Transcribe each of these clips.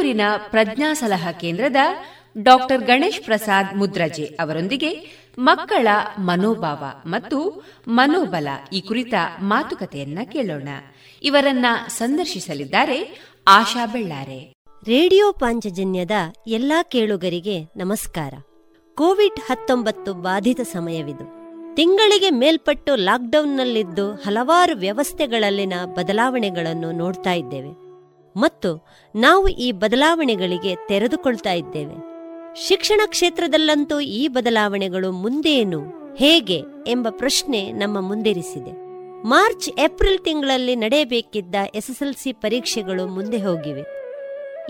ಪುತ್ತೂರಿನ ಪ್ರಜ್ಞಾ ಸಲಹಾ ಕೇಂದ್ರದ ಡಾಕ್ಟರ್ ಗಣೇಶ್ ಪ್ರಸಾದ್ ಮುದ್ರಜೆ ಅವರೊಂದಿಗೆ ಮಕ್ಕಳ ಮನೋಭಾವ ಮತ್ತು ಮನೋಬಲ ಈ ಕುರಿತ ಮಾತುಕತೆಯನ್ನ ಕೇಳೋಣ. ಇವರನ್ನ ಸಂದರ್ಶಿಸಲಿದ್ದಾರೆ ಆಶಾ ಬೆಳ್ಳಾರೆ. ರೇಡಿಯೋ ಪಾಂಚಜನ್ಯದ ಎಲ್ಲಾ ಕೇಳುಗರಿಗೆ ನಮಸ್ಕಾರ. ಕೋವಿಡ್ ಹತ್ತೊಂಬತ್ತು ಬಾಧಿತ ಸಮಯವಿದು. ತಿಂಗಳಿಗೆ ಮೇಲ್ಪಟ್ಟು ಲಾಕ್ಡೌನ್ನಲ್ಲಿದ್ದು ಹಲವಾರು ವ್ಯವಸ್ಥೆಗಳಲ್ಲಿನ ಬದಲಾವಣೆಗಳನ್ನು ನೋಡ್ತಾ ಇದ್ದೇವೆ. ಮತ್ತು ನಾವು ಈ ಬದಲಾವಣೆಗಳಿಗೆ ತೆರೆದುಕೊಳ್ತಾ ಇದ್ದೇವೆ. ಶಿಕ್ಷಣ ಕ್ಷೇತ್ರದಲ್ಲಂತೂ ಈ ಬದಲಾವಣೆಗಳು ಮುಂದೇನು, ಹೇಗೆ ಎಂಬ ಪ್ರಶ್ನೆ ನಮ್ಮ ಮುಂದಿರಿಸಿದೆ. ಮಾರ್ಚ್, ಏಪ್ರಿಲ್ ತಿಂಗಳಲ್ಲಿ ನಡೆಯಬೇಕಿದ್ದ ಎಸ್ಎಸ್ಎಲ್ಸಿ ಪರೀಕ್ಷೆಗಳು ಮುಂದೆ ಹೋಗಿವೆ.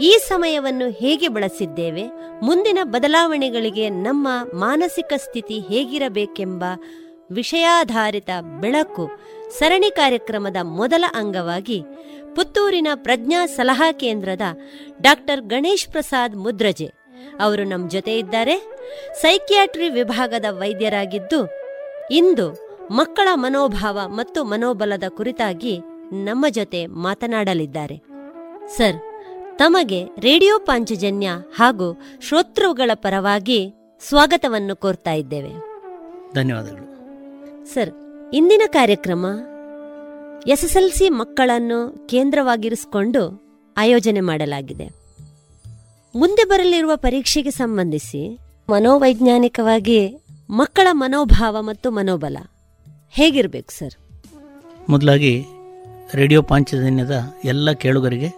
ಈ ಸಮಯವನ್ನು ಹೇಗೆ ಬಳಸಿದ್ದೇವೆ, ಮುಂದಿನ ಬದಲಾವಣೆಗಳಿಗೆ ನಮ್ಮ ಮಾನಸಿಕ ಸ್ಥಿತಿ ಹೇಗಿರಬೇಕೆಂಬ ವಿಷಯಾಧಾರಿತ ಬೆಳಕು ಸರಣಿ ಕಾರ್ಯಕ್ರಮದ ಮೊದಲ ಅಂಗವಾಗಿ ಪುತ್ತೂರಿನ ಪ್ರಜ್ಞಾ ಸಲಹಾ ಕೇಂದ್ರದ ಡಾಕ್ಟರ್ ಗಣೇಶ್ ಪ್ರಸಾದ್ ಮುದ್ರಜೆ. ಅವರು ನಮ್ಮ ಜೊತೆ ಇದ್ದಾರೆ. ಸೈಕಿಯಾಟ್ರಿ ವಿಭಾಗದ ವೈದ್ಯರಾಗಿದ್ದು ಇಂದು ಮಕ್ಕಳ ಮನೋಭಾವ ಮತ್ತು ಮನೋಬಲದ ಕುರಿತಾಗಿ ನಮ್ಮ ಜೊತೆ ಮಾತನಾಡಲಿದ್ದಾರೆ. ಸರ್ ತಮಗೆ ರೇಡಿಯೋ ಪಾಂಚಜನ್ಯ ಹಾಗೂ ಶ್ರೋತೃಗಳ ಪರವಾಗಿ ಸ್ವಾಗತವನ್ನು ಕೋರ್ತಾ ಇದ್ದೇವೆ. ಧನ್ಯವಾದಗಳು. ಸರ್ ಇಂದಿನ ಕಾರ್ಯಕ್ರಮ ಎಸ್ಎಸ್ಎಲ್ಸಿ ಮಕ್ಕಳನ್ನು ಕೇಂದ್ರವಾಗಿರಿಸಿಕೊಂಡು ಆಯೋಜನೆ ಮಾಡಲಾಗಿದೆ. ಮುಂದೆ ಬರಲಿರುವ ಪರೀಕ್ಷೆಗೆ ಸಂಬಂಧಿಸಿ ಮನೋವೈಜ್ಞಾನಿಕವಾಗಿ ಮಕ್ಕಳ ಮನೋಭಾವ ಮತ್ತು ಮನೋಬಲ ಹೇಗಿರಬೇಕು ಸರ್? ಮೊದಲಾಗಿ ರೇಡಿಯೋ ಪಾಂಚಜನ್ಯದ ಎಲ್ಲ ಕೇಳುಗರಿಗೆ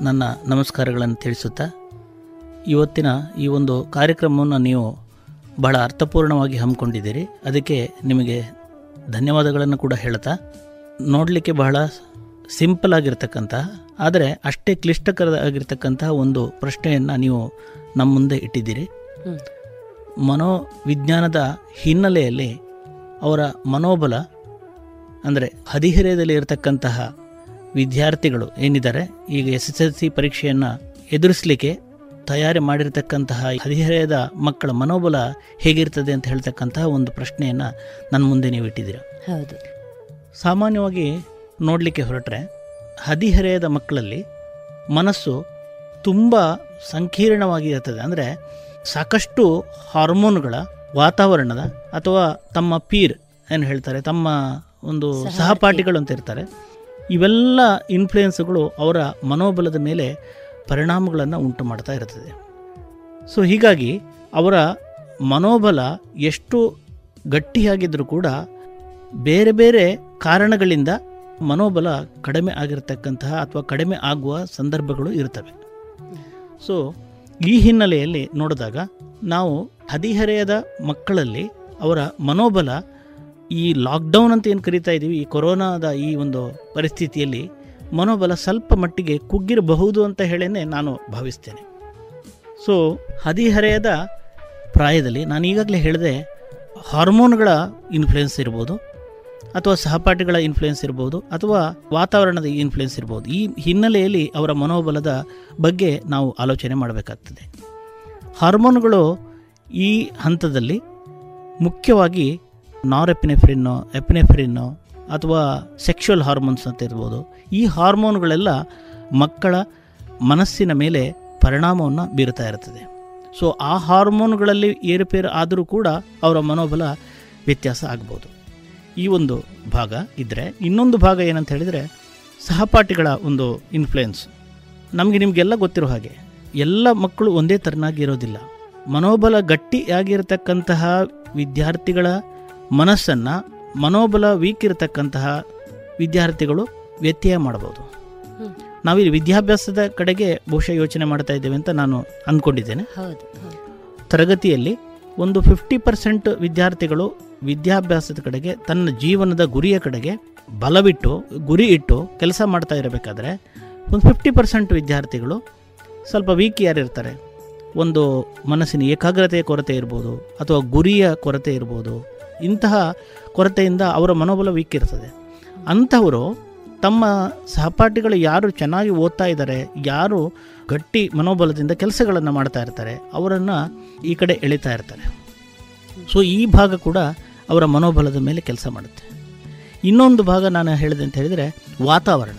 ನನ್ನ ನಮಸ್ಕಾರಗಳನ್ನು ತಿಳಿಸುತ್ತಾ, ಇವತ್ತಿನ ಈ ಒಂದು ಕಾರ್ಯಕ್ರಮವನ್ನು ನೀವು ಬಹಳ ಅರ್ಥಪೂರ್ಣವಾಗಿ ಹಮ್ಮಿಕೊಂಡಿದ್ದೀರಿ. ಅದಕ್ಕೆ ನಿಮಗೆ ಧನ್ಯವಾದಗಳನ್ನು ಕೂಡ ಹೇಳ್ತಾ ನೋಡಲಿಕ್ಕೆ ಬಹಳ ಸಿಂಪಲ್ ಆಗಿರ್ತಕ್ಕಂತಹ ಆದರೆ ಅಷ್ಟೇ ಕ್ಲಿಷ್ಟಕರ ಕ್ಲಿಷ್ಟಕರವಾಗಿರ್ತಕ್ಕಂತಹ ಒಂದು ಪ್ರಶ್ನೆಯನ್ನು ನೀವು ನಮ್ಮ ಮುಂದೆ ಇಟ್ಟಿದ್ದೀರಿ. ಮನೋವಿಜ್ಞಾನದ ಹಿನ್ನೆಲೆಯಲ್ಲಿ ಅವರ ಮನೋಬಲ, ಅಂದರೆ ಹದಿಹರೆಯದಲ್ಲಿ ಇರತಕ್ಕಂತಹ ವಿದ್ಯಾರ್ಥಿಗಳು ಏನಿದ್ದಾರೆ, ಈಗ ಎಸ್ ಎಸ್ ಎಲ್ ಸಿ ಪರೀಕ್ಷೆಯನ್ನು ಎದುರಿಸಲಿಕ್ಕೆ ತಯಾರಿ ಮಾಡಿರ್ತಕ್ಕಂತಹ ಹದಿಹರೆಯದ ಮಕ್ಕಳ ಮನೋಬಲ ಹೇಗಿರ್ತದೆ ಅಂತ ಹೇಳ್ತಕ್ಕಂತಹ ಒಂದು ಪ್ರಶ್ನೆಯನ್ನು ನನ್ನ ಮುಂದೆ ನೀವು ಇಟ್ಟಿದ್ದೀರಾ. ಹೌದು. ಸಾಮಾನ್ಯವಾಗಿ ನೋಡಲಿಕ್ಕೆ ಹೊರಟ್ರೆ ಹದಿಹರೆಯದ ಮಕ್ಕಳಲ್ಲಿ ಮನಸ್ಸು ತುಂಬ ಸಂಕೀರ್ಣವಾಗಿ ಇರ್ತದೆ. ಅಂದರೆ ಸಾಕಷ್ಟು ಹಾರ್ಮೋನ್ಗಳ ವಾತಾವರಣದ ಅಥವಾ ತಮ್ಮ ಪೀರ್ ಏನು ಹೇಳ್ತಾರೆ ತಮ್ಮ ಒಂದು ಸಹಪಾಠಿಗಳು ಅಂತ ಇರ್ತಾರೆ ಇವೆಲ್ಲ ಇನ್ಫ್ಲೂಯೆನ್ಸ್ಗಳು ಅವರ ಮನೋಬಲದ ಮೇಲೆ ಪರಿಣಾಮಗಳನ್ನು ಉಂಟು ಮಾಡ್ತಾ ಇರ್ತದೆ. ಸೊ ಹೀಗಾಗಿ ಅವರ ಮನೋಬಲ ಎಷ್ಟು ಗಟ್ಟಿಯಾಗಿದ್ದರೂ ಕೂಡ ಬೇರೆ ಬೇರೆ ಕಾರಣಗಳಿಂದ ಮನೋಬಲ ಕಡಿಮೆ ಆಗಿರತಕ್ಕಂತಹ ಅಥವಾ ಕಡಿಮೆ ಆಗುವ ಸಂದರ್ಭಗಳು ಇರ್ತವೆ ಸೊ ಈ ಹಿನ್ನೆಲೆಯಲ್ಲಿ ನೋಡಿದಾಗ ನಾವು ಹದಿಹರೆಯದ ಮಕ್ಕಳಲ್ಲಿ ಅವರ ಮನೋಬಲ ಈ ಲಾಕ್ಡೌನ್ ಅಂತ ಏನು ಕರಿತಾ ಇದ್ದೀವಿ ಈ ಕೊರೋನಾದ ಈ ಒಂದು ಪರಿಸ್ಥಿತಿಯಲ್ಲಿ ಮನೋಬಲ ಸ್ವಲ್ಪ ಮಟ್ಟಿಗೆ ಕುಗ್ಗಿರಬಹುದು ಅಂತ ಹೇಳೇ ನಾನು ಭಾವಿಸ್ತೇನೆ. ಸೊ ಹದಿಹರೆಯದ ಪ್ರಾಯದಲ್ಲಿ ನಾನು ಈಗಾಗಲೇ ಹೇಳಿದೆ ಹಾರ್ಮೋನ್ಗಳ ಇನ್ಫ್ಲುಯೆನ್ಸ್ ಇರ್ಬೋದು ಅಥವಾ ಸಹಪಾಠಿಗಳ ಇನ್ಫ್ಲುಯೆನ್ಸ್ ಇರ್ಬೋದು ಅಥವಾ ವಾತಾವರಣದ ಇನ್ಫ್ಲುಯೆನ್ಸ್ ಇರ್ಬೋದು. ಈ ಹಿನ್ನೆಲೆಯಲ್ಲಿ ಅವರ ಮನೋಬಲದ ಬಗ್ಗೆ ನಾವು ಆಲೋಚನೆ ಮಾಡಬೇಕಾಗ್ತದೆ. ಹಾರ್ಮೋನ್ಗಳು ಈ ಹಂತದಲ್ಲಿ ಮುಖ್ಯವಾಗಿ ನಾರ್ ಎಪಿನೆಫ್ರಿನ್ನು ಎಪಿನೆಫ್ರಿನ್ನು ಅಥವಾ ಸೆಕ್ಷುವಲ್ ಹಾರ್ಮೋನ್ಸ್ ಅಂತ ಇರ್ಬೋದು. ಈ ಹಾರ್ಮೋನ್ಗಳೆಲ್ಲ ಮಕ್ಕಳ ಮನಸ್ಸಿನ ಮೇಲೆ ಪರಿಣಾಮವನ್ನು ಬೀರುತ್ತಾ ಇರ್ತದೆ ಸೊ ಆ ಹಾರ್ಮೋನ್ಗಳಲ್ಲಿ ಏರುಪೇರು ಆದರೂ ಕೂಡ ಅವರ ಮನೋಬಲ ವ್ಯತ್ಯಾಸ ಆಗ್ಬೋದು. ಈ ಒಂದು ಭಾಗ ಇದ್ದರೆ ಇನ್ನೊಂದು ಭಾಗ ಏನಂತ ಹೇಳಿದರೆ ಸಹಪಾಠಿಗಳ ಒಂದು ಇನ್ಫ್ಲುಯೆನ್ಸ್ ನಮಗೆ ನಿಮಗೆಲ್ಲ ಗೊತ್ತಿರೋ ಹಾಗೆ ಎಲ್ಲ ಮಕ್ಕಳು ಒಂದೇ ಥರನಾಗಿ ಇರೋದಿಲ್ಲ. ಮನೋಬಲ ಗಟ್ಟಿಯಾಗಿರತಕ್ಕಂತಹ ವಿದ್ಯಾರ್ಥಿಗಳ ಮನಸ್ಸನ್ನು ಮನೋಬಲ ವೀಕ್ ಇರತಕ್ಕಂತಹ ವಿದ್ಯಾರ್ಥಿಗಳು ವ್ಯತ್ಯಯ ಮಾಡಬಹುದು. ನಾವಿಲ್ಲಿ ವಿದ್ಯಾಭ್ಯಾಸದ ಕಡೆಗೆ ಬಹುಶಃ ಯೋಚನೆ ಮಾಡ್ತಾ ಇದ್ದೇವೆ ಅಂತ ನಾನು ಅಂದ್ಕೊಂಡಿದ್ದೇನೆ. ತರಗತಿಯಲ್ಲಿ ಒಂದು ಫಿಫ್ಟಿ ಪರ್ಸೆಂಟ್ ವಿದ್ಯಾರ್ಥಿಗಳು ವಿದ್ಯಾಭ್ಯಾಸದ ಕಡೆಗೆ, ತನ್ನ ಜೀವನದ ಗುರಿಯ ಕಡೆಗೆ ಬಲವಿಟ್ಟು, ಗುರಿ ಇಟ್ಟು ಕೆಲಸ ಮಾಡ್ತಾ ಇರಬೇಕಾದ್ರೆ ಒಂದು ಫಿಫ್ಟಿ ಪರ್ಸೆಂಟ್ ವಿದ್ಯಾರ್ಥಿಗಳು ಸ್ವಲ್ಪ ವೀಕ್ ಯಾರಿರ್ತಾರೆ ಒಂದು ಮನಸ್ಸಿನ ಏಕಾಗ್ರತೆಯ ಕೊರತೆ ಇರ್ಬೋದು, ಅಥವಾ ಗುರಿಯ ಕೊರತೆ ಇರ್ಬೋದು. ಇಂತಹ ಕೊರತೆಯಿಂದ ಅವರ ಮನೋಬಲ ವೀಕ್ ಇರ್ತದೆ. ಅಂಥವರು ತಮ್ಮ ಸಹಪಾಠಿಗಳು ಯಾರು ಚೆನ್ನಾಗಿ ಓದ್ತಾ ಇದ್ದಾರೆ, ಯಾರು ಗಟ್ಟಿ ಮನೋಬಲದಿಂದ ಕೆಲಸಗಳನ್ನು ಮಾಡ್ತಾ ಇರ್ತಾರೆ, ಅವರನ್ನು ಈ ಕಡೆ ಎಳಿತಾ ಇರ್ತಾರೆ. ಸೊ ಈ ಭಾಗ ಕೂಡ ಅವರ ಮನೋಬಲದ ಮೇಲೆ ಕೆಲಸ ಮಾಡುತ್ತೆ. ಇನ್ನೊಂದು ಭಾಗ ನಾನು ಹೇಳಿದೆ ಅಂತ ಹೇಳಿದರೆ ವಾತಾವರಣ.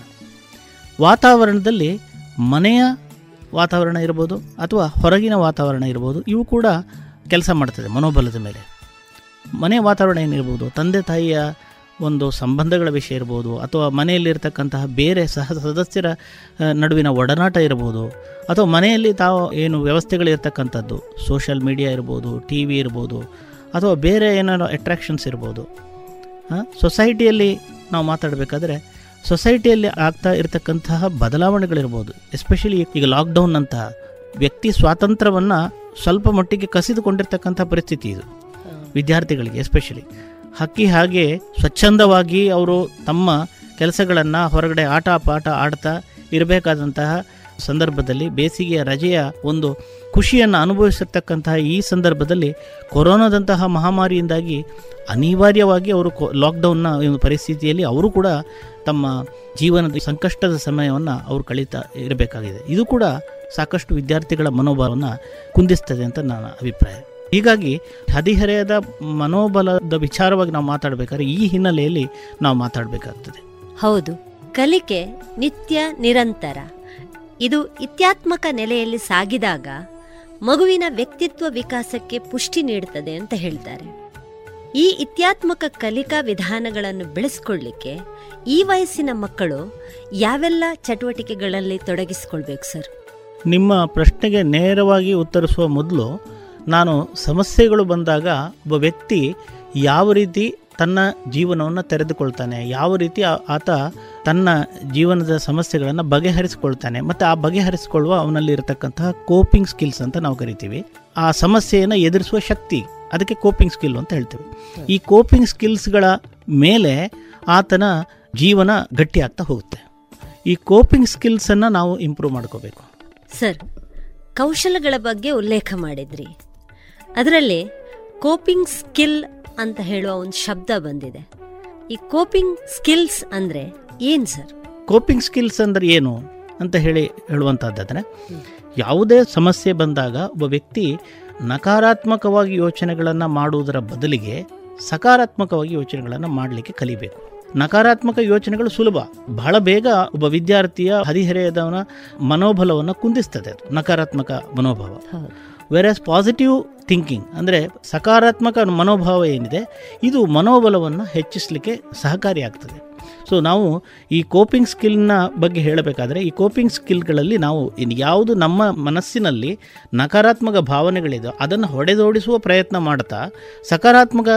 ವಾತಾವರಣದಲ್ಲಿ ಮನೆಯ ವಾತಾವರಣ ಇರ್ಬೋದು ಅಥವಾ ಹೊರಗಿನ ವಾತಾವರಣ ಇರ್ಬೋದು, ಇವು ಕೂಡ ಕೆಲಸ ಮಾಡ್ತದೆ ಮನೋಬಲದ ಮೇಲೆ. ಮನೆ ವಾತಾವರಣ ಏನಿರ್ಬೋದು, ತಂದೆ ತಾಯಿಯ ಒಂದು ಸಂಬಂಧಗಳ ವಿಷಯ ಇರ್ಬೋದು, ಅಥವಾ ಮನೆಯಲ್ಲಿರ್ತಕ್ಕಂತಹ ಬೇರೆ ಸಹ ಸದಸ್ಯರ ನಡುವಿನ ಒಡನಾಟ ಇರ್ಬೋದು, ಅಥವಾ ಮನೆಯಲ್ಲಿ ತಾವು ಏನು ವ್ಯವಸ್ಥೆಗಳಿರ್ತಕ್ಕಂಥದ್ದು, ಸೋಷಿಯಲ್ ಮೀಡಿಯಾ ಇರ್ಬೋದು ಟಿ ವಿ ಇರ್ಬೋದು ಅಥವಾ ಬೇರೆ ಏನಾದ್ರು ಅಟ್ರ್ಯಾಕ್ಷನ್ಸ್ ಇರ್ಬೋದು. ಸೊಸೈಟಿಯಲ್ಲಿ ನಾವು ಮಾತಾಡಬೇಕಾದ್ರೆ ಸೊಸೈಟಿಯಲ್ಲಿ ಆಗ್ತಾ ಇರತಕ್ಕಂತಹ ಬದಲಾವಣೆಗಳಿರ್ಬೋದು. ಎಸ್ಪೆಷಲಿ ಈಗ ಲಾಕ್ಡೌನ್ ಅಂತಹ ವ್ಯಕ್ತಿ ಸ್ವಾತಂತ್ರ್ಯವನ್ನು ಸ್ವಲ್ಪ ಮಟ್ಟಿಗೆ ಕಸಿದುಕೊಂಡಿರ್ತಕ್ಕಂಥ ಪರಿಸ್ಥಿತಿ ಇದು. ವಿದ್ಯಾರ್ಥಿಗಳಿಗೆ ಎಸ್ಪೆಷಲಿ ಹಕ್ಕಿ ಹಾಗೆ ಸ್ವಚ್ಛಂದವಾಗಿ ಅವರು ತಮ್ಮ ಕೆಲಸಗಳನ್ನು ಹೊರಗಡೆ ಆಟ ಪಾಠ ಆಡ್ತಾ ಇರಬೇಕಾದಂತಹ ಸಂದರ್ಭದಲ್ಲಿ ಬೇಸಿಗೆಯ ರಜೆಯ ಒಂದು ಖುಷಿಯನ್ನು ಅನುಭವಿಸಿರ್ತಕ್ಕಂತಹ ಈ ಸಂದರ್ಭದಲ್ಲಿ ಕೊರೋನಾದಂತಹ ಮಹಾಮಾರಿಯಿಂದಾಗಿ ಅನಿವಾರ್ಯವಾಗಿ ಅವರು ಲಾಕ್ಡೌನ್ನ ಒಂದು ಪರಿಸ್ಥಿತಿಯಲ್ಲಿ ಅವರು ಕೂಡ ತಮ್ಮ ಜೀವನದ ಸಂಕಷ್ಟದ ಸಮಯವನ್ನು ಅವರು ಕಳೀತಾ ಇರಬೇಕಾಗಿದೆ. ಇದು ಕೂಡ ಸಾಕಷ್ಟು ವಿದ್ಯಾರ್ಥಿಗಳ ಮನೋಭಾವವನ್ನು ಕುಂದಿಸ್ತದೆ ಅಂತ ನನ್ನ ಅಭಿಪ್ರಾಯ. ಹೀಗಾಗಿ ಹದಿಹರೆಯದ ಮನೋಬಲದ ವಿಚಾರವಾಗಿ ನಾವು ಮಾತಾಡಬೇಕಾದ್ರೆ ಈ ಹಿನ್ನೆಲೆಯಲ್ಲಿ ನಾವು ಮಾತಾಡಬೇಕಾಗ್ತದೆ. ಹೌದು. ಕಲಿಕೆ ನಿತ್ಯ ನಿರಂತರ. ಇದು ಇತ್ಯಾತ್ಮಕ ನೆಲೆಯಲ್ಲಿ ಸಾಗಿದಾಗ ಮಗುವಿನ ವ್ಯಕ್ತಿತ್ವ ವಿಕಾಸಕ್ಕೆ ಪುಷ್ಟಿ ನೀಡುತ್ತದೆ ಅಂತ ಹೇಳ್ತಾರೆ. ಈ ಇತ್ಯಾತ್ಮಕ ಕಲಿಕಾ ವಿಧಾನಗಳನ್ನು ಬೆಳೆಸ್ಕೊಳ್ಳಿಕ್ಕೆ ಈ ವಯಸ್ಸಿನ ಮಕ್ಕಳು ಯಾವೆಲ್ಲ ಚಟುವಟಿಕೆಗಳಲ್ಲಿ ತೊಡಗಿಸಿಕೊಳ್ಬೇಕು ಸರ್? ನಿಮ್ಮ ಪ್ರಶ್ನೆಗೆ ನೇರವಾಗಿ ಉತ್ತರಿಸುವ ಮೊದಲು ನಾನು ಸಮಸ್ಯೆಗಳು ಬಂದಾಗ ಒಬ್ಬ ವ್ಯಕ್ತಿ ಯಾವ ರೀತಿ ತನ್ನ ಜೀವನವನ್ನು ತೆರೆದುಕೊಳ್ತಾನೆ. ಯಾವ ರೀತಿ ಆತ ತನ್ನ ಜೀವನದ ಸಮಸ್ಯೆಗಳನ್ನು ಬಗೆಹರಿಸಿಕೊಳ್ತಾನೆ. ಮತ್ತು ಆ ಬಗೆಹರಿಸಿಕೊಳ್ಳುವ ಅವನಲ್ಲಿ ಇರತಕ್ಕಂತಹ ಕೋಪಿಂಗ್ ಸ್ಕಿಲ್ಸ್ ಅಂತ ನಾವು ಕರಿತೀವಿ. ಆ ಸಮಸ್ಯೆಯನ್ನು ಎದುರಿಸುವ ಶಕ್ತಿ, ಅದಕ್ಕೆ ಕೋಪಿಂಗ್ ಸ್ಕಿಲ್ ಅಂತ ಹೇಳ್ತೀವಿ. ಈ ಕೋಪಿಂಗ್ ಸ್ಕಿಲ್ಸ್ಗಳ ಮೇಲೆ ಆತನ ಜೀವನ ಗಟ್ಟಿಯಾಗ್ತಾ ಹೋಗುತ್ತೆ. ಈ ಕೋಪಿಂಗ್ ಸ್ಕಿಲ್ಸನ್ನು ನಾವು ಇಂಪ್ರೂವ್ ಮಾಡ್ಕೋಬೇಕು. ಸರ್, ಕೌಶಲಗಳ ಬಗ್ಗೆ ಉಲ್ಲೇಖ ಮಾಡಿದ್ರಿ. ಅದರಲ್ಲಿ ಕೋಪಿಂಗ್ ಸ್ಕಿಲ್ ಅಂತ ಹೇಳುವ ಒಂದು ಶಬ್ದ ಬಂದಿದೆ. ಈ ಕೋಪಿಂಗ್ ಸ್ಕಿಲ್ಸ್ ಅಂದ್ರೆ ಏನು ಸರ್? ಕೋಪಿಂಗ್ ಸ್ಕಿಲ್ಸ್ ಅಂದ್ರೆ ಏನು ಅಂತ ಹೇಳಿ ಹೇಳುವಂಥದ್ದಾದರೆ ಯಾವುದೇ ಸಮಸ್ಯೆ ಬಂದಾಗ ಒಬ್ಬ ವ್ಯಕ್ತಿ ನಕಾರಾತ್ಮಕವಾಗಿ ಯೋಚನೆಗಳನ್ನು ಮಾಡುವುದರ ಬದಲಿಗೆ ಸಕಾರಾತ್ಮಕವಾಗಿ ಯೋಚನೆಗಳನ್ನು ಮಾಡಲಿಕ್ಕೆ ಕಲಿಬೇಕು. ನಕಾರಾತ್ಮಕ ಯೋಚನೆಗಳು ಸುಲಭ. ಬಹಳ ಬೇಗ ಒಬ್ಬ ವಿದ್ಯಾರ್ಥಿಯ ಹದಿಹರೆಯದವನ ಮನೋಬಲವನ್ನು ಕುಂದಿಸ್ತದೆ ಅದು. ನಕಾರಾತ್ಮಕ ಮನೋಭಾವ. ವೆರಸ್ ಪಾಸಿಟಿವ್ ಥಿಂಕಿಂಗ್ ಅಂದರೆ ಸಕಾರಾತ್ಮಕ ಮನೋಭಾವ ಏನಿದೆ ಇದು ಮನೋಬಲವನ್ನು ಹೆಚ್ಚಿಸಲಿಕ್ಕೆ ಸಹಕಾರಿಯಾಗ್ತದೆ. ಸೊ ನಾವು ಈ ಕೋಪಿಂಗ್ ಸ್ಕಿಲ್ನ ಬಗ್ಗೆ ಹೇಳಬೇಕಾದ್ರೆ, ಈ ಕೋಪಿಂಗ್ ಸ್ಕಿಲ್ಗಳಲ್ಲಿ ನಾವು ಯಾವುದು ನಮ್ಮ ಮನಸ್ಸಿನಲ್ಲಿ ನಕಾರಾತ್ಮಕ ಭಾವನೆಗಳಿದೆ ಅದನ್ನು ಹೊಡೆದೋಡಿಸುವ ಪ್ರಯತ್ನ ಮಾಡ್ತಾ, ಸಕಾರಾತ್ಮಕ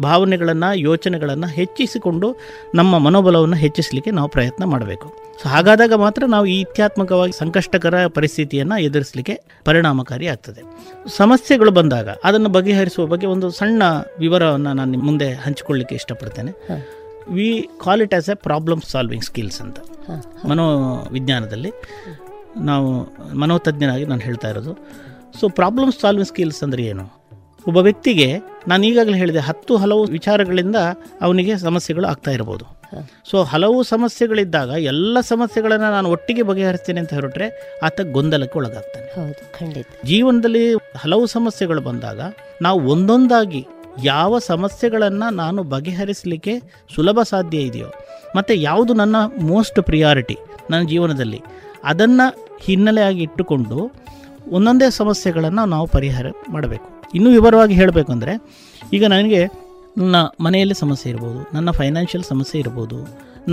ಭಾವನೆಗಳನ್ನು, ಯೋಚನೆಗಳನ್ನು ಹೆಚ್ಚಿಸಿಕೊಂಡು ನಮ್ಮ ಮನೋಬಲವನ್ನು ಹೆಚ್ಚಿಸಲಿಕ್ಕೆ ನಾವು ಪ್ರಯತ್ನ ಮಾಡಬೇಕು. ಸೊ ಹಾಗಾದಾಗ ಮಾತ್ರ ನಾವು ಈ ಇತ್ಯಾತ್ಮಕವಾಗಿ ಸಂಕಷ್ಟಕರ ಪರಿಸ್ಥಿತಿಯನ್ನು ಎದುರಿಸಲಿಕ್ಕೆ ಪರಿಣಾಮಕಾರಿ ಆಗ್ತದೆ. ಸಮಸ್ಯೆಗಳು ಬಂದಾಗ, ಅದನ್ನು ಬಗೆಹರಿಸುವ ಬಗ್ಗೆ ಒಂದು ಸಣ್ಣ ವಿವರವನ್ನು ನಾನು ಮುಂದೆ ಹಂಚಿಕೊಳ್ಳಿಕ್ಕೆ ಇಷ್ಟಪಡ್ತೇನೆ. We call it as a problem solving skills ಅಂತ. ಮನೋವಿಜ್ಞಾನದಲ್ಲಿ ನಾವು ಮನೋತಜ್ಞನಾಗಿ ನಾನು ಹೇಳ್ತಾ ಇರೋದು. ಸೊ ಪ್ರಾಬ್ಲಮ್ ಸಾಲ್ವಿಂಗ್ ಸ್ಕಿಲ್ಸ್ ಅಂದರೆ ಏನು? ಒಬ್ಬ ವ್ಯಕ್ತಿಗೆ ನಾನು ಈಗಾಗಲೇ ಹೇಳಿದೆ ಹತ್ತು ಹಲವು ವಿಚಾರಗಳಿಂದ ಅವನಿಗೆ ಸಮಸ್ಯೆಗಳು ಆಗ್ತಾ ಇರ್ಬೋದು. ಸೊ ಹಲವು ಸಮಸ್ಯೆಗಳಿದ್ದಾಗ ಎಲ್ಲ ಸಮಸ್ಯೆಗಳನ್ನು ನಾನು ಒಟ್ಟಿಗೆ ಬಗೆಹರಿಸ್ತೇನೆ ಅಂತ ಹೊರಟ್ರೆ ಆತ ಗೊಂದಲಕ್ಕೆ ಒಳಗಾಗ್ತಾನೆ. ಹೌದು ಖಂಡಿತ. ಜೀವನದಲ್ಲಿ ಹಲವು ಸಮಸ್ಯೆಗಳು ಬಂದಾಗ ನಾವು ಒಂದೊಂದಾಗಿ ಯಾವ ಸಮಸ್ಯೆಗಳನ್ನು ನಾನು ಬಗೆಹರಿಸಲಿಕ್ಕೆ ಸುಲಭ ಸಾಧ್ಯ ಇದೆಯೋ, ಮತ್ತು ಯಾವುದು ನನ್ನ ಮೋಸ್ಟ್ ಪ್ರಿಯಾರಿಟಿ ನನ್ನ ಜೀವನದಲ್ಲಿ, ಅದನ್ನು ಹಿನ್ನೆಲೆಯಾಗಿ ಇಟ್ಟುಕೊಂಡು ಒಂದೊಂದೇ ಸಮಸ್ಯೆಗಳನ್ನು ನಾವು ಪರಿಹಾರ ಮಾಡಬೇಕು. ಇನ್ನೂ ವಿವರವಾಗಿ ಹೇಳಬೇಕು ಅಂದರೆ ಈಗ ನನಗೆ ನನ್ನ ಮನೆಯಲ್ಲಿ ಸಮಸ್ಯೆ ಇರ್ಬೋದು, ನನ್ನ ಫೈನಾನ್ಷಿಯಲ್ ಸಮಸ್ಯೆ ಇರ್ಬೋದು,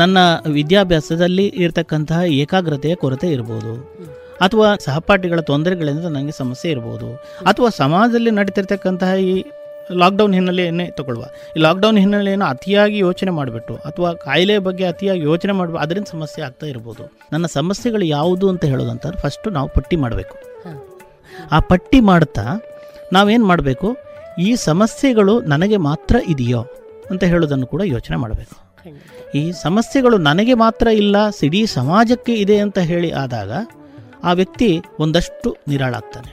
ನನ್ನ ವಿದ್ಯಾಭ್ಯಾಸದಲ್ಲಿ ಇರತಕ್ಕಂತಹ ಏಕಾಗ್ರತೆಯ ಕೊರತೆ ಇರ್ಬೋದು, ಅಥವಾ ಸಹಪಾಠಿಗಳ ತೊಂದರೆಗಳಿಂದ ನನಗೆ ಸಮಸ್ಯೆ ಇರ್ಬೋದು, ಅಥವಾ ಸಮಾಜದಲ್ಲಿ ನಡೀತಿರ್ತಕ್ಕಂತಹ ಈ ಲಾಕ್ಡೌನ್ ಹಿನ್ನೆಲೆಯನ್ನೇ ತಗೊಳ್ಳುವ ಈ ಲಾಕ್ಡೌನ್ ಹಿನ್ನೆಲೆಯನ್ನು ಅತಿಯಾಗಿ ಯೋಚನೆ ಮಾಡಿಬಿಟ್ಟು, ಅಥವಾ ಕಾಯಿಲೆ ಬಗ್ಗೆ ಅತಿಯಾಗಿ ಯೋಚನೆ ಮಾಡಬೇಕು ಅದರಿಂದ ಸಮಸ್ಯೆ ಆಗ್ತಾ ಇರ್ಬೋದು. ನನ್ನ ಸಮಸ್ಯೆಗಳು ಯಾವುದು ಅಂತ ಹೇಳೋದಂತಂದ್ರೆ ಫಸ್ಟು ನಾವು ಪಟ್ಟಿ ಮಾಡಬೇಕು. ಆ ಪಟ್ಟಿ ಮಾಡ್ತಾ ನಾವೇನು ಮಾಡಬೇಕು? ಈ ಸಮಸ್ಯೆಗಳು ನನಗೆ ಮಾತ್ರ ಇದೆಯೋ ಅಂತ ಹೇಳೋದನ್ನು ಕೂಡ ಯೋಚನೆ ಮಾಡಬೇಕು. ಈ ಸಮಸ್ಯೆಗಳು ನನಗೆ ಮಾತ್ರ ಇಲ್ಲ ಇಡೀ ಸಮಾಜಕ್ಕೆ ಇದೆ ಅಂತ ಹೇಳಿ ಆದಾಗ ಆ ವ್ಯಕ್ತಿ ಒಂದಷ್ಟು ನಿರಾಳಾಗ್ತಾನೆ.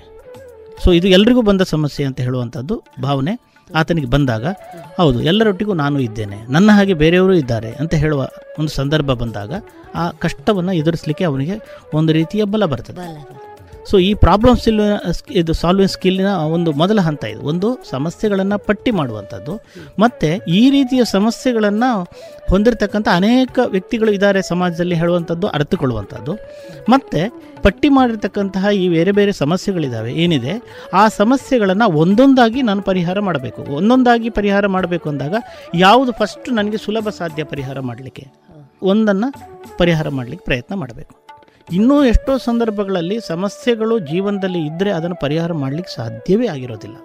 ಸೊ ಇದು ಎಲ್ರಿಗೂ ಬಂದ ಸಮಸ್ಯೆ ಅಂತ ಹೇಳುವಂಥದ್ದು ಭಾವನೆ ಆತನಿಗೆ ಬಂದಾಗ, ಹೌದು, ಎಲ್ಲರೊಟ್ಟಿಗೂ ನಾನು ಇದ್ದೇನೆ, ನನ್ನ ಹಾಗೆ ಬೇರೆಯವರು ಇದ್ದಾರೆ ಅಂತ ಹೇಳುವ ಒಂದು ಸಂದರ್ಭ ಬಂದಾಗ ಆ ಕಷ್ಟವನ್ನು ಎದುರಿಸಲಿಕ್ಕೆ ಅವನಿಗೆ ಒಂದು ರೀತಿಯ ಬಲ ಬರ್ತದೆ. ಸೊ ಈ ಪ್ರಾಬ್ಲಮ್ ಸ್ಕಿಲ್ ಇದು ಸಾಲ್ವಿಂಗ್ ಸ್ಕಿಲ್ನ ಒಂದು ಮೊದಲ ಹಂತ ಇದು. ಒಂದು ಸಮಸ್ಯೆಗಳನ್ನು ಪಟ್ಟಿ ಮಾಡುವಂಥದ್ದು. ಮತ್ತು ಈ ರೀತಿಯ ಸಮಸ್ಯೆಗಳನ್ನು ಹೊಂದಿರತಕ್ಕಂಥ ಅನೇಕ ವ್ಯಕ್ತಿಗಳು ಇದ್ದಾರೆ ಸಮಾಜದಲ್ಲಿ ಹೇಳುವಂಥದ್ದು ಅರ್ಥಕೊಳ್ಳುವಂಥದ್ದು ಮತ್ತು ಪಟ್ಟಿ ಮಾಡಿರ್ತಕ್ಕಂತಹ ಈ ಬೇರೆ ಬೇರೆ ಸಮಸ್ಯೆಗಳಿದ್ದಾವೆ ಏನಿದೆ? ಆ ಸಮಸ್ಯೆಗಳನ್ನು ಒಂದೊಂದಾಗಿ ನಾನು ಪರಿಹಾರ ಮಾಡಬೇಕು. ಒಂದೊಂದಾಗಿ ಪರಿಹಾರ ಮಾಡಬೇಕು ಅಂದಾಗ ಯಾವುದು ಫಸ್ಟ್ ನನಗೆ ಸುಲಭ ಸಾಧ್ಯ ಪರಿಹಾರ ಮಾಡಲಿಕ್ಕೆ? ಒಂದನ್ನು ಪರಿಹಾರ ಮಾಡಲಿಕ್ಕೆ ಪ್ರಯತ್ನ ಮಾಡಬೇಕು. ಇನ್ನೂ ಎಷ್ಟೋ ಸಂದರ್ಭಗಳಲ್ಲಿ ಸಮಸ್ಯೆಗಳು ಜೀವನದಲ್ಲಿ ಇದ್ದರೆ ಅದನ್ನು ಪರಿಹಾರ ಮಾಡಲಿಕ್ಕೆ ಸಾಧ್ಯವೇ ಆಗಿರೋದಿಲ್ಲ.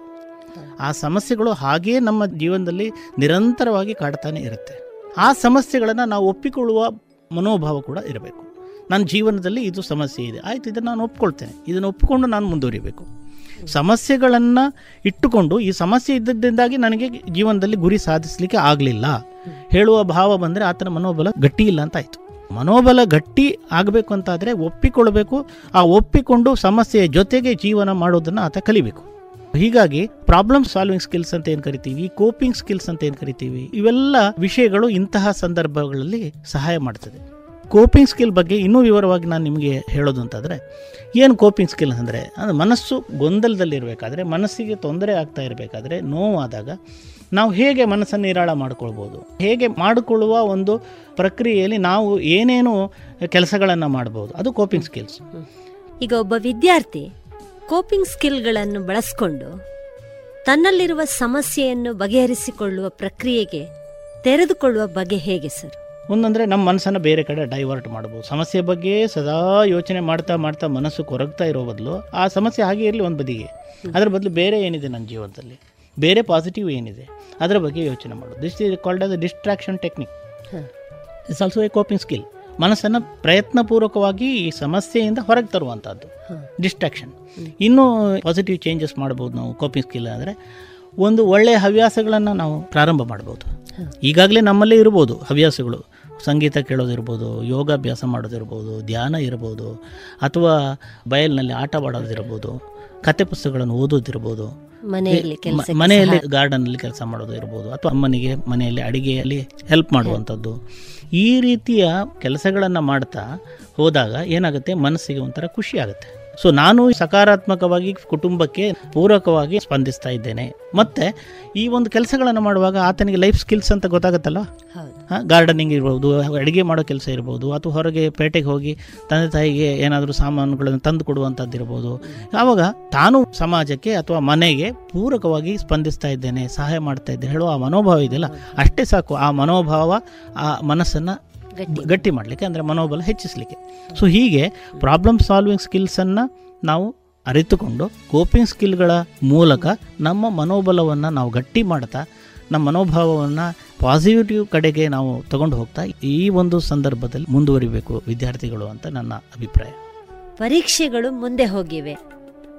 ಆ ಸಮಸ್ಯೆಗಳು ಹಾಗೇ ನಮ್ಮ ಜೀವನದಲ್ಲಿ ನಿರಂತರವಾಗಿ ಕಾಡ್ತಾನೆ ಇರುತ್ತೆ. ಆ ಸಮಸ್ಯೆಗಳನ್ನು ನಾವು ಒಪ್ಪಿಕೊಳ್ಳುವ ಮನೋಭಾವ ಕೂಡ ಇರಬೇಕು. ನನ್ನ ಜೀವನದಲ್ಲಿ ಇದು ಸಮಸ್ಯೆ ಇದೆ. ಆಯಿತು, ಇದನ್ನು ನಾನು ಒಪ್ಕೊಳ್ತೇನೆ. ಇದನ್ನು ಒಪ್ಪಿಕೊಂಡು ನಾನು ಮುಂದುವರಿಬೇಕು. ಸಮಸ್ಯೆಗಳನ್ನು ಇಟ್ಟುಕೊಂಡು, ಈ ಸಮಸ್ಯೆ ಇದ್ದದ್ದಿಂದಾಗಿ ನನಗೆ ಜೀವನದಲ್ಲಿ ಗುರಿ ಸಾಧಿಸಲಿಕ್ಕೆ ಆಗಲಿಲ್ಲ. ಹೇಳುವ ಭಾವ ಬಂದರೆ ಆತನ ಮನೋಬಲ ಗಟ್ಟಿ ಇಲ್ಲ ಅಂತ ಆಯಿತು. ಮನೋಬಲ ಗಟ್ಟಿ ಆಗಬೇಕು ಅಂತಾದರೆ ಒಪ್ಪಿಕೊಳ್ಬೇಕು. ಆ ಒಪ್ಪಿಕೊಂಡು ಸಮಸ್ಯೆಯ ಜೊತೆಗೆ ಜೀವನ ಮಾಡೋದನ್ನು ಆತ ಕಲಿಬೇಕು. ಹೀಗಾಗಿ ಪ್ರಾಬ್ಲಮ್ ಸಾಲ್ವಿಂಗ್ ಸ್ಕಿಲ್ಸ್ ಅಂತ ಏನು ಕರಿತೀವಿ? ಕೋಪಿಂಗ್ ಸ್ಕಿಲ್ಸ್ ಅಂತ ಏನು ಕರಿತೀವಿ? ಇವೆಲ್ಲ ವಿಷಯಗಳು ಇಂತಹ ಸಂದರ್ಭಗಳಲ್ಲಿ ಸಹಾಯ ಮಾಡ್ತದೆ. ಕೋಪಿಂಗ್ ಸ್ಕಿಲ್ ಬಗ್ಗೆ ಇನ್ನೂ ವಿವರವಾಗಿ ನಾನು ನಿಮಗೆ ಹೇಳೋದು ಅಂತಂದರೆ, ಏನು ಕೋಪಿಂಗ್ ಸ್ಕಿಲ್ ಅಂದರೆ ಅದು ಮನಸ್ಸು ಗೊಂದಲದಲ್ಲಿರಬೇಕಾದ್ರೆ, ಮನಸ್ಸಿಗೆ ತೊಂದರೆ ಆಗ್ತಾ ಇರಬೇಕಾದ್ರೆ ನೋವಾದಾಗ ನಾವು ಹೇಗೆ ಮನಸ್ಸನ್ನು ನಿರಾಳ ಮಾಡ್ಕೊಳ್ಬೋದು? ಹೇಗೆ ಮಾಡಿಕೊಳ್ಳುವ ಒಂದು ಪ್ರಕ್ರಿಯೆಯಲ್ಲಿ ನಾವು ಏನೇನು ಕೆಲಸಗಳನ್ನು ಮಾಡ್ಬೋದು? ಅದು ಕೋಪಿಂಗ್ ಸ್ಕಿಲ್ಸ್ ಈಗ ಒಬ್ಬ ವಿದ್ಯಾರ್ಥಿ ಕೋಪಿಂಗ್ ಸ್ಕಿಲ್ಗಳನ್ನು ಬಳಸಿಕೊಂಡು ತನ್ನಲ್ಲಿರುವ ಸಮಸ್ಯೆಯನ್ನು ಬಗೆಹರಿಸಿಕೊಳ್ಳುವ ಪ್ರಕ್ರಿಯೆಗೆ ತೆರೆದುಕೊಳ್ಳುವ ಬಗೆ ಹೇಗೆ ಸರ್ ಒಂದಂದರೆ ನಮ್ಮ ಮನಸ್ಸನ್ನು ಬೇರೆ ಕಡೆ ಡೈವರ್ಟ್ ಮಾಡ್ಬೋದು. ಸಮಸ್ಯೆ ಬಗ್ಗೆ ಸದಾ ಯೋಚನೆ ಮಾಡ್ತಾ ಮಾಡ್ತಾ ಮನಸ್ಸು ಕೊರಗ್ತಾ ಇರೋ ಬದಲು ಆ ಸಮಸ್ಯೆ ಹಾಗೆ ಇರಲಿ ಒಂದು ಬದಿಗೆ. ಅದರ ಬದಲು ಬೇರೆ ಏನಿದೆ ನನ್ನ ಜೀವನದಲ್ಲಿ? ಬೇರೆ ಪಾಸಿಟಿವ್ ಏನಿದೆ? ಅದರ ಬಗ್ಗೆ ಯೋಚನೆ ಮಾಡೋದು. This is called as distraction technique it's also a coping skill ಮನಸ್ಸನ್ನು ಪ್ರಯತ್ನಪೂರ್ವಕವಾಗಿ ಈ ಸಮಸ್ಯೆಯಿಂದ ಹೊರಗೆ ತರುವಂಥದ್ದು ಡಿಸ್ಟ್ರಾಕ್ಷನ್ ಇನ್ನೂ ಪಾಸಿಟಿವ್ ಚೇಂಜಸ್ ಮಾಡ್ಬೋದು ನಾವು ಕೋಪಿಂಗ್ ಸ್ಕಿಲ್ ಅಂದರೆ ಒಂದು ಒಳ್ಳೆಯ ಹವ್ಯಾಸಗಳನ್ನು ನಾವು ಪ್ರಾರಂಭ ಮಾಡ್ಬೋದು. ಈಗಾಗಲೇ ನಮ್ಮಲ್ಲೇ ಇರ್ಬೋದು ಹವ್ಯಾಸಗಳು. ಸಂಗೀತ ಕೇಳೋದಿರ್ಬೋದು ಯೋಗಾಭ್ಯಾಸ ಮಾಡೋದಿರ್ಬೋದು ಧ್ಯಾನ ಇರ್ಬೋದು ಅಥವಾ ಬಯಲಿನಲ್ಲಿ ಆಟವಾಡೋದಿರ್ಬೋದು ಕತೆ ಪುಸ್ತಕಗಳನ್ನು ಓದೋದಿರ್ಬೋದು ಮನೆಯಲ್ಲಿ ಮನೆಯಲ್ಲಿ ಗಾರ್ಡನಲ್ಲಿ ಕೆಲಸ ಮಾಡೋದು ಇರ್ಬೋದು ಅಥವಾ ಅಮ್ಮನಿಗೆ ಮನೆಯಲ್ಲಿ ಅಡಿಗೆಯಲ್ಲಿ ಹೆಲ್ಪ್ ಮಾಡುವಂಥದ್ದು. ಈ ರೀತಿಯ ಕೆಲಸಗಳನ್ನು ಮಾಡ್ತಾ ಹೋದಾಗ ಏನಾಗುತ್ತೆ? ಮನಸ್ಸಿಗೆ ಒಂಥರ ಖುಷಿ ಆಗುತ್ತೆ. ಸೊ ನಾನು ಸಕಾರಾತ್ಮಕವಾಗಿ ಕುಟುಂಬಕ್ಕೆ ಪೂರಕವಾಗಿ ಸ್ಪಂದಿಸ್ತಾ ಇದ್ದೇನೆ. ಮತ್ತೆ ಈ ಒಂದು ಕೆಲಸಗಳನ್ನು ಮಾಡುವಾಗ ಆತನಿಗೆ ಲೈಫ್ ಸ್ಕಿಲ್ಸ್ ಅಂತ ಗೊತ್ತಾಗುತ್ತಲ್ಲ? ಗಾರ್ಡನಿಂಗ್ ಇರ್ಬೋದು ಅಡುಗೆ ಮಾಡೋ ಕೆಲಸ ಇರ್ಬೋದು ಅಥವಾ ಹೊರಗೆ ಪೇಟೆಗೆ ಹೋಗಿ ತಂದೆ ತಾಯಿಗೆ ಏನಾದರೂ ಸಾಮಾನುಗಳನ್ನು ತಂದು ಕೊಡುವಂಥದ್ದು ಇರ್ಬೋದು. ಆವಾಗ ತಾನು ಸಮಾಜಕ್ಕೆ ಅಥವಾ ಮನೆಗೆ ಪೂರಕವಾಗಿ ಸ್ಪಂದಿಸ್ತಾ ಇದ್ದೇನೆ ಸಹಾಯ ಮಾಡ್ತಾ ಇದ್ದೇನೆ. ಹೇಳುವ ಆ ಮನೋಭಾವ ಇದೆಯಲ್ಲ? ಅಷ್ಟೇ ಸಾಕು. ಆ ಮನೋಭಾವ ಆ ಮನಸ್ಸನ್ನು ಗಟ್ಟಿ. ಮಾಡಲಿಕ್ಕೆ ಅಂದರೆ ಮನೋಬಲ ಹೆಚ್ಚಿಸಲಿಕ್ಕೆ. ಸೊ ಹೀಗೆ ಪ್ರಾಬ್ಲಮ್ ಸಾಲ್ವಿಂಗ್ ಸ್ಕಿಲ್ಸನ್ನು ನಾವು ಅರಿತುಕೊಂಡು ಕೋಪಿಂಗ್ ಸ್ಕಿಲ್ಗಳ ಮೂಲಕ ನಮ್ಮ ಮನೋಬಲವನ್ನು ನಾವು ಗಟ್ಟಿ ಮಾಡ್ತಾ ನಮ್ಮ ಮನೋಭಾವವನ್ನು ಪಾಸಿಟಿವ್ ಕಡೆಗೆ ನಾವು ತಗೊಂಡು ಹೋಗ್ತಾ ಈ ಒಂದು ಸಂದರ್ಭದಲ್ಲಿ ಮುಂದುವರಿಬೇಕು ವಿದ್ಯಾರ್ಥಿಗಳು ಅಂತ ನನ್ನ ಅಭಿಪ್ರಾಯ. ಪರೀಕ್ಷೆಗಳು ಮುಂದೆ ಹೋಗಿವೆ.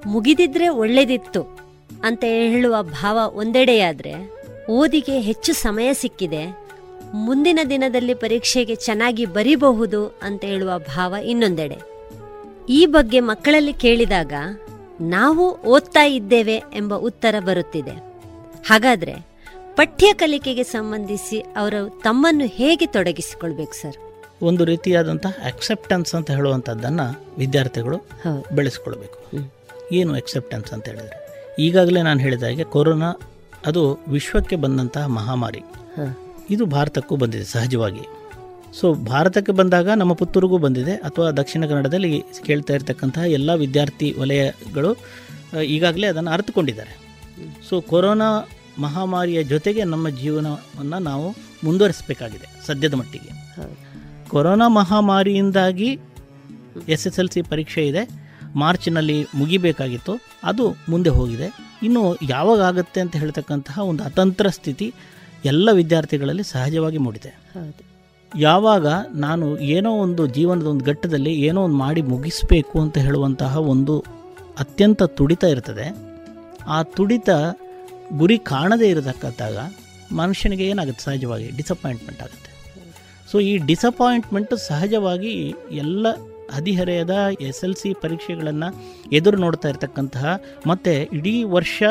ಮುಗಿದಿದ್ರೆ ಒಳ್ಳೆದಿತ್ತು ಅಂತ ಹೇಳುವ ಭಾವ ಒಂದೆಡೆಯಾದ್ರೆ ಓದಿಗೆ ಹೆಚ್ಚು ಸಮಯ ಸಿಕ್ಕಿದೆ ಮುಂದಿನ ದಿನದಲ್ಲಿ ಪರೀಕ್ಷೆಗೆ ಚೆನ್ನಾಗಿ ಬರೀಬಹುದು ಅಂತ ಹೇಳುವ ಭಾವ ಇನ್ನೊಂದೆಡೆ. ಈ ಬಗ್ಗೆ ಮಕ್ಕಳಲ್ಲಿ ಕೇಳಿದಾಗ ನಾವು ಓದ್ತಾ ಇದ್ದೇವೆ ಎಂಬ ಉತ್ತರ ಬರುತ್ತಿದೆ. ಹಾಗಾದ್ರೆ ಪಠ್ಯ ಕಲಿಕೆಗೆ ಸಂಬಂಧಿಸಿ ಅವರು ತಮ್ಮನ್ನು ಹೇಗೆ ತೊಡಗಿಸಿಕೊಳ್ಬೇಕು ಸರ್? ಒಂದು ರೀತಿಯಾದಂತಹ ಅಕ್ಸೆಪ್ಟೆನ್ಸ್ ಅಂತ ಹೇಳುವಂಥದ್ದನ್ನು ವಿದ್ಯಾರ್ಥಿಗಳು ಬೆಳೆಸ್ಕೊಳ್ಬೇಕು. ಏನು ಅಕ್ಸೆಪ್ಟೆನ್ಸ್ ಅಂತ ಹೇಳಿದ್ರೆ? ಈಗಾಗಲೇ ನಾನು ಹೇಳಿದ ಹಾಗೆ ಕೊರೋನಾ ಅದು ವಿಶ್ವಕ್ಕೆ ಬಂದಂತಹ ಮಹಾಮಾರಿ. ಇದು ಭಾರತಕ್ಕೂ ಬಂದಿದೆ, ಸಹಜವಾಗಿ. ಸೊ ಭಾರತಕ್ಕೆ ಬಂದಾಗ ನಮ್ಮ ಪುತ್ತೂರಿಗೂ ಬಂದಿದೆ, ಅಥವಾ ದಕ್ಷಿಣ ಕನ್ನಡದಲ್ಲಿ ಕೇಳ್ತಾ ಇರ್ತಕ್ಕಂತಹ ಎಲ್ಲ ವಿದ್ಯಾರ್ಥಿ ವಲಯಗಳು ಈಗಾಗಲೇ ಅದನ್ನು ಅರ್ಥಕೊಂಡಿದ್ದಾರೆ ಸೊ ಕೊರೋನಾ ಮಹಾಮಾರಿಯ ಜೊತೆಗೆ ನಮ್ಮ ಜೀವನವನ್ನು ನಾವು ಮುಂದುವರಿಸಬೇಕಾಗಿದೆ, ಸದ್ಯದ ಮಟ್ಟಿಗೆ. ಕೊರೋನಾ ಮಹಾಮಾರಿಯಿಂದಾಗಿ ಎಸ್ ಎಸ್ ಎಲ್ ಸಿ ಪರೀಕ್ಷೆ ಇದೆ, ಮಾರ್ಚ್ನಲ್ಲಿ ಮುಗಿಬೇಕಾಗಿತ್ತು, ಅದು ಮುಂದೆ ಹೋಗಿದೆ. ಇನ್ನು ಯಾವಾಗ ಆಗುತ್ತೆ ಅಂತ ಹೇಳ್ತಕ್ಕಂತಹ ಒಂದು ಅತಂತ್ರ ಸ್ಥಿತಿ ಎಲ್ಲ ವಿದ್ಯಾರ್ಥಿಗಳಲ್ಲಿ ಸಹಜವಾಗಿ ಮೂಡಿದೆ. ಯಾವಾಗ ನಾನು ಏನೋ ಒಂದು ಜೀವನದ ಒಂದು ಘಟ್ಟದಲ್ಲಿ ಏನೋ ಒಂದು ಮಾಡಿ ಮುಗಿಸಬೇಕು ಅಂತ ಹೇಳುವಂತಹ ಒಂದು ಅತ್ಯಂತ ತುಡಿತ ಇರ್ತದೆ. ಆ ತುಡಿತ ಗುರಿ ಕಾಣದೇ ಇರತಕ್ಕಂತಾಗ ಮನುಷ್ಯನಿಗೆ ಏನಾಗುತ್ತೆ? ಸಹಜವಾಗಿ ಡಿಸಪಾಯಿಂಟ್ಮೆಂಟ್ ಆಗುತ್ತೆ. ಸೊ ಈ ಡಿಸಪಾಯಿಂಟ್ಮೆಂಟ್ ಸಹಜವಾಗಿ ಎಲ್ಲ ಹದಿಹರೆಯದ ಎಸ್ ಎಲ್ ಸಿ ಪರೀಕ್ಷೆಗಳನ್ನು ಎದುರು ನೋಡ್ತಾ ಇರತಕ್ಕಂತಹ ಮತ್ತು ಇಡೀ ವರ್ಷ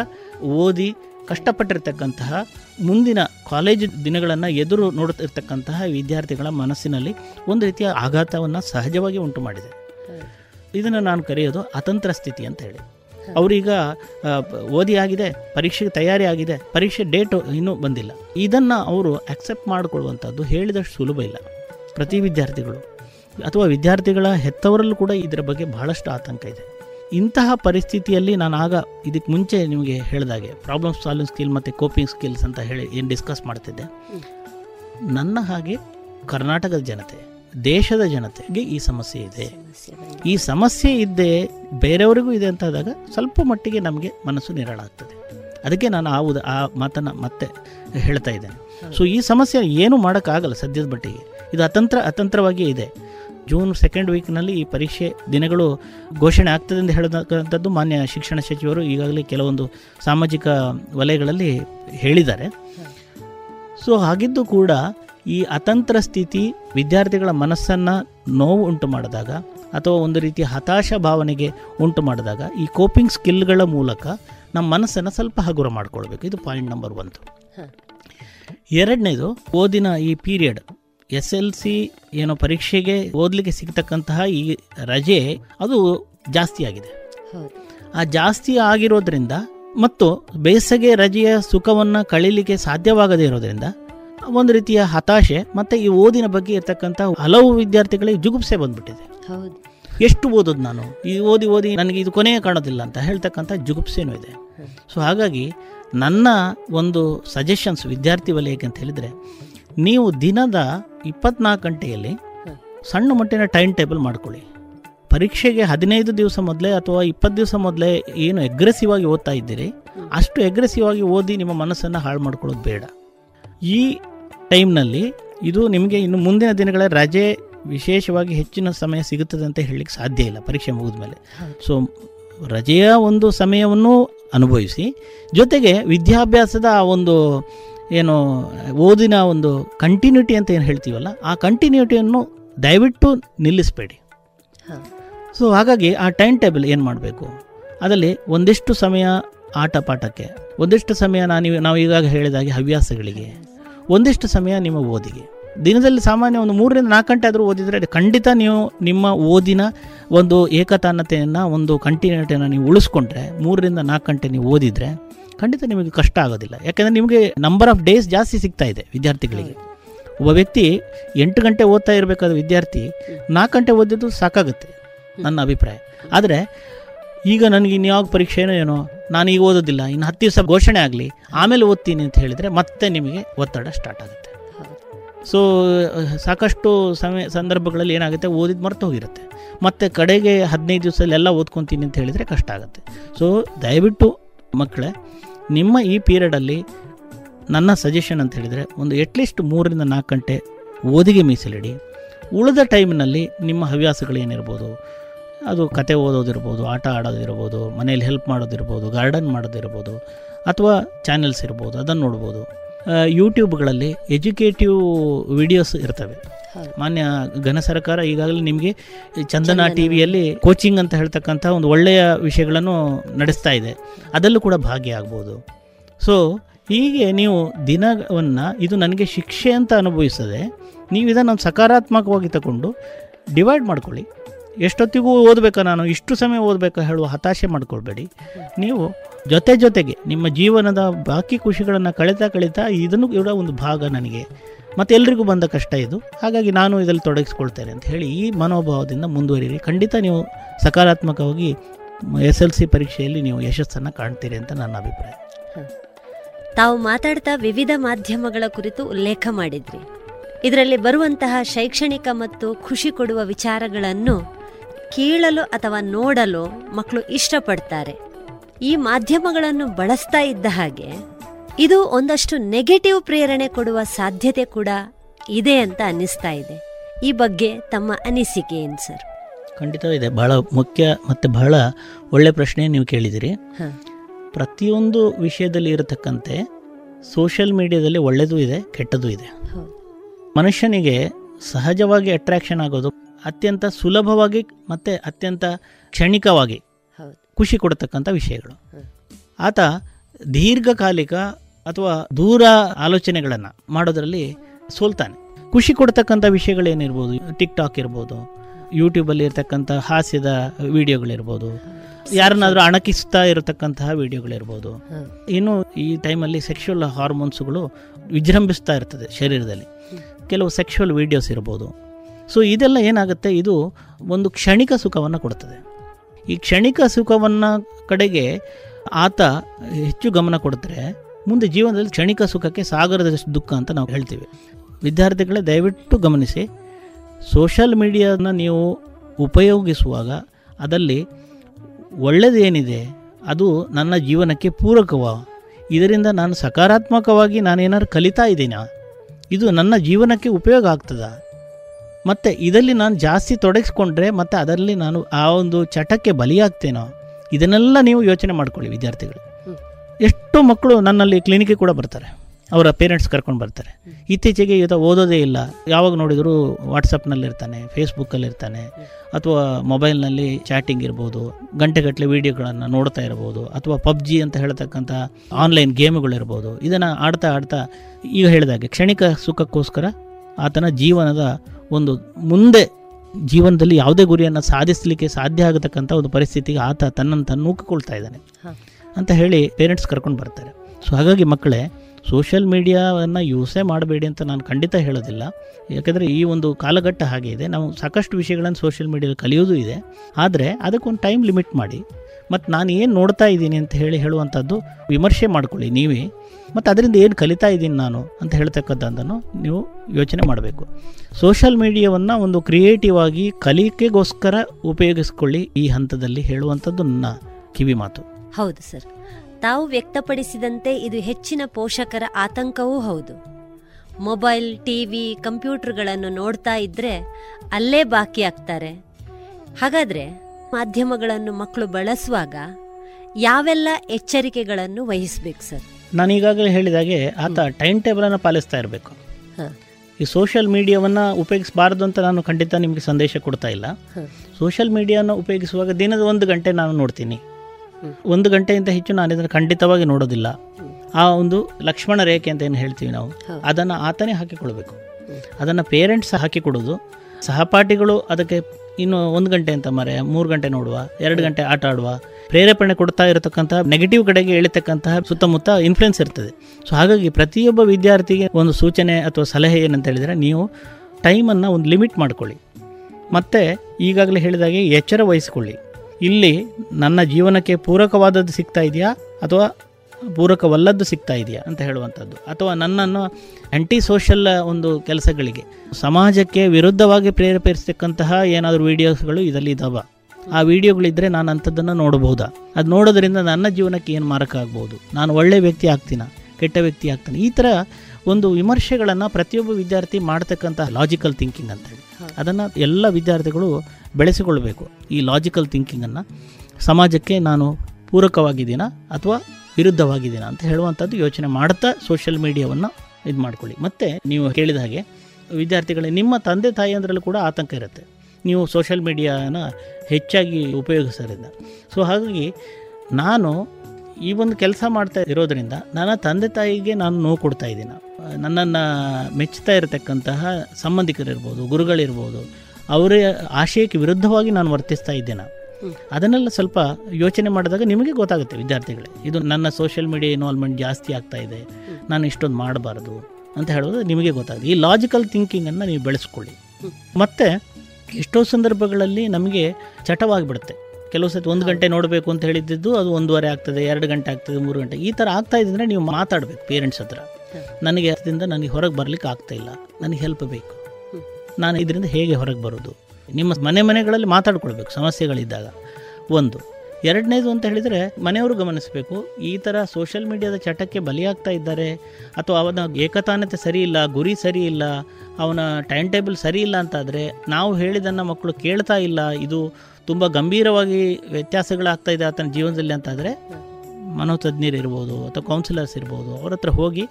ಓದಿ ಕಷ್ಟಪಟ್ಟಿರ್ತಕ್ಕಂತಹ ಮುಂದಿನ ಕಾಲೇಜು ದಿನಗಳನ್ನು ಎದುರು ನೋಡುತ್ತಿರ್ತಕ್ಕಂತಹ ವಿದ್ಯಾರ್ಥಿಗಳ ಮನಸ್ಸಿನಲ್ಲಿ ಒಂದು ರೀತಿಯ ಆಘಾತವನ್ನು ಸಹಜವಾಗಿ ಉಂಟು ಮಾಡಿದೆ. ಇದನ್ನು ನಾನು ಕರೆಯೋದು ಅತಂತ್ರ ಸ್ಥಿತಿ ಅಂತ ಹೇಳಿ. ಅವರೀಗ ಓದಿ ಆಗಿದೆ, ಪರೀಕ್ಷೆಗೆ ತಯಾರಿ ಆಗಿದೆ, ಪರೀಕ್ಷೆ ಡೇಟ್ ಇನ್ನೂ ಬಂದಿಲ್ಲ. ಇದನ್ನು ಅವರು ಅಕ್ಸೆಪ್ಟ್ ಮಾಡಿಕೊಳ್ಳುವಂಥದ್ದು ಹೇಳಿದಷ್ಟು ಸುಲಭ ಇಲ್ಲ. ಪ್ರತಿ ವಿದ್ಯಾರ್ಥಿಗಳು. ಅಥವಾ ವಿದ್ಯಾರ್ಥಿಗಳ ಹೆತ್ತವರಲ್ಲೂ ಕೂಡ ಇದರ ಬಗ್ಗೆ ಬಹಳಷ್ಟು ಆತಂಕ ಇದೆ. ಇಂತಹ ಪರಿಸ್ಥಿತಿಯಲ್ಲಿ ನಾನು ಆಗ ಇದಕ್ಕೆ ಮುಂಚೆ ನಿಮಗೆ ಹೇಳಿದಾಗೆ ಪ್ರಾಬ್ಲಮ್ ಸಾಲ್ವಿಂಗ್ ಸ್ಕಿಲ್ ಮತ್ತು ಕೋಪಿಂಗ್ ಸ್ಕಿಲ್ಸ್ ಅಂತ ಹೇಳಿ ಏನು ಡಿಸ್ಕಸ್ ಮಾಡ್ತಿದ್ದೆ. ನನ್ನ ಹಾಗೆ ಕರ್ನಾಟಕದ ಜನತೆ ದೇಶದ ಜನತೆಗೆ ಈ ಸಮಸ್ಯೆ ಇದೆ. ಈ ಸಮಸ್ಯೆ ಇದ್ದೇ ಬೇರೆಯವರಿಗೂ ಇದೆ ಅಂತ ಆದಾಗ ಸ್ವಲ್ಪ ಮಟ್ಟಿಗೆ ನಮಗೆ ಮನಸ್ಸು ನಿರಾಳ ಆಗ್ತದೆ. ಅದಕ್ಕೆ ನಾನು ಆ ಉದ ಆ ಮಾತನ್ನು ಮತ್ತೆ ಹೇಳ್ತಾ ಇದ್ದೇನೆ. ಸೊ ಈ ಸಮಸ್ಯೆ ಏನು ಮಾಡೋಕ್ಕಾಗಲ್ಲ ಸದ್ಯದ ಮಟ್ಟಿಗೆ. ಇದು ಅತಂತ್ರ ಅತಂತ್ರವಾಗಿಯೇ ಇದೆ. ಜೂನ್ ಸೆಕೆಂಡ್ ವೀಕ್ನಲ್ಲಿ ಈ ಪರೀಕ್ಷೆ ದಿನಗಳು ಘೋಷಣೆ ಆಗ್ತದೆ ಎಂದು ಹೇಳತಕ್ಕಂಥದ್ದು ಮಾನ್ಯ ಶಿಕ್ಷಣ ಸಚಿವರು ಈಗಾಗಲೇ ಕೆಲವೊಂದು ಸಾಮಾಜಿಕ ವಲಯಗಳಲ್ಲಿ ಹೇಳಿದ್ದಾರೆ. ಸೊ ಹಾಗಿದ್ದು ಕೂಡ ಈ ಅತಂತ್ರ ಸ್ಥಿತಿ ವಿದ್ಯಾರ್ಥಿಗಳ ಮನಸ್ಸನ್ನು ನೋವು ಉಂಟು ಮಾಡಿದಾಗ ಅಥವಾ ಒಂದು ರೀತಿಯ ಹತಾಶ ಭಾವನೆಗೆ ಉಂಟು ಮಾಡಿದಾಗ ಈ ಕೋಪಿಂಗ್ ಸ್ಕಿಲ್ಗಳ ಮೂಲಕ ನಮ್ಮ ಮನಸ್ಸನ್ನು ಸ್ವಲ್ಪ ಹಗುರ ಮಾಡಿಕೊಳ್ಬೇಕು. ಇದು ಪಾಯಿಂಟ್ ನಂಬರ್ ಒಂದು. ಎರಡನೇದು ಓದಿನ ಈ ಪೀರಿಯಡ್ ಎಸ್ ಎಲ್ ಸಿ ಏನೋ ಪರೀಕ್ಷೆಗೆ ಓದಲಿಕ್ಕೆ ಸಿಗ್ತಕ್ಕಂತಹ ಈ ರಜೆ ಅದು ಜಾಸ್ತಿ ಆಗಿದೆ. ಆ ಜಾಸ್ತಿ ಆಗಿರೋದ್ರಿಂದ ಮತ್ತು ಬೇಸಗೆ ರಜೆಯ ಸುಖವನ್ನು ಕಳೀಲಿಕ್ಕೆ ಸಾಧ್ಯವಾಗದೇ ಇರೋದ್ರಿಂದ ಒಂದು ರೀತಿಯ ಹತಾಶೆ ಮತ್ತು ಈ ಓದಿನ ಬಗ್ಗೆ ಇರ್ತಕ್ಕಂಥ ಹಲವು ವಿದ್ಯಾರ್ಥಿಗಳಿಗೆ ಜುಗುಪ್ಸೆ ಬಂದ್ಬಿಟ್ಟಿದೆ. ಎಷ್ಟು ಓದೋದು ನಾನು? ಈ ಓದಿ ಓದಿ ನನಗೆ ಇದು ಕೊನೆಯ ಕಾಣೋದಿಲ್ಲ ಅಂತ ಹೇಳ್ತಕ್ಕಂಥ ಜುಗುಪ್ಸೆನೂ ಇದೆ. ಸೊ ಹಾಗಾಗಿ ನನ್ನ ಒಂದು ಸಜೆಷನ್ಸ್ ವಿದ್ಯಾರ್ಥಿ ವಲಯಕ್ಕೆ ಅಂತ ಹೇಳಿದರೆ ನೀವು ದಿನದ ಇಪ್ಪತ್ನಾಲ್ಕು ಗಂಟೆಯಲ್ಲಿ ಸಣ್ಣ ಮಟ್ಟಿನ ಟೈಮ್ ಟೇಬಲ್ ಮಾಡ್ಕೊಳ್ಳಿ. ಪರೀಕ್ಷೆಗೆ ಹದಿನೈದು ದಿವಸ ಮೊದಲೇ ಅಥವಾ ಇಪ್ಪತ್ತು ದಿವಸ ಮೊದಲೇ ಏನು ಎಗ್ರೆಸಿವ್ ಆಗಿ ಓದ್ತಾ ಇದ್ದೀರಿ ಅಷ್ಟು ಎಗ್ರೆಸಿವ್ ಆಗಿ ಓದಿ ನಿಮ್ಮ ಮನಸ್ಸನ್ನು ಹಾಳು ಮಾಡ್ಕೊಳ್ಳೋದು ಬೇಡ. ಈ ಟೈಮ್ನಲ್ಲಿ ಇದು ನಿಮಗೆ ಇನ್ನು ಮುಂದಿನ ದಿನಗಳ ರಜೆ ವಿಶೇಷವಾಗಿ ಹೆಚ್ಚಿನ ಸಮಯ ಸಿಗುತ್ತದೆ ಅಂತ ಹೇಳಲಿಕ್ಕೆ ಸಾಧ್ಯ ಇಲ್ಲ ಪರೀಕ್ಷೆ ಮುಗಿದ ಮೇಲೆ ಸೊ ರಜೆಯ ಒಂದು ಸಮಯವನ್ನು ಅನುಭವಿಸಿ ಜೊತೆಗೆ ವಿದ್ಯಾಭ್ಯಾಸದ ಆ ಒಂದು ಏನು ಓದಿನ ಒಂದು ಕಂಟಿನ್ಯೂಟಿ ಅಂತ ಏನು ಹೇಳ್ತೀವಲ್ಲ ಆ ಕಂಟಿನ್ಯೂಟಿಯನ್ನು ದಯವಿಟ್ಟು ನಿಲ್ಲಿಸಬೇಡಿ. ಸೊ ಹಾಗಾಗಿ ಆ ಟೈಮ್ ಟೇಬಲ್ ಏನು ಮಾಡಬೇಕು? ಅದರಲ್ಲಿ ಒಂದಿಷ್ಟು ಸಮಯ ಆಟ ಪಾಠಕ್ಕೆ ಒಂದಿಷ್ಟು ಸಮಯ ನಾನು ನಾವು ಈಗಾಗ ಹೇಳಿದಾಗೆ ಹವ್ಯಾಸಗಳಿಗೆ ಒಂದಿಷ್ಟು ಸಮಯ ನಿಮ್ಮ ಓದಿಗೆ. ದಿನದಲ್ಲಿ ಸಾಮಾನ್ಯ ಒಂದು ಮೂರರಿಂದ ನಾಲ್ಕು ಗಂಟೆ ಆದರೂ ಓದಿದರೆ ಅದು ಖಂಡಿತ ನೀವು ನಿಮ್ಮ ಓದಿನ ಒಂದು ಏಕತಾನತೆಯನ್ನು ಒಂದು ಕಂಟಿನ್ಯೂಟಿಯನ್ನು ನೀವು ಉಳಿಸ್ಕೊಂಡ್ರೆ ಮೂರರಿಂದ ನಾಲ್ಕು ಗಂಟೆ ನೀವು ಓದಿದರೆ ಖಂಡಿತ ನಿಮಗೆ ಕಷ್ಟ ಆಗೋದಿಲ್ಲ. ಯಾಕೆಂದರೆ ನಿಮಗೆ ನಂಬರ್ ಆಫ್ ಡೇಸ್ ಜಾಸ್ತಿ ಸಿಗ್ತಾ ಇದೆ ವಿದ್ಯಾರ್ಥಿಗಳಿಗೆ. ಒಬ್ಬ ವ್ಯಕ್ತಿ ಎಂಟು ಗಂಟೆ ಓದ್ತಾ ಇರಬೇಕಾದ ವಿದ್ಯಾರ್ಥಿ ನಾಲ್ಕು ಗಂಟೆ ಓದಿದ್ದು ಸಾಕಾಗುತ್ತೆ ನನ್ನ ಅಭಿಪ್ರಾಯ. ಆದರೆ ಈಗ ನನಗೆ ಇನ್ಯಾವ ಪರೀಕ್ಷೆನೋ ಏನೋ ನಾನು ಈಗ ಓದೋದಿಲ್ಲ, ಇನ್ನು ಹತ್ತು ದಿವಸ ಘೋಷಣೆ ಆಗಲಿ, ಆಮೇಲೆ ಓದ್ತೀನಿ ಅಂತ ಹೇಳಿದರೆ ಮತ್ತೆ ನಿಮಗೆ ಒತ್ತಡ ಸ್ಟಾರ್ಟ್ ಆಗುತ್ತೆ. ಸೊ ಸಾಕಷ್ಟು ಸಮಯ, ಸಂದರ್ಭಗಳಲ್ಲಿ ಏನಾಗುತ್ತೆ ಓದಿದ್ದು ಮರೆತು ಹೋಗಿರುತ್ತೆ. ಮತ್ತು ಕಡೆಗೆ ಹದಿನೈದು ದಿವಸದಲ್ಲಿ ಎಲ್ಲ ಓದ್ಕೊತೀನಿ ಅಂತ ಹೇಳಿದರೆ ಕಷ್ಟ ಆಗುತ್ತೆ. ಸೊ ದಯವಿಟ್ಟು ಮಕ್ಕಳೇ ನಿಮ್ಮ ಈ ಪೀರಿಯಡಲ್ಲಿ ನನ್ನ ಸಜೆಷನ್ ಅಂತ ಹೇಳಿದರೆ ಒಂದು ಎಟ್ಲೀಸ್ಟ್ ಮೂರರಿಂದ ನಾಲ್ಕು ಗಂಟೆ ಓದಿಗೆ ಮೀಸಲಿಡಿ. ಉಳಿದ ಟೈಮ್ನಲ್ಲಿ ನಿಮ್ಮ ಹವ್ಯಾಸಗಳೇನಿರ್ಬೋದು ಅದು ಕತೆ ಓದೋದಿರ್ಬೋದು, ಆಟ ಆಡೋದಿರ್ಬೋದು, ಮನೇಲಿ ಹೆಲ್ಪ್ ಮಾಡೋದಿರ್ಬೋದು ಗಾರ್ಡನ್ ಮಾಡೋದಿರ್ಬೋದು, ಅಥವಾ ಚಾನೆಲ್ಸ್ ಇರ್ಬೋದು, ಅದನ್ನು ನೋಡ್ಬೋದು. ಯೂಟ್ಯೂಬ್ಗಳಲ್ಲಿ ಎಜುಕೇಟಿವ್ ವಿಡಿಯೋಸ್ ಇರ್ತವೆ. ಮಾನ್ಯ ಘನ ಸರ್ಕಾರ ಈಗಾಗಲೇ ನಿಮಗೆ ಚಂದನ ಟಿ ವಿಯಲ್ಲಿ ಕೋಚಿಂಗ್ ಅಂತ ಹೇಳ್ತಕ್ಕಂಥ ಒಂದು ಒಳ್ಳೆಯ ವಿಷಯಗಳನ್ನು ನಡೆಸ್ತಾ ಇದೆ. ಅದರಲ್ಲೂ ಕೂಡ ಭಾಗಿಯಾಗ್ಬೋದು. ಸೊ ಹೀಗೆ ನೀವು ದಿನವನ್ನು ಇದು ನನಗೆ ಶಿಕ್ಷೆ ಅಂತ ಅನುಭವಿಸದೆ ನೀವು ಇದನ್ನು ಸಕಾರಾತ್ಮಕವಾಗಿ ತಗೊಂಡು ಡಿವೈಡ್ ಮಾಡ್ಕೊಳ್ಳಿ. ಎಷ್ಟೊತ್ತಿಗೂ ಓದಬೇಕಾ ನಾನು ಇಷ್ಟು ಸಮಯ ಓದಬೇಕಾ ಹೇಳುವ ಹತಾಶೆ ಮಾಡ್ಕೊಳ್ಬೇಡಿ. ನೀವು ಜೊತೆ ಜೊತೆಗೆ ನಿಮ್ಮ ಜೀವನದ ಬಾಕಿ ಖುಷಿಗಳನ್ನು ಕಳೀತಾ ಕಳೀತಾ ಇದನ್ನು ಕೂಡ ಒಂದು ಭಾಗ ನನಗೆ ಮತ್ತು ಎಲ್ರಿಗೂ ಬಂದ ಕಷ್ಟ ಇದು. ಹಾಗಾಗಿ ನಾನು ಇದರಲ್ಲಿ ತೊಡಗಿಸ್ಕೊಳ್ತೇನೆ ಅಂತ ಹೇಳಿ ಈ ಮನೋಭಾವದಿಂದ ಮುಂದುವರಿರಿ. ಖಂಡಿತ ನೀವು ಸಕಾರಾತ್ಮಕವಾಗಿ ಎಸ್ ಎಲ್ ಸಿ ಪರೀಕ್ಷೆಯಲ್ಲಿ ನೀವು ಯಶಸ್ಸನ್ನು ಕಾಣ್ತೀರಿ ಅಂತ ನನ್ನ ಅಭಿಪ್ರಾಯ. ತಾವು ಮಾತಾಡ್ತಾ ವಿವಿಧ ಮಾಧ್ಯಮಗಳ ಕುರಿತು ಉಲ್ಲೇಖ ಮಾಡಿದ್ರಿ. ಇದರಲ್ಲಿ ಬರುವಂತಹ ಶೈಕ್ಷಣಿಕ ಮತ್ತು ಖುಷಿ ಕೊಡುವ ವಿಚಾರಗಳನ್ನು ಕೇಳಲು ಅಥವಾ ನೋಡಲು ಮಕ್ಕಳು ಇಷ್ಟಪಡ್ತಾರೆ. ಈ ಮಾಧ್ಯಮಗಳನ್ನು ಬಳಸ್ತಾ ಇದ್ದ ಹಾಗೆ ಇದು ಒಂದಷ್ಟು ನೆಗೆಟಿವ್ ಪ್ರೇರಣೆ ಕೊಡುವ ಸಾಧ್ಯತೆ ಕೂಡ ಇದೆ ಅಂತ ಅನ್ನಿಸ್ತಾ ಇದೆ. ಈ ಬಗ್ಗೆ ತಮ್ಮ ಅನಿಸಿಕೆ ಏನು ಸರ್? ಖಂಡಿತವಿದೆ ಬಹಳ ಮುಖ್ಯ ಮತ್ತು ಬಹಳ ಒಳ್ಳೆ ಪ್ರಶ್ನೆ ನೀವು ಕೇಳಿದಿರಿ. ಪ್ರತಿಯೊಂದು ವಿಷಯದಲ್ಲಿ ಇರತಕ್ಕಂತೆ ಸೋಷಿಯಲ್ ಮೀಡಿಯಾದಲ್ಲಿ ಒಳ್ಳೆಯದು ಇದೆ ಕೆಟ್ಟದು ಇದೆ. ಮನುಷ್ಯನಿಗೆ ಸಹಜವಾಗಿ ಅಟ್ರಾಕ್ಷನ್ ಆಗೋದು ಅತ್ಯಂತ ಸುಲಭವಾಗಿ ಮತ್ತು ಅತ್ಯಂತ ಕ್ಷಣಿಕವಾಗಿ ಖುಷಿ ಕೊಡತಕ್ಕಂಥ ವಿಷಯಗಳು. ಆತ ದೀರ್ಘಕಾಲಿಕ ಅಥವಾ ದೂರ ಆಲೋಚನೆಗಳನ್ನು ಮಾಡೋದರಲ್ಲಿ ಸೋಲ್ತಾನೆ. ಖುಷಿ ಕೊಡ್ತಕ್ಕಂಥ ವಿಷಯಗಳೇನಿರ್ಬೋದು ಟಿಕ್ ಟಾಕ್ ಇರ್ಬೋದು ಯೂಟ್ಯೂಬಲ್ಲಿ ಇರ್ತಕ್ಕಂಥ ಹಾಸ್ಯದ ವಿಡಿಯೋಗಳಿರ್ಬೋದು ಯಾರನ್ನಾದರೂ ಅಣಕಿಸ್ತಾ ಇರತಕ್ಕಂತಹ ವಿಡಿಯೋಗಳಿರ್ಬೋದು. ಇನ್ನು ಈ ಟೈಮಲ್ಲಿ ಸೆಕ್ಷುವಲ್ ಹಾರ್ಮೋನ್ಸ್ಗಳು ವಿಜೃಂಭಿಸ್ತಾ ಇರ್ತದೆ ಶರೀರದಲ್ಲಿ. ಕೆಲವು ಸೆಕ್ಷುವಲ್ ವಿಡಿಯೋಸ್ ಇರ್ಬೋದು. ಸೊ ಇದೆಲ್ಲ ಏನಾಗುತ್ತೆ? ಇದು ಒಂದು ಕ್ಷಣಿಕ ಸುಖವನ್ನು ಕೊಡ್ತದೆ. ಈ ಕ್ಷಣಿಕ ಸುಖವನ್ನು ಕಡೆಗೆ ಆತ ಹೆಚ್ಚು ಗಮನ ಕೊಡ್ತಾರೆ ಮುಂದೆ ಜೀವನದಲ್ಲಿ ಕ್ಷಣಿಕ ಸುಖಕ್ಕೆ ಸಾಗರದಷ್ಟು ದುಃಖ ಅಂತ ನಾವು ಹೇಳ್ತೀವಿ. ವಿದ್ಯಾರ್ಥಿಗಳೇ, ದಯವಿಟ್ಟು ಗಮನಿಸಿ. ಸೋಷಲ್ ಮೀಡಿಯಾನ ನೀವು ಉಪಯೋಗಿಸುವಾಗ ಅದಲ್ಲಿ ಒಳ್ಳೆಯದೇನಿದೆ ಅದು ನನ್ನ ಜೀವನಕ್ಕೆ ಪೂರಕವ. ಇದರಿಂದ ನಾನು ಸಕಾರಾತ್ಮಕವಾಗಿ ನಾನೇನಾದ್ರು ಕಲಿತಾ ಇದ್ದೀನ? ಇದು ನನ್ನ ಜೀವನಕ್ಕೆ ಉಪಯೋಗ ಆಗ್ತದ? ಮತ್ತು ಇದರಲ್ಲಿ ನಾನು ಜಾಸ್ತಿ ತೊಡಗಿಸ್ಕೊಂಡ್ರೆ ಮತ್ತು ಅದರಲ್ಲಿ ನಾನು ಆ ಒಂದು ಚಟಕ್ಕೆ ಬಲಿಯಾಗ್ತೇನೋ? ಇದನ್ನೆಲ್ಲ ನೀವು ಯೋಚನೆ ಮಾಡ್ಕೊಳ್ಳಿ ವಿದ್ಯಾರ್ಥಿಗಳು. ಎಷ್ಟೋ ಮಕ್ಕಳು ನನ್ನಲ್ಲಿ ಕ್ಲಿನಿಕ್ಗೆ ಕೂಡ ಬರ್ತಾರೆ. ಅವರ ಪೇರೆಂಟ್ಸ್ ಕರ್ಕೊಂಡು ಬರ್ತಾರೆ. ಇತ್ತೀಚೆಗೆ ಈತ ಓದೋದೇ ಇಲ್ಲ. ಯಾವಾಗ ನೋಡಿದರೂ ವಾಟ್ಸಪ್ನಲ್ಲಿರ್ತಾನೆ ಫೇಸ್ಬುಕ್ಕಲ್ಲಿರ್ತಾನೆ ಅಥವಾ ಮೊಬೈಲ್ನಲ್ಲಿ ಚಾಟಿಂಗ್ ಇರ್ಬೋದು ಗಂಟೆಗಟ್ಟಲೆ ವೀಡಿಯೋಗಳನ್ನು ನೋಡ್ತಾ ಇರ್ಬೋದು ಅಥವಾ ಪಬ್ಜಿ ಅಂತ ಹೇಳ್ತಕ್ಕಂಥ ಆನ್ಲೈನ್ ಗೇಮ್ಗಳಿರ್ಬೋದು ಇದನ್ನು ಆಡ್ತಾ ಆಡ್ತಾ ಈಗ ಹೇಳಿದಾಗೆ ಕ್ಷಣಿಕ ಸುಖಕ್ಕೋಸ್ಕರ ಆತನ ಜೀವನದ ಒಂದು ಮುಂದೆ ಜೀವನದಲ್ಲಿ ಯಾವುದೇ ಗುರಿಯನ್ನು ಸಾಧಿಸಲಿಕ್ಕೆ ಸಾಧ್ಯ ಆಗತಕ್ಕಂಥ ಒಂದು ಪರಿಸ್ಥಿತಿಗೆ ಆತ ತನ್ನನ್ನು ತಾನು ನೂಕಿಕೊಳ್ತಾ ಇದ್ದಾನೆ. ಅಂತ ಹೇಳಿ ಪೇರೆಂಟ್ಸ್ ಕರ್ಕೊಂಡು ಬರ್ತಾರೆ. ಸೊ ಹಾಗಾಗಿ ಮಕ್ಕಳೇ ಸೋಷಿಯಲ್ ಮೀಡಿಯಾವನ್ನು ಯೂಸೇ ಮಾಡಬೇಡಿ ಅಂತ ನಾನು ಖಂಡಿತ ಹೇಳೋದಿಲ್ಲ. ಯಾಕೆಂದರೆ ಈ ಒಂದು ಕಾಲಘಟ್ಟ ಹಾಗೆ ಇದೆ. ನಾವು ಸಾಕಷ್ಟು ವಿಷಯಗಳನ್ನು ಸೋಷಿಯಲ್ ಮೀಡಿಯಲ್ಲಿ ಕಲಿಯೋದು ಇದೆ. ಆದರೆ ಅದಕ್ಕೊಂದು ಟೈಮ್ ಲಿಮಿಟ್ ಮಾಡಿ. ಮತ್ತು ನಾನು ಏನು ನೋಡ್ತಾ ಇದ್ದೀನಿ ಅಂತ ಹೇಳಿ ಹೇಳುವಂಥದ್ದು ವಿಮರ್ಶೆ ಮಾಡ್ಕೊಳ್ಳಿ ನೀವೇ. ಮತ್ತು ಅದರಿಂದ ಏನು ಕಲಿತಾ ಇದ್ದೀನಿ ನಾನು ಅಂತ ಹೇಳ್ತಕ್ಕಂಥದ್ದನ್ನು ನೀವು ಯೋಚನೆ ಮಾಡಬೇಕು. ಸೋಷಲ್ ಮೀಡಿಯಾವನ್ನು ಒಂದು ಕ್ರಿಯೇಟಿವ್ ಆಗಿ ಕಲಿಕೆಗೋಸ್ಕರ ಉಪಯೋಗಿಸ್ಕೊಳ್ಳಿ ಈ ಹಂತದಲ್ಲಿ ಹೇಳುವಂಥದ್ದು ನನ್ನ ಕಿವಿ ಮಾತು. ಹೌದು ಸರ್. ತಾವು ವ್ಯಕ್ತಪಡಿಸಿದಂತೆ ಇದು ಹೆಚ್ಚಿನ ಪೋಷಕರ ಆತಂಕವೂ ಹೌದು. ಮೊಬೈಲ್, ಟಿವಿ, ಕಂಪ್ಯೂಟರ್ಗಳನ್ನು ನೋಡ್ತಾ ಇದ್ರೆ ಅಲ್ಲೇ ಬಾಕಿ ಆಗ್ತಾರೆ. ಹಾಗಾದ್ರೆ ಮಾಧ್ಯಮಗಳನ್ನು ಮಕ್ಕಳು ಬಳಸುವಾಗ ಯಾವೆಲ್ಲ ಎಚ್ಚರಿಕೆಗಳನ್ನು ವಹಿಸಬೇಕು ಸರ್? ನಾನು ಈಗಾಗಲೇ ಹೇಳಿದಾಗೆ ಆತ ಟೈಮ್ ಟೇಬಲನ್ನು ಪಾಲಿಸ್ತಾ ಇರಬೇಕು. ಈ ಸೋಷಿಯಲ್ ಮೀಡಿಯಾವನ್ನು ಉಪಯೋಗಿಸಬಾರ್ದು ಅಂತ ನಾನು ಖಂಡಿತ ನಿಮಗೆ ಸಂದೇಶ ಕೊಡ್ತಾ ಇಲ್ಲ. ಸೋಷಿಯಲ್ ಮೀಡಿಯಾನ ಉಪಯೋಗಿಸುವಾಗ ದಿನದ ಒಂದು ಗಂಟೆ ನಾನು ನೋಡ್ತೀನಿ. ಒಂದು ಗಂಟೆಯಿಂದ ಹೆಚ್ಚು ನಾನು ಇದನ್ನು ಖಂಡಿತವಾಗಿ ನೋಡೋದಿಲ್ಲ. ಆ ಒಂದು ಲಕ್ಷ್ಮಣ ರೇಖೆ ಅಂತ ಏನು ಹೇಳ್ತೀವಿ ನಾವು. ಅದನ್ನು ಆತನೇ ಹಾಕಿಕೊಳ್ಬೇಕು. ಅದನ್ನು ಪೇರೆಂಟ್ಸ್ ಹಾಕಿಕೊಡೋದು. ಸಹಪಾಠಿಗಳು ಅದಕ್ಕೆ ಇನ್ನು ಒಂದು ಗಂಟೆ ಅಂತ ಮರೆ ಮೂರು ಗಂಟೆ ನೋಡುವ, ಎರಡು ಗಂಟೆ ಆಟ ಆಡುವ. ಪ್ರೇರೇಪಣೆ ಕೊಡ್ತಾ ಇರತಕ್ಕಂತಹ ನೆಗೆಟಿವ್ ಕಡೆಗೆ ಎಳಿತಕ್ಕಂತಹ ಸುತ್ತಮುತ್ತ ಇನ್ಫ್ಲುಯೆನ್ಸ್ ಇರ್ತದೆ. ಸೊ ಹಾಗಾಗಿ ಪ್ರತಿಯೊಬ್ಬ ವಿದ್ಯಾರ್ಥಿಗೆ ಒಂದು ಸೂಚನೆ ಅಥವಾ ಸಲಹೆ ಏನಂತ ಹೇಳಿದರೆ, ನೀವು ಟೈಮನ್ನು ಒಂದು ಲಿಮಿಟ್ ಮಾಡ್ಕೊಳ್ಳಿ. ಮತ್ತು ಈಗಾಗಲೇ ಹೇಳಿದಾಗೆ ಎಚ್ಚರ ವಹಿಸಿಕೊಳ್ಳಿ. ಇಲ್ಲಿ ನನ್ನ ಜೀವನಕ್ಕೆ ಪೂರಕವಾದದ್ದು ಸಿಗ್ತಾ ಇದೆಯಾ ಅಥವಾ ಪೂರಕವಲ್ಲದ್ದು ಸಿಗ್ತಾ ಇದೆಯಾ ಅಂತ ಹೇಳುವಂಥದ್ದು. ಅಥವಾ ನನ್ನನ್ನು ಆ್ಯಂಟಿ ಸೋಷಲ್ ಒಂದು ಕೆಲಸಗಳಿಗೆ ಸಮಾಜಕ್ಕೆ ವಿರುದ್ಧವಾಗಿ ಪ್ರೇರೇಪಿಸ್ತಕ್ಕಂತಹ ಏನಾದರೂ ವೀಡಿಯೋಸ್ಗಳು ಇದರಲ್ಲಿ ಇದಾವ. ಆ ವಿಡಿಯೋಗಳಿದ್ದರೆ ನಾನು ಅಂಥದ್ದನ್ನು ನೋಡಬಹುದಾ? ಅದು ನೋಡೋದ್ರಿಂದ ನನ್ನ ಜೀವನಕ್ಕೆ ಏನು ಮಾರಕ ಆಗ್ಬೋದು? ನಾನು ಒಳ್ಳೆ ವ್ಯಕ್ತಿ ಆಗ್ತೀನ? ಕೆಟ್ಟ ವ್ಯಕ್ತಿ ಆಗ್ತಾನೆ? ಈ ಥರ ಒಂದು ವಿಮರ್ಶೆಗಳನ್ನು ಪ್ರತಿಯೊಬ್ಬ ವಿದ್ಯಾರ್ಥಿ ಮಾಡ್ತಕ್ಕಂಥ ಲಾಜಿಕಲ್ ಥಿಂಕಿಂಗ್ ಅಂತೇಳಿ ಅದನ್ನು ಎಲ್ಲ ವಿದ್ಯಾರ್ಥಿಗಳು ಬೆಳೆಸಿಕೊಳ್ಬೇಕು. ಈ ಲಾಜಿಕಲ್ ಥಿಂಕಿಂಗನ್ನು ಸಮಾಜಕ್ಕೆ ನಾನು ಪೂರಕವಾಗಿದ್ದೀನ ಅಥವಾ ವಿರುದ್ಧವಾಗಿದ್ದೀನ ಅಂತ ಹೇಳುವಂಥದ್ದು ಯೋಚನೆ ಮಾಡ್ತಾ ಸೋಷಿಯಲ್ ಮೀಡಿಯಾವನ್ನು ಇದು ಮಾಡ್ಕೊಳ್ಳಿ. ಮತ್ತು ನೀವು ಕೇಳಿದ ಹಾಗೆ ವಿದ್ಯಾರ್ಥಿಗಳೇ, ನಿಮ್ಮ ತಂದೆ ತಾಯಿ ತಾಯಿಯಂದ್ರಲ್ಲೂ ಕೂಡ ಆತಂಕ ಇರುತ್ತೆ. ನೀವು ಸೋಷಿಯಲ್ ಮೀಡಿಯಾನ ಹೆಚ್ಚಾಗಿ ಉಪಯೋಗಿಸೋದ್ರಿಂದ. ಸೊ ಹಾಗಾಗಿ ನಾನು ಈ ಒಂದು ಕೆಲಸ ಮಾಡ್ತಾ ಇರೋದರಿಂದ ನನ್ನ ತಂದೆ ತಾಯಿಗೆ ನಾನು ನೋವು ಕೊಡ್ತಾ ಇದ್ದೀನಿ. ನನ್ನನ್ನು ಮೆಚ್ಚುತ್ತಾ ಇರತಕ್ಕಂತಹ ಸಂಬಂಧಿಕರಿರ್ಬೋದು, ಗುರುಗಳಿರ್ಬೋದು, ಅವರ ಆಶಯಕ್ಕೆ ವಿರುದ್ಧವಾಗಿ ನಾನು ವರ್ತಿಸ್ತಾ ಇದ್ದೇನೆ. ಅದನ್ನೆಲ್ಲ ಸ್ವಲ್ಪ ಯೋಚನೆ ಮಾಡಿದಾಗ ನಿಮಗೆ ಗೊತ್ತಾಗುತ್ತೆ ವಿದ್ಯಾರ್ಥಿಗಳೇ. ಇದು ನನ್ನ ಸೋಷಿಯಲ್ ಮೀಡಿಯಾ ಇನ್ವಾಲ್ವ್ಮೆಂಟ್ ಜಾಸ್ತಿ ಆಗ್ತಾ ಇದೆ. ನಾನು ಇಷ್ಟೊಂದು ಮಾಡಬಾರ್ದು ಅಂತ ಹೇಳೋದು ನಿಮಗೆ ಗೊತ್ತಾಗುತ್ತೆ. ಈ ಲಾಜಿಕಲ್ ಥಿಂಕಿಂಗನ್ನು ನೀವು ಬೆಳೆಸ್ಕೊಳ್ಳಿ. ಮತ್ತು ಎಷ್ಟೋ ಸಂದರ್ಭಗಳಲ್ಲಿ ನಮಗೆ ಚಟವಾಗಿಬಿಡುತ್ತೆ. ಕೆಲವು ಸತಿ ಒಂದು ಗಂಟೆ ನೋಡಬೇಕು ಅಂತ ಹೇಳಿದ್ದು ಅದು ಒಂದೂವರೆ ಆಗ್ತದೆ, ಎರಡು ಗಂಟೆ ಆಗ್ತದೆ, ಮೂರು ಗಂಟೆ ಈ ಥರ ಆಗ್ತಾ ಇದ್ದರೆ ನೀವು ಮಾತಾಡಬೇಕು ಪೇರೆಂಟ್ಸ್ ಹತ್ರ. ನನಗೆ ಅದರಿಂದ ನನಗೆ ಹೊರಗೆ ಬರಲಿಕ್ಕೆ ಆಗ್ತಾ ಇಲ್ಲ. ನನಗೆ ಹೆಲ್ಪ್ ಬೇಕು. ನಾನು ಇದರಿಂದ ಹೇಗೆ ಹೊರಗೆ ಬರೋದು? ನಿಮ್ಮ ಮನೆ ಮನೆಗಳಲ್ಲಿ ಮಾತಾಡ್ಕೊಳ್ಬೇಕು ಸಮಸ್ಯೆಗಳಿದ್ದಾಗ. ಒಂದು. ಎರಡನೇದು ಅಂತ ಹೇಳಿದರೆ ಮನೆಯವರು ಗಮನಿಸಬೇಕು, ಈ ಥರ ಸೋಷಿಯಲ್ ಮೀಡಿಯಾದ ಚಟಕ್ಕೆ ಬಲಿಯಾಗ್ತಾ ಇದ್ದಾರೆ, ಅಥವಾ ಅವನ ಏಕತಾನತೆ ಸರಿ ಇಲ್ಲ ಗುರಿ ಸರಿ ಇಲ್ಲ ಅವನ ಟೈಮ್ ಟೇಬಲ್ ಸರಿ ಇಲ್ಲ ಅಂತಾದರೆ ನಾವು ಹೇಳಿದ್ದನ್ನು ಮಕ್ಕಳು ಕೇಳ್ತಾ ಇಲ್ಲ, ಇದು ತುಂಬ ಗಂಭೀರವಾಗಿ ವ್ಯತ್ಯಾಸಗಳಾಗ್ತಾ ಇದೆ ಆತನ ಜೀವನದಲ್ಲಿ ಅಂತಾದರೆ ಮನೋತಜ್ಞರು ಇರ್ಬೋದು ಅಥವಾ ಕೌನ್ಸಿಲರ್ಸ್ ಇರ್ಬೋದು, ಅವ್ರ ಹತ್ರ ಹೋಗಿ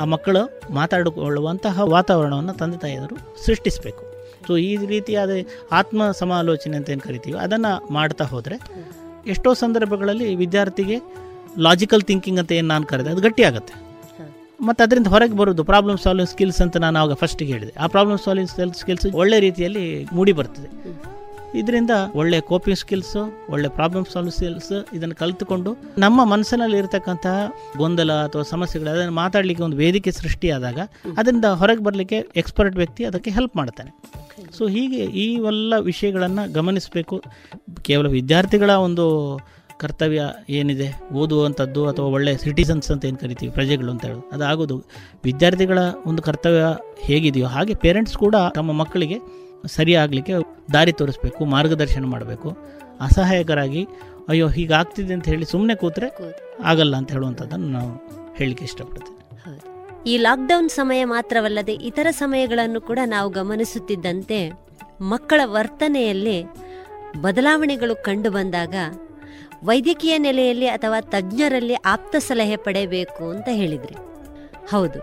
ಆ ಮಕ್ಕಳು ಮಾತಾಡಿಕೊಳ್ಳುವಂತಹ ವಾತಾವರಣವನ್ನು ತಂದೆ ತಾಯಿಯವರು ಸೃಷ್ಟಿಸಬೇಕು. ಸೊ ಈ ರೀತಿಯಾದ ಆತ್ಮ ಸಮಾಲೋಚನೆ ಅಂತ ಏನು ಕರಿತೀವಿ, ಅದನ್ನು ಮಾಡ್ತಾ ಹೋದರೆ ಎಷ್ಟೋ ಸಂದರ್ಭಗಳಲ್ಲಿ ವಿದ್ಯಾರ್ಥಿಗೆ ಲಾಜಿಕಲ್ ಥಿಂಕಿಂಗ್ ಅಂತ ಏನು ನಾನು ಕರೆದೆ, ಅದು ಗಟ್ಟಿ ಆಗುತ್ತೆ. ಮತ್ತು ಅದರಿಂದ ಹೊರಗೆ ಬರೋದು ಪ್ರಾಬ್ಲಮ್ ಸಾಲ್ವಿಂಗ್ ಸ್ಕಿಲ್ಸ್ ಅಂತ ನಾನು ಆವಾಗ ಫಸ್ಟಿಗೆ ಹೇಳಿದೆ. ಆ ಪ್ರಾಬ್ಲಮ್ ಸಾಲ್ವಿಂಗ್ ಸ್ಕಿಲ್ಸ್ ಒಳ್ಳೆ ರೀತಿಯಲ್ಲಿ ಮೂಡಿ ಬರ್ತದೆ. ಇದರಿಂದ ಒಳ್ಳೆ ಕೋಪಿಂಗ್ ಸ್ಕಿಲ್ಸ್ ಒಳ್ಳೆ ಪ್ರಾಬ್ಲಮ್ ಸಾಲ್ವ್ ಸ್ಕಿಲ್ಸ್ ಇದನ್ನು ಕಲಿತುಕೊಂಡು ನಮ್ಮ ಮನಸ್ಸಿನಲ್ಲಿ ಇರತಕ್ಕಂತಹ ಗೊಂದಲ ಅಥವಾ ಸಮಸ್ಯೆಗಳು, ಅದನ್ನು ಮಾತಾಡಲಿಕ್ಕೆ ಒಂದು ವೇದಿಕೆ ಸೃಷ್ಟಿಯಾದಾಗ ಅದರಿಂದ ಹೊರಗೆ ಬರಲಿಕ್ಕೆ ಎಕ್ಸ್ಪರ್ಟ್ ವ್ಯಕ್ತಿ ಅದಕ್ಕೆ ಹೆಲ್ಪ್ ಮಾಡ್ತಾನೆ. ಸೊ ಹೀಗೆ ಈ ಎಲ್ಲ ವಿಷಯಗಳನ್ನು ಗಮನಿಸಬೇಕು. ಕೇವಲ ವಿದ್ಯಾರ್ಥಿಗಳ ಒಂದು ಕರ್ತವ್ಯ ಏನಿದೆ? ಓದುವಂಥದ್ದು ಅಥವಾ ಒಳ್ಳೆಯ ಸಿಟಿಸನ್ಸ್ ಅಂತ ಏನು ಕರಿತೀವಿ? ಪ್ರಜೆಗಳು ಅಂತ ಹೇಳೋದು. ಅದಾಗೋದು. ವಿದ್ಯಾರ್ಥಿಗಳ ಒಂದು ಕರ್ತವ್ಯ ಹೇಗಿದೆಯೋ ಹಾಗೆ ಪೇರೆಂಟ್ಸ್ ಕೂಡ ತಮ್ಮ ಮಕ್ಕಳಿಗೆ ಸರಿಯಾಗಲಿಕ್ಕೆ ದಾರಿ ತೋರಿಸ್ಬೇಕು ಮಾರ್ಗದರ್ಶನ ಮಾಡಬೇಕು. ಅಸಹಾಯಕರಾಗಿ ಅಯ್ಯೋ ಹೀಗಾಗ್ತಿದೆ ಅಂತ ಹೇಳಿ ಸುಮ್ಮನೆ ಕೂತ್ರೆ ಆಗಲ್ಲ ಅಂತ ಹೇಳುವಂಥದ್ದನ್ನು ನಾವು ಹೇಳಲಿಕ್ಕೆ ಇಷ್ಟಪಡ್ತೇವೆ ಈ ಲಾಕ್ಡೌನ್ ಸಮಯ ಮಾತ್ರವಲ್ಲದೆ ಇತರ ಸಮಯಗಳನ್ನು ಕೂಡ ನಾವು ಗಮನಿಸುತ್ತಿದ್ದಂತೆ ಮಕ್ಕಳ ವರ್ತನೆಯಲ್ಲಿ ಬದಲಾವಣೆಗಳು ಕಂಡು ಬಂದಾಗ ವೈದ್ಯಕೀಯ ನೆಲೆಯಲ್ಲಿ ಅಥವಾ ತಜ್ಞರಲ್ಲಿ ಆಪ್ತ ಸಲಹೆ ಪಡೆಯಬೇಕು ಅಂತ ಹೇಳಿದ್ರಿ. ಹೌದು.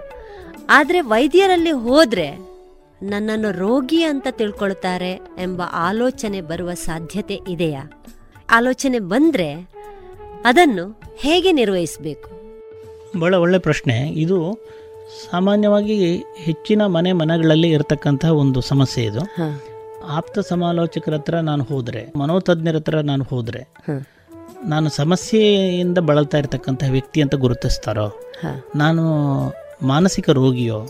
ಆದರೆ ವೈದ್ಯರಲ್ಲಿ ಹೋದ್ರೆ ನನ್ನನ್ನು ರೋಗಿ ಅಂತ ತಿಳ್ಕೊಳ್ತಾರೆ ಎಂಬ ಆಲೋಚನೆ ಬರುವ ಸಾಧ್ಯತೆ ಇದೆಯಾ? ಆಲೋಚನೆ ಬಂದರೆ ಅದನ್ನು ಹೇಗೆ ನಿರ್ವಹಿಸಬೇಕು? ಭಾಳ ಒಳ್ಳೆ ಪ್ರಶ್ನೆ. ಇದು ಸಾಮಾನ್ಯವಾಗಿ ಹೆಚ್ಚಿನ ಮನೆ ಮನೆಗಳಲ್ಲಿ ಇರತಕ್ಕಂತಹ ಒಂದು ಸಮಸ್ಯೆ ಇದು. ಆಪ್ತ ಸಮಾಲೋಚಕರ ಹತ್ರ ನಾನು ಹೋದರೆ ಮನೋತಜ್ಞರ ಹತ್ರ ನಾನು ಹೋದರೆ ನಾನು ಸಮಸ್ಯೆಯಿಂದ ಬಳಲ್ತಾ ಇರತಕ್ಕಂತಹ ವ್ಯಕ್ತಿ ಅಂತ ಗುರುತಿಸ್ತಾರೋ ನಾನು ಮಾನಸಿಕ ರೋಗಿಯೋ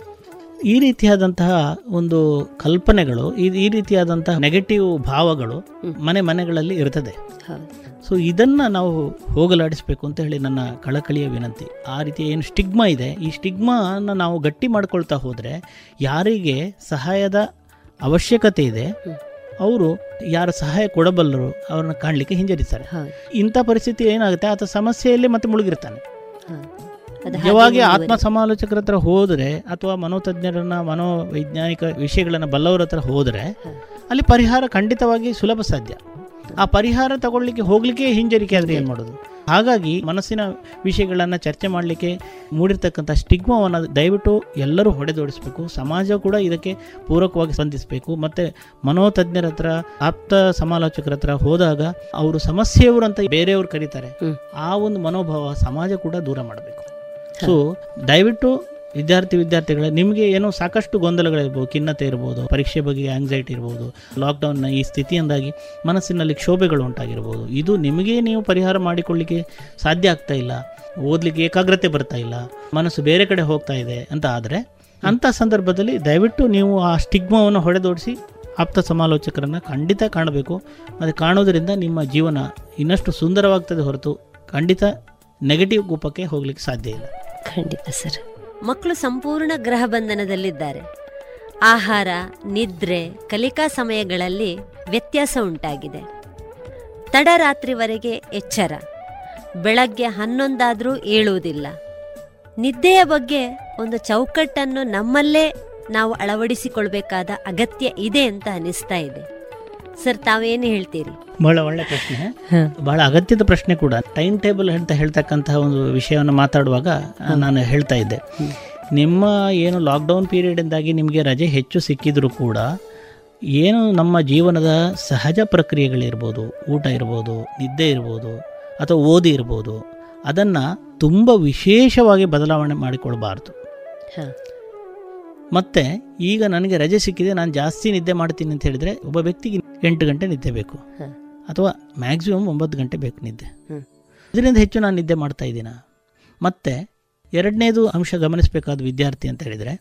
ಈ ರೀತಿಯಾದಂತಹ ಒಂದು ಕಲ್ಪನೆಗಳು ಈ- ರೀತಿಯಾದಂತಹ ನೆಗೆಟಿವ್ ಭಾವಗಳು ಮನೆ ಮನೆಗಳಲ್ಲಿ ಇರ್ತದೆ. ಸೊ ಇದನ್ನು ನಾವು ಹೋಗಲಾಡಿಸಬೇಕು ಅಂತ ಹೇಳಿ ನನ್ನ ಕಳಕಳಿಯ ವಿನಂತಿ. ಆ ರೀತಿ ಏನು ಸ್ಟಿಗ್ಮಾ ಇದೆ. ಈ ಸ್ಟಿಗ್ಮಾನ ನಾವು ಗಟ್ಟಿ ಮಾಡ್ಕೊಳ್ತಾ ಹೋದರೆ ಯಾರಿಗೆ ಸಹಾಯದ ಅವಶ್ಯಕತೆ ಇದೆ ಅವರು ಯಾರು ಸಹಾಯ ಕೊಡಬಲ್ಲರು ಅವ್ರನ್ನ ಕಾಣಲಿಕ್ಕೆ ಹಿಂಜರಿತಾರೆ ಇಂಥ ಪರಿಸ್ಥಿತಿ ಏನಾಗುತ್ತೆ? ಆತ ಸಮಸ್ಯೆಯಲ್ಲಿ ಮತ್ತೆ ಮುಳುಗಿರ್ತಾನೆ. ಯಾವಾಗ ಆತ್ಮ ಸಮಾಲೋಚಕರ ಹತ್ರ ಹೋದರೆ ಅಥವಾ ಮನೋತಜ್ಞರನ್ನ ಮನೋವೈಜ್ಞಾನಿಕ ವಿಷಯಗಳನ್ನು ಬಲ್ಲವರ ಹತ್ರ ಹೋದರೆ ಅಲ್ಲಿ ಪರಿಹಾರ ಖಂಡಿತವಾಗಿ ಸುಲಭ ಸಾಧ್ಯ. ಆ ಪರಿಹಾರ ತಗೊಳ್ಳಿಕ್ಕೆ ಹೋಗ್ಲಿಕ್ಕೆ ಹಿಂಜರಿಕೆ ಆದರೆ ಏನು ಮಾಡೋದು? ಹಾಗಾಗಿ ಮನಸ್ಸಿನ ವಿಷಯಗಳನ್ನು ಚರ್ಚೆ ಮಾಡಲಿಕ್ಕೆ ಮೂಡಿರ್ತಕ್ಕಂಥ ಸ್ಟಿಗ್ಮಾವನ್ನು ದಯವಿಟ್ಟು ಎಲ್ಲರೂ ಹೊಡೆದೋಡಿಸ್ಬೇಕು. ಸಮಾಜ ಕೂಡ ಇದಕ್ಕೆ ಪೂರಕವಾಗಿ ಸ್ಪಂದಿಸಬೇಕು. ಮತ್ತು ಮನೋತಜ್ಞರ ಹತ್ರ ಆಪ್ತ ಸಮಾಲೋಚಕರ ಹತ್ರ ಹೋದಾಗ ಅವರು ಸಮಸ್ಯೆಯವರು ಅಂತ ಬೇರೆಯವರು ಕರೀತಾರೆ. ಆ ಒಂದು ಮನೋಭಾವ ಸಮಾಜ ಕೂಡ ದೂರ ಮಾಡಬೇಕು. ಸೊ ದಯವಿಟ್ಟು ವಿದ್ಯಾರ್ಥಿ ವಿದ್ಯಾರ್ಥಿಗಳೇ, ನಿಮಗೆ ಏನೋ ಸಾಕಷ್ಟು ಗೊಂದಲಗಳಿರ್ಬೋದು ಖಿನ್ನತೆ ಇರ್ಬೋದು, ಪರೀಕ್ಷೆ ಬಗ್ಗೆ ಆಂಗ್ಸೈಟಿ ಇರ್ಬೋದು ಲಾಕ್ಡೌನ್ನ ಈ ಸ್ಥಿತಿಯಿಂದಾಗಿ ಮನಸ್ಸಿನಲ್ಲಿ ಕ್ಷೋಭೆಗಳು ಉಂಟಾಗಿರ್ಬೋದು. ಇದು ನಿಮಗೆ ನೀವು ಪರಿಹಾರ ಮಾಡಿಕೊಳ್ಳಿಕ್ಕೆ ಸಾಧ್ಯ ಆಗ್ತಾ ಇಲ್ಲ. ಓದಲಿಕ್ಕೆ ಏಕಾಗ್ರತೆ ಬರ್ತಾ ಇಲ್ಲ. ಮನಸ್ಸು ಬೇರೆ ಕಡೆ ಹೋಗ್ತಾ ಇದೆ ಅಂತ ಆದರೆ ಅಂಥ ಸಂದರ್ಭದಲ್ಲಿ ದಯವಿಟ್ಟು ನೀವು ಆ ಸ್ಟಿಗ್ಮವನ್ನು ಹೊಡೆದೋಡಿಸಿ ಆಪ್ತ ಸಮಾಲೋಚಕರನ್ನು ಖಂಡಿತ ಕಾಣಬೇಕು. ಅದು ಕಾಣೋದರಿಂದ ನಿಮ್ಮ ಜೀವನ ಇನ್ನಷ್ಟು ಸುಂದರವಾಗ್ತದೆ ಹೊರತು ಖಂಡಿತ ನೆಗೆಟಿವ್ ಕೂಪಕ್ಕೆ ಹೋಗಲಿಕ್ಕೆ ಸಾಧ್ಯ ಇಲ್ಲ. ಖಂಡಿತ, ಸರ್. ಮಕ್ಕಳು ಸಂಪೂರ್ಣ ಗ್ರಹ ಬಂಧನದಲ್ಲಿದ್ದಾರೆ. ಆಹಾರ, ನಿದ್ರೆ, ಕಲಿಕಾ ಸಮಯಗಳಲ್ಲಿ ವ್ಯತ್ಯಾಸ ಉಂಟಾಗಿದೆ. ತಡರಾತ್ರಿವರೆಗೆ ಎಚ್ಚರ. ಬೆಳಗ್ಗೆ ಹನ್ನೊಂದಾದರೂ ಏಳುವುದಿಲ್ಲ. ನಿದ್ದೆಯ ಬಗ್ಗೆ ಒಂದು ಚೌಕಟ್ಟನ್ನು ನಮ್ಮಲ್ಲೇ ನಾವು ಅಳವಡಿಸಿಕೊಳ್ಬೇಕಾದ ಅಗತ್ಯ ಇದೆ ಅಂತ ಅನಿಸ್ತಾ ಇದೆ. ಸರ್ ತಾವೇನು ಹೇಳ್ತೀರಿ? ಬಹಳ ಒಳ್ಳೆ ಪ್ರಶ್ನೆ. ಬಹಳ ಅಗತ್ಯದ ಪ್ರಶ್ನೆ ಕೂಡ. ಟೈಮ್ ಟೇಬಲ್ ಅಂತ ಹೇಳ್ತಕ್ಕಂತಹ ಒಂದು ವಿಷಯವನ್ನು ಮಾತಾಡುವಾಗ ನಾನು ಹೇಳ್ತಾ ಇದ್ದೆ. ನಿಮ್ಮ ಏನು ಲಾಕ್ಡೌನ್ ಪೀರಿಯಡಿಂದಾಗಿ ನಿಮಗೆ ರಜೆ ಹೆಚ್ಚು ಸಿಕ್ಕಿದರೂ ಕೂಡ ಏನು ನಮ್ಮ ಜೀವನದ ಸಹಜ ಪ್ರಕ್ರಿಯೆಗಳಿರ್ಬೋದು ಊಟ ಇರ್ಬೋದು ನಿದ್ದೆ ಇರ್ಬೋದು ಅಥವಾ ಓದಿ ಇರ್ಬೋದು ಅದನ್ನು ತುಂಬ ವಿಶೇಷವಾಗಿ ಬದಲಾವಣೆ ಮಾಡಿಕೊಳ್ಬಾರ್ದು. ಮತ್ತು ಈಗ ನನಗೆ ರಜೆ ಸಿಕ್ಕಿದೆ ನಾನು ಜಾಸ್ತಿ ನಿದ್ದೆ ಮಾಡ್ತೀನಿ ಅಂತ ಹೇಳಿದರೆ ಒಬ್ಬ ವ್ಯಕ್ತಿಗೆ ಎಂಟು ಗಂಟೆ ನಿದ್ದೆ ಬೇಕು. ಅಥವಾ ಮ್ಯಾಕ್ಸಿಮಮ್ ಒಂಬತ್ತು ಗಂಟೆ ಬೇಕು ನಿದ್ದೆ. ಇದರಿಂದ ಹೆಚ್ಚು ನಾನು ನಿದ್ದೆ ಮಾಡ್ತಾ ಇದ್ದೀನ? ಮತ್ತು ಎರಡನೇದು ಅಂಶ ಗಮನಿಸಬೇಕಾದ ವಿದ್ಯಾರ್ಥಿ ಅಂತ ಹೇಳಿದರೆ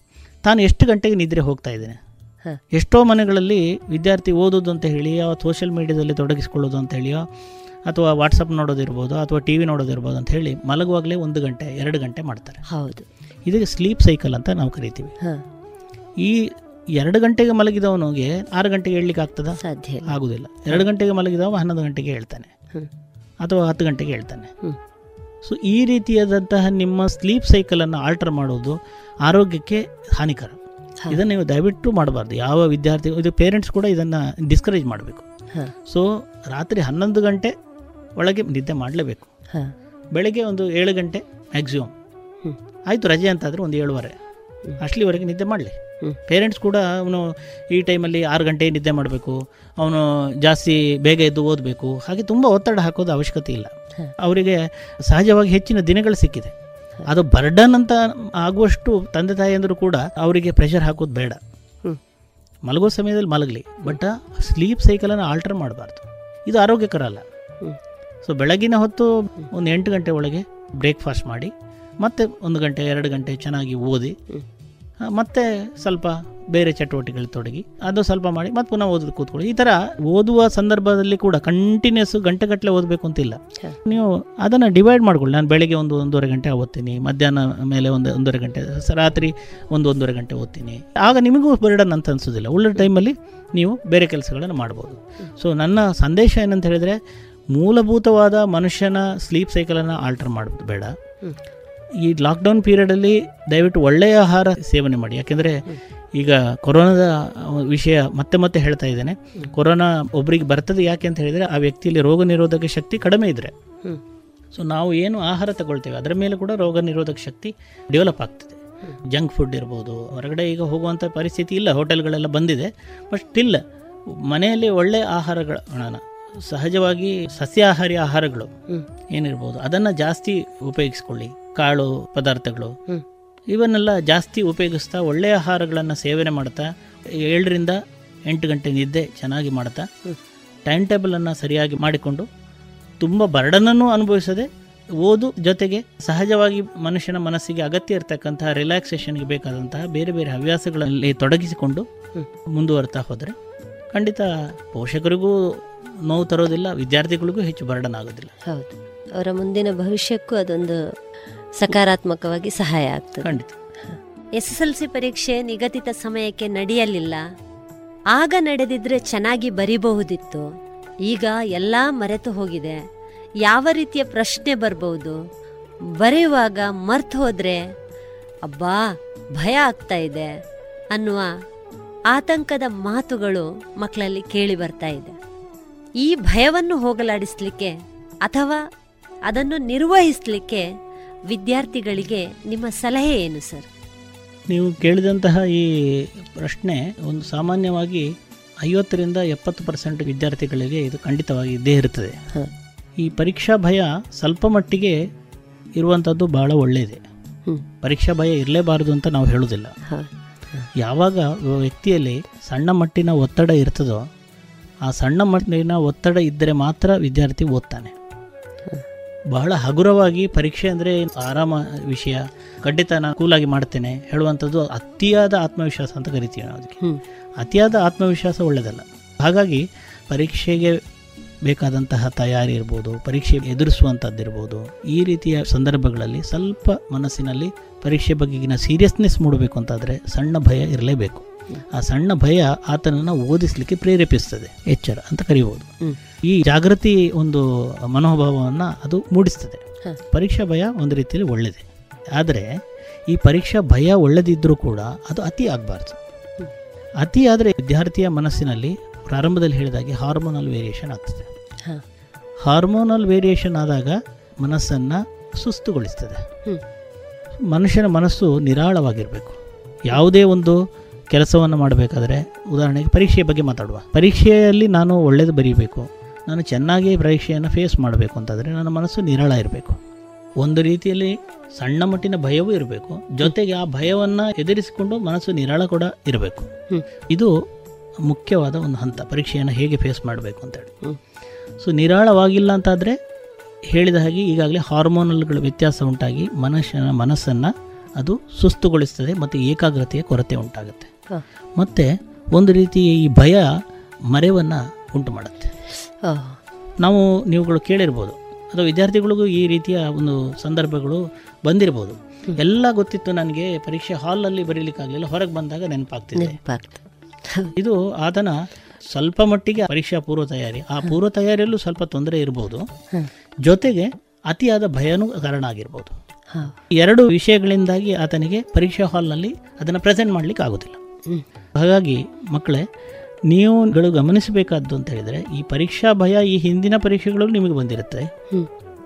ತಾನು ಎಷ್ಟು ಗಂಟೆಗೆ ನಿದ್ರೆ ಹೋಗ್ತಾ ಇದ್ದೇನೆ? ಎಷ್ಟೋ ಮನೆಗಳಲ್ಲಿ ವಿದ್ಯಾರ್ಥಿ ಓದೋದು ಅಂತ ಹೇಳಿ ಅಥವಾ ಸೋಷಿಯಲ್ ಮೀಡಿಯಾದಲ್ಲಿ ತೊಡಗಿಸ್ಕೊಳ್ಳೋದು ಅಂತ ಹೇಳಿಯೋ ಅಥವಾ ವಾಟ್ಸಪ್ ನೋಡೋದಿರ್ಬೋದು ಅಥವಾ ಟಿ ವಿ ನೋಡೋದಿರ್ಬೋದು ಅಂತ ಹೇಳಿ ಮಲಗುವಾಗಲೇ ಒಂದು ಗಂಟೆ ಎರಡು ಗಂಟೆ ಮಾಡ್ತಾರೆ. ಹೌದು. ಇದಕ್ಕೆ ಸ್ಲೀಪ್ ಸೈಕಲ್ ಅಂತ ನಾವು ಕರಿತೀವಿ. ಈ ಎರಡು ಗಂಟೆಗೆ ಮಲಗಿದವನಿಗೆ ಆರು ಗಂಟೆಗೆ ಹೇಳಲಿಕ್ಕೆ ಆಗ್ತದ? ಸಾಧ್ಯ ಆಗುದಿಲ್ಲ. ಎರಡು ಗಂಟೆಗೆ ಮಲಗಿದವ ಹನ್ನೊಂದು ಗಂಟೆಗೆ ಹೇಳ್ತಾನೆ. ಅಥವಾ ಹತ್ತು ಗಂಟೆಗೆ ಹೇಳ್ತಾನೆ. ಸೊ ಈ ರೀತಿಯಾದಂತಹ ನಿಮ್ಮ ಸ್ಲೀಪ್ ಸೈಕಲನ್ನು ಆಲ್ಟರ್ ಮಾಡೋದು ಆರೋಗ್ಯಕ್ಕೆ ಹಾನಿಕರ. ಇದನ್ನು ನೀವು ದಯವಿಟ್ಟು ಮಾಡಬಾರ್ದು. ಯಾವ ವಿದ್ಯಾರ್ಥಿ ಇದು ಪೇರೆಂಟ್ಸ್ ಕೂಡ ಇದನ್ನು ಡಿಸ್ಕರೇಜ್ ಮಾಡಬೇಕು. ಸೊ ರಾತ್ರಿ ಹನ್ನೊಂದು ಗಂಟೆ ಒಳಗೆ ನಿದ್ದೆ ಮಾಡಲೇಬೇಕು. ಬೆಳಗ್ಗೆ ಒಂದು ಏಳು ಗಂಟೆ ಮ್ಯಾಕ್ಸಿಮಮ್ ಆಯಿತು ರಜೆ ಅಂತಾದರೆ ಒಂದು ಏಳುವರೆ. ಅಷ್ಟಲಿವರೆಗೆ ನಿದ್ದೆ ಮಾಡಲಿ. ಪೇರೆಂಟ್ಸ್ ಕೂಡ ಅವನು ಈ ಟೈಮಲ್ಲಿ ಆರು ಗಂಟೆ ನಿದ್ದೆ ಮಾಡಬೇಕು. ಅವನು ಜಾಸ್ತಿ ಬೇಗ ಎದ್ದು ಓದಬೇಕು. ಹಾಗೆ ತುಂಬ ಒತ್ತಡ ಹಾಕೋದು ಅವಶ್ಯಕತೆ ಇಲ್ಲ. ಅವರಿಗೆ ಸಹಜವಾಗಿ ಹೆಚ್ಚಿನ ದಿನಗಳು ಸಿಕ್ಕಿದೆ. ಅದು ಬರ್ಡನ್ ಅಂತ ಆಗುವಷ್ಟು ತಂದೆ ತಾಯಿಯಂದರು ಕೂಡ ಅವರಿಗೆ ಪ್ರೆಷರ್ ಹಾಕೋದು ಬೇಡ. ಮಲಗೋ ಸಮಯದಲ್ಲಿ ಮಲಗಲಿ. ಬಟ್ ಸ್ಲೀಪ್ ಸೈಕಲನ್ನು ಆಲ್ಟರ್ ಮಾಡಬಾರ್ದು. ಇದು ಆರೋಗ್ಯಕರ ಅಲ್ಲ. ಸೊ ಬೆಳಗಿನ ಹೊತ್ತು ಒಂದು ಎಂಟು ಗಂಟೆ ಒಳಗೆ ಬ್ರೇಕ್ಫಾಸ್ಟ್ ಮಾಡಿ ಮತ್ತೆ ಒಂದು ಗಂಟೆ ಎರಡು ಗಂಟೆ ಚೆನ್ನಾಗಿ ಓದಿ ಮತ್ತೆ ಸ್ವಲ್ಪ ಬೇರೆ ಚಟುವಟಿಕೆಗಳು ತೊಡಗಿ ಅದು ಸ್ವಲ್ಪ ಮಾಡಿ ಮತ್ತೆ ಪುನಃ ಓದೋದು ಕೂತ್ಕೊಳ್ಳಿ. ಈ ಥರ ಓದುವ ಸಂದರ್ಭದಲ್ಲಿ ಕೂಡ ಕಂಟಿನ್ಯೂಸ್ ಗಂಟೆಗಟ್ಟಲೆ ಓದಬೇಕು ಅಂತಿಲ್ಲ. ನೀವು ಅದನ್ನು ಡಿವೈಡ್ ಮಾಡ್ಕೊಳ್ಳಿ. ನಾನು ಬೆಳಗ್ಗೆ ಒಂದು ಒಂದೂವರೆ ಗಂಟೆ ಓದ್ತೀನಿ ಮಧ್ಯಾಹ್ನ ಮೇಲೆ ಒಂದು ಒಂದೂವರೆ ಗಂಟೆ ರಾತ್ರಿ ಒಂದು ಒಂದೂವರೆ ಗಂಟೆ ಓದ್ತೀನಿ. ಆಗ ನಿಮಗೂ ಬರ್ಡನ್ ಅಂತ ಅನಿಸೋದಿಲ್ಲ. ಉಳಿದ ಟೈಮಲ್ಲಿ ನೀವು ಬೇರೆ ಕೆಲಸಗಳನ್ನು ಮಾಡ್ಬೋದು. ಸೊ ನನ್ನ ಸಂದೇಶ ಏನಂತ ಹೇಳಿದರೆ ಮೂಲಭೂತವಾದ ಮನುಷ್ಯನ ಸ್ಲೀಪ್ ಸೈಕಲನ್ನು ಆಲ್ಟರ್ ಮಾಡೋದು ಬೇಡ. ಈ ಲಾಕ್ಡೌನ್ ಪೀರಿಯಡಲ್ಲಿ ದಯವಿಟ್ಟು ಒಳ್ಳೆಯ ಆಹಾರ ಸೇವನೆ ಮಾಡಿ ಯಾಕೆಂದರೆ ಈಗ ಕೊರೋನಾದ ವಿಷಯ ಮತ್ತೆ ಮತ್ತೆ ಹೇಳ್ತಾ ಇದ್ದೇನೆ ಕೊರೋನಾ ಒಬ್ಬರಿಗೆ ಬರ್ತದೆ ಯಾಕೆ ಅಂತ ಹೇಳಿದರೆ ಆ ವ್ಯಕ್ತಿಯಲ್ಲಿ ರೋಗ ನಿರೋಧಕ ಶಕ್ತಿ ಕಡಿಮೆ ಇದ್ದರೆ. ಸೊ ನಾವು ಏನು ಆಹಾರ ತಗೊಳ್ತೇವೆ, ಅದರ ಮೇಲೆ ಕೂಡ ರೋಗ ನಿರೋಧಕ ಶಕ್ತಿ ಡೆವಲಪ್ ಆಗ್ತದೆ ಜಂಕ್ ಫುಡ್ ಇರ್ಬೋದು, ಹೊರಗಡೆ ಈಗ ಹೋಗುವಂಥ ಪರಿಸ್ಥಿತಿ ಇಲ್ಲ, ಹೋಟೆಲ್ಗಳೆಲ್ಲ ಬಂದಿದೆ ಬಟ್ ಸ್ಟಿಲ್ ಮನೆಯಲ್ಲಿ ಒಳ್ಳೆಯ ಆಹಾರಗಳ ಸಹಜವಾಗಿ ಸಸ್ಯಾಹಾರಿ ಆಹಾರಗಳು. ಏನಿರ್ಬೋದು, ಅದನ್ನು ಜಾಸ್ತಿ ಉಪಯೋಗಿಸ್ಕೊಳ್ಳಿ ಕಾಳು ಪದಾರ್ಥಗಳು. ಇವನ್ನೆಲ್ಲ ಜಾಸ್ತಿ ಉಪಯೋಗಿಸ್ತಾ ಒಳ್ಳೆಯ ಆಹಾರಗಳನ್ನು ಸೇವನೆ ಮಾಡ್ತಾ, ಏಳರಿಂದ ಎಂಟು ಗಂಟೆ ನಿದ್ದೆ ಚೆನ್ನಾಗಿ ಮಾಡ್ತಾ. ಟೈಮ್ ಟೇಬಲನ್ನು ಸರಿಯಾಗಿ ಮಾಡಿಕೊಂಡು, ತುಂಬ ಬರ್ಡನನ್ನು ಅನುಭವಿಸದೆ ಓದು ಜೊತೆಗೆ ಸಹಜವಾಗಿ ಮನುಷ್ಯನ ಮನಸ್ಸಿಗೆ ಅಗತ್ಯ ಇರತಕ್ಕಂತಹ ರಿಲ್ಯಾಕ್ಸೇಷನ್ಗೆ ಬೇಕಾದಂತಹ ಬೇರೆ ಬೇರೆ ಹವ್ಯಾಸಗಳಲ್ಲಿ ತೊಡಗಿಸಿಕೊಂಡು. ಮುಂದುವರ್ತಾ ಹೋದರೆ ಖಂಡಿತ ಪೋಷಕರಿಗೂ ನೋವು ತರೋದಿಲ್ಲ, ವಿದ್ಯಾರ್ಥಿಗಳಿಗೂ ಹೆಚ್ಚು ಬರ್ಡನ್ ಆಗೋದಿಲ್ಲ ಹೌದು ಅವರ ಮುಂದಿನ ಭವಿಷ್ಯಕ್ಕೂ ಅದೊಂದು ಸಕಾರಾತ್ಮಕವಾಗಿ ಸಹಾಯ ಆಗ್ತದೆ. ಎಸ್ ಎಸ್ ಎಲ್ ಸಿ ಪರೀಕ್ಷೆ ನಿಗದಿತ ಸಮಯಕ್ಕೆ ನಡೆಯಲಿಲ್ಲ. ಆಗ ನಡೆದಿದ್ರೆ ಚೆನ್ನಾಗಿ ಬರಿಬಹುದಿತ್ತು. ಈಗ ಎಲ್ಲ ಮರೆತು ಹೋಗಿದೆ. ಯಾವ ರೀತಿಯ ಪ್ರಶ್ನೆ ಬರಬಹುದು? ಬರೆಯುವಾಗ ಮರ್ತು ಹೋದ್ರೆ ಅಬ್ಬಾ ಭಯ ಆಗ್ತಾ ಇದೆ ಅನ್ನುವ ಆತಂಕದ ಮಾತುಗಳು ಮಕ್ಕಳಲ್ಲಿ ಕೇಳಿ ಬರ್ತಾ ಇದೆ. ಈ ಭಯವನ್ನು ಹೋಗಲಾಡಿಸ್ಲಿಕ್ಕೆ ಅಥವಾ ಅದನ್ನು ನಿರ್ವಹಿಸಲಿಕ್ಕೆ ವಿದ್ಯಾರ್ಥಿಗಳಿಗೆ ನಿಮ್ಮ ಸಲಹೆ ಏನು ಸರ್? ನೀವು ಕೇಳಿದಂತಹ ಈ ಪ್ರಶ್ನೆ ಒಂದು ಸಾಮಾನ್ಯವಾಗಿ ಐವತ್ತರಿಂದ ಎಪ್ಪತ್ತು ಪರ್ಸೆಂಟ್ ವಿದ್ಯಾರ್ಥಿಗಳಿಗೆ ಇದು ಖಂಡಿತವಾಗಿ ಇದ್ದೇ ಇರುತ್ತದೆ. ಈ ಪರೀಕ್ಷಾ ಭಯ ಸ್ವಲ್ಪ ಮಟ್ಟಿಗೆ ಇರುವಂಥದ್ದು ಭಾಳ ಒಳ್ಳೆಯದೆ. ಪರೀಕ್ಷಾ ಭಯ ಇರಲೇಬಾರದು ಅಂತ ನಾವು ಹೇಳೋದಿಲ್ಲ ಯಾವಾಗ ವ್ಯಕ್ತಿಯಲ್ಲಿ ಸಣ್ಣ ಮಟ್ಟಿನ ಒತ್ತಡ ಇರ್ತದೋ ಆ ಸಣ್ಣ ಮಟ್ಟಿನ ಒತ್ತಡ ಇದ್ದರೆ ಮಾತ್ರ ವಿದ್ಯಾರ್ಥಿ ಓದ್ತಾನೆ. ಬಹಳ ಹಗುರವಾಗಿ ಪರೀಕ್ಷೆ ಅಂದರೆ ಆರಾಮ ವಿಷಯ ಖಂಡಿತ ನಾನು ಕೂಲಾಗಿ ಮಾಡ್ತೇನೆ ಹೇಳುವಂಥದ್ದು ಅತಿಯಾದ ಆತ್ಮವಿಶ್ವಾಸ ಅಂತ ಕರಿತೀವಿ ನಾವು ಅದಕ್ಕೆ. ಅತಿಯಾದ ಆತ್ಮವಿಶ್ವಾಸ ಒಳ್ಳೆಯದಲ್ಲ ಹಾಗಾಗಿ ಪರೀಕ್ಷೆಗೆ ಬೇಕಾದಂತಹ ತಯಾರಿ ಇರ್ಬೋದು ಪರೀಕ್ಷೆ ಎದುರಿಸುವಂಥದ್ದಿರ್ಬೋದು ಈ ರೀತಿಯ ಸಂದರ್ಭಗಳಲ್ಲಿ ಸ್ವಲ್ಪ ಮನಸ್ಸಿನಲ್ಲಿ ಪರೀಕ್ಷೆ ಬಗೆಗಿನ ಸೀರಿಯಸ್ನೆಸ್ ಮೂಡಬೇಕು ಅಂತಾದರೆ ಸಣ್ಣ ಭಯ ಇರಲೇಬೇಕು. ಆ ಸಣ್ಣ ಭಯ ಆತನನ್ನು ಓದಿಸಲಿಕ್ಕೆ ಪ್ರೇರೇಪಿಸ್ತದೆ. ಎಚ್ಚರ ಅಂತ ಕರಿಬೋದು. ಈ ಜಾಗೃತಿ ಒಂದು ಮನೋಭಾವವನ್ನು ಅದು ಮೂಡಿಸ್ತದೆ. ಪರೀಕ್ಷಾ ಭಯ ಒಂದು ರೀತಿಯಲ್ಲಿ ಒಳ್ಳೆಯದೇ ಆದರೆ ಈ ಪರೀಕ್ಷಾ ಭಯ ಒಳ್ಳೆದಿದ್ದರೂ ಕೂಡ ಅದು ಅತಿ ಆಗಬಾರ್ದು. ಅತಿ ಆದರೆ ವಿದ್ಯಾರ್ಥಿಯ ಮನಸ್ಸಿನಲ್ಲಿ ಪ್ರಾರಂಭದಲ್ಲಿ ಹೇಳಿದಾಗೆ ಹಾರ್ಮೋನಲ್ ವೇರಿಯೇಷನ್ ಆಗ್ತದೆ. ಹಾರ್ಮೋನಲ್ ವೇರಿಯೇಷನ್ ಆದಾಗ ಮನಸ್ಸನ್ನು ಸುಸ್ತುಗೊಳಿಸ್ತದೆ ಮನುಷ್ಯನ ಮನಸ್ಸು ನಿರಾಳವಾಗಿರಬೇಕು. ಯಾವುದೇ ಒಂದು ಕೆಲಸವನ್ನು ಮಾಡಬೇಕಾದ್ರೆ ಉದಾಹರಣೆಗೆ ಪರೀಕ್ಷೆಯ ಬಗ್ಗೆ ಮಾತಾಡುವ. ಪರೀಕ್ಷೆಯಲ್ಲಿ ನಾನು ಒಳ್ಳೇದು ಬರೀಬೇಕು. ನಾನು ಚೆನ್ನಾಗಿ ಪರೀಕ್ಷೆಯನ್ನು ಫೇಸ್ ಮಾಡಬೇಕು ಅಂತಾದರೆ ನನ್ನ ಮನಸ್ಸು ನಿರಳ ಇರಬೇಕು. ಒಂದು ರೀತಿಯಲ್ಲಿ ಸಣ್ಣ ಮಟ್ಟಿನ ಭಯವೂ ಇರಬೇಕು. ಜೊತೆಗೆ ಆ ಭಯವನ್ನು ಎದುರಿಸಿಕೊಂಡು ಮನಸ್ಸು ನಿರಳ ಕೂಡ ಇರಬೇಕು. ಇದು ಮುಖ್ಯವಾದ ಒಂದು ಹಂತ. ಪರೀಕ್ಷೆಯನ್ನು ಹೇಗೆ ಫೇಸ್ ಮಾಡಬೇಕು ಅಂತೇಳಿ. ಸೊ ನಿರಾಳವಾಗಿಲ್ಲ ಅಂತಾದರೆ ಹೇಳಿದ ಹಾಗೆ ಈಗಾಗಲೇ ಹಾರ್ಮೋನಲ್ಗಳ ವ್ಯತ್ಯಾಸ ಉಂಟಾಗಿ ಮನುಷ್ಯನ ಮನಸ್ಸನ್ನು ಅದು ಸುಸ್ತುಗೊಳಿಸ್ತದೆ ಮತ್ತು ಏಕಾಗ್ರತೆಯ ಕೊರತೆ ಉಂಟಾಗುತ್ತೆ. ಮತ್ತು ಒಂದು ರೀತಿ ಈ ಭಯ ಮರೆವನ್ನು ಉಂಟು ಮಾಡುತ್ತೆ. ನಾವು ನೀವುಗಳು ಕೇಳಿರ್ಬೋದು ಅಥವಾ ವಿದ್ಯಾರ್ಥಿಗಳಿಗೂ ಈ ರೀತಿಯ ಒಂದು ಸಂದರ್ಭಗಳು ಬಂದಿರ್ಬೋದು. ಎಲ್ಲ ಗೊತ್ತಿತ್ತು ನನಗೆ ಪರೀಕ್ಷೆ ಹಾಲಲ್ಲಿ ಬರೀಲಿಕ್ಕಾಗಲಿಲ್ಲ ಹೊರಗೆ ಬಂದಾಗ ನೆನಪಾಗ್ತಿದೆ. ಇದು ಆತನ ಸ್ವಲ್ಪ ಮಟ್ಟಿಗೆ ಪರೀಕ್ಷಾ ಪೂರ್ವ ತಯಾರಿ. ಆ ಪೂರ್ವ ತಯಾರಿಯಲ್ಲೂ ಸ್ವಲ್ಪ ತೊಂದರೆ ಇರ್ಬೋದು. ಜೊತೆಗೆ ಅತಿಯಾದ ಭಯನೂ ಕಾರಣ ಆಗಿರ್ಬೋದು. ಎರಡು ವಿಷಯಗಳಿಂದಾಗಿ ಆತನಿಗೆ ಪರೀಕ್ಷಾ ಹಾಲ್ನಲ್ಲಿ ಅದನ್ನು ಪ್ರೆಸೆಂಟ್ ಮಾಡಲಿಕ್ಕೆ ಆಗೋದಿಲ್ಲ. ಹಾಗಾಗಿ ಮಕ್ಕಳೇ ನೀವುಗಳು ಗಮನಿಸಬೇಕಾದ್ದು ಅಂತ ಹೇಳಿದರೆ ಈ ಪರೀಕ್ಷಾ ಭಯ ಈ ಹಿಂದಿನ ಪರೀಕ್ಷೆಗಳು ನಿಮಗೆ ಬಂದಿರುತ್ತೆ.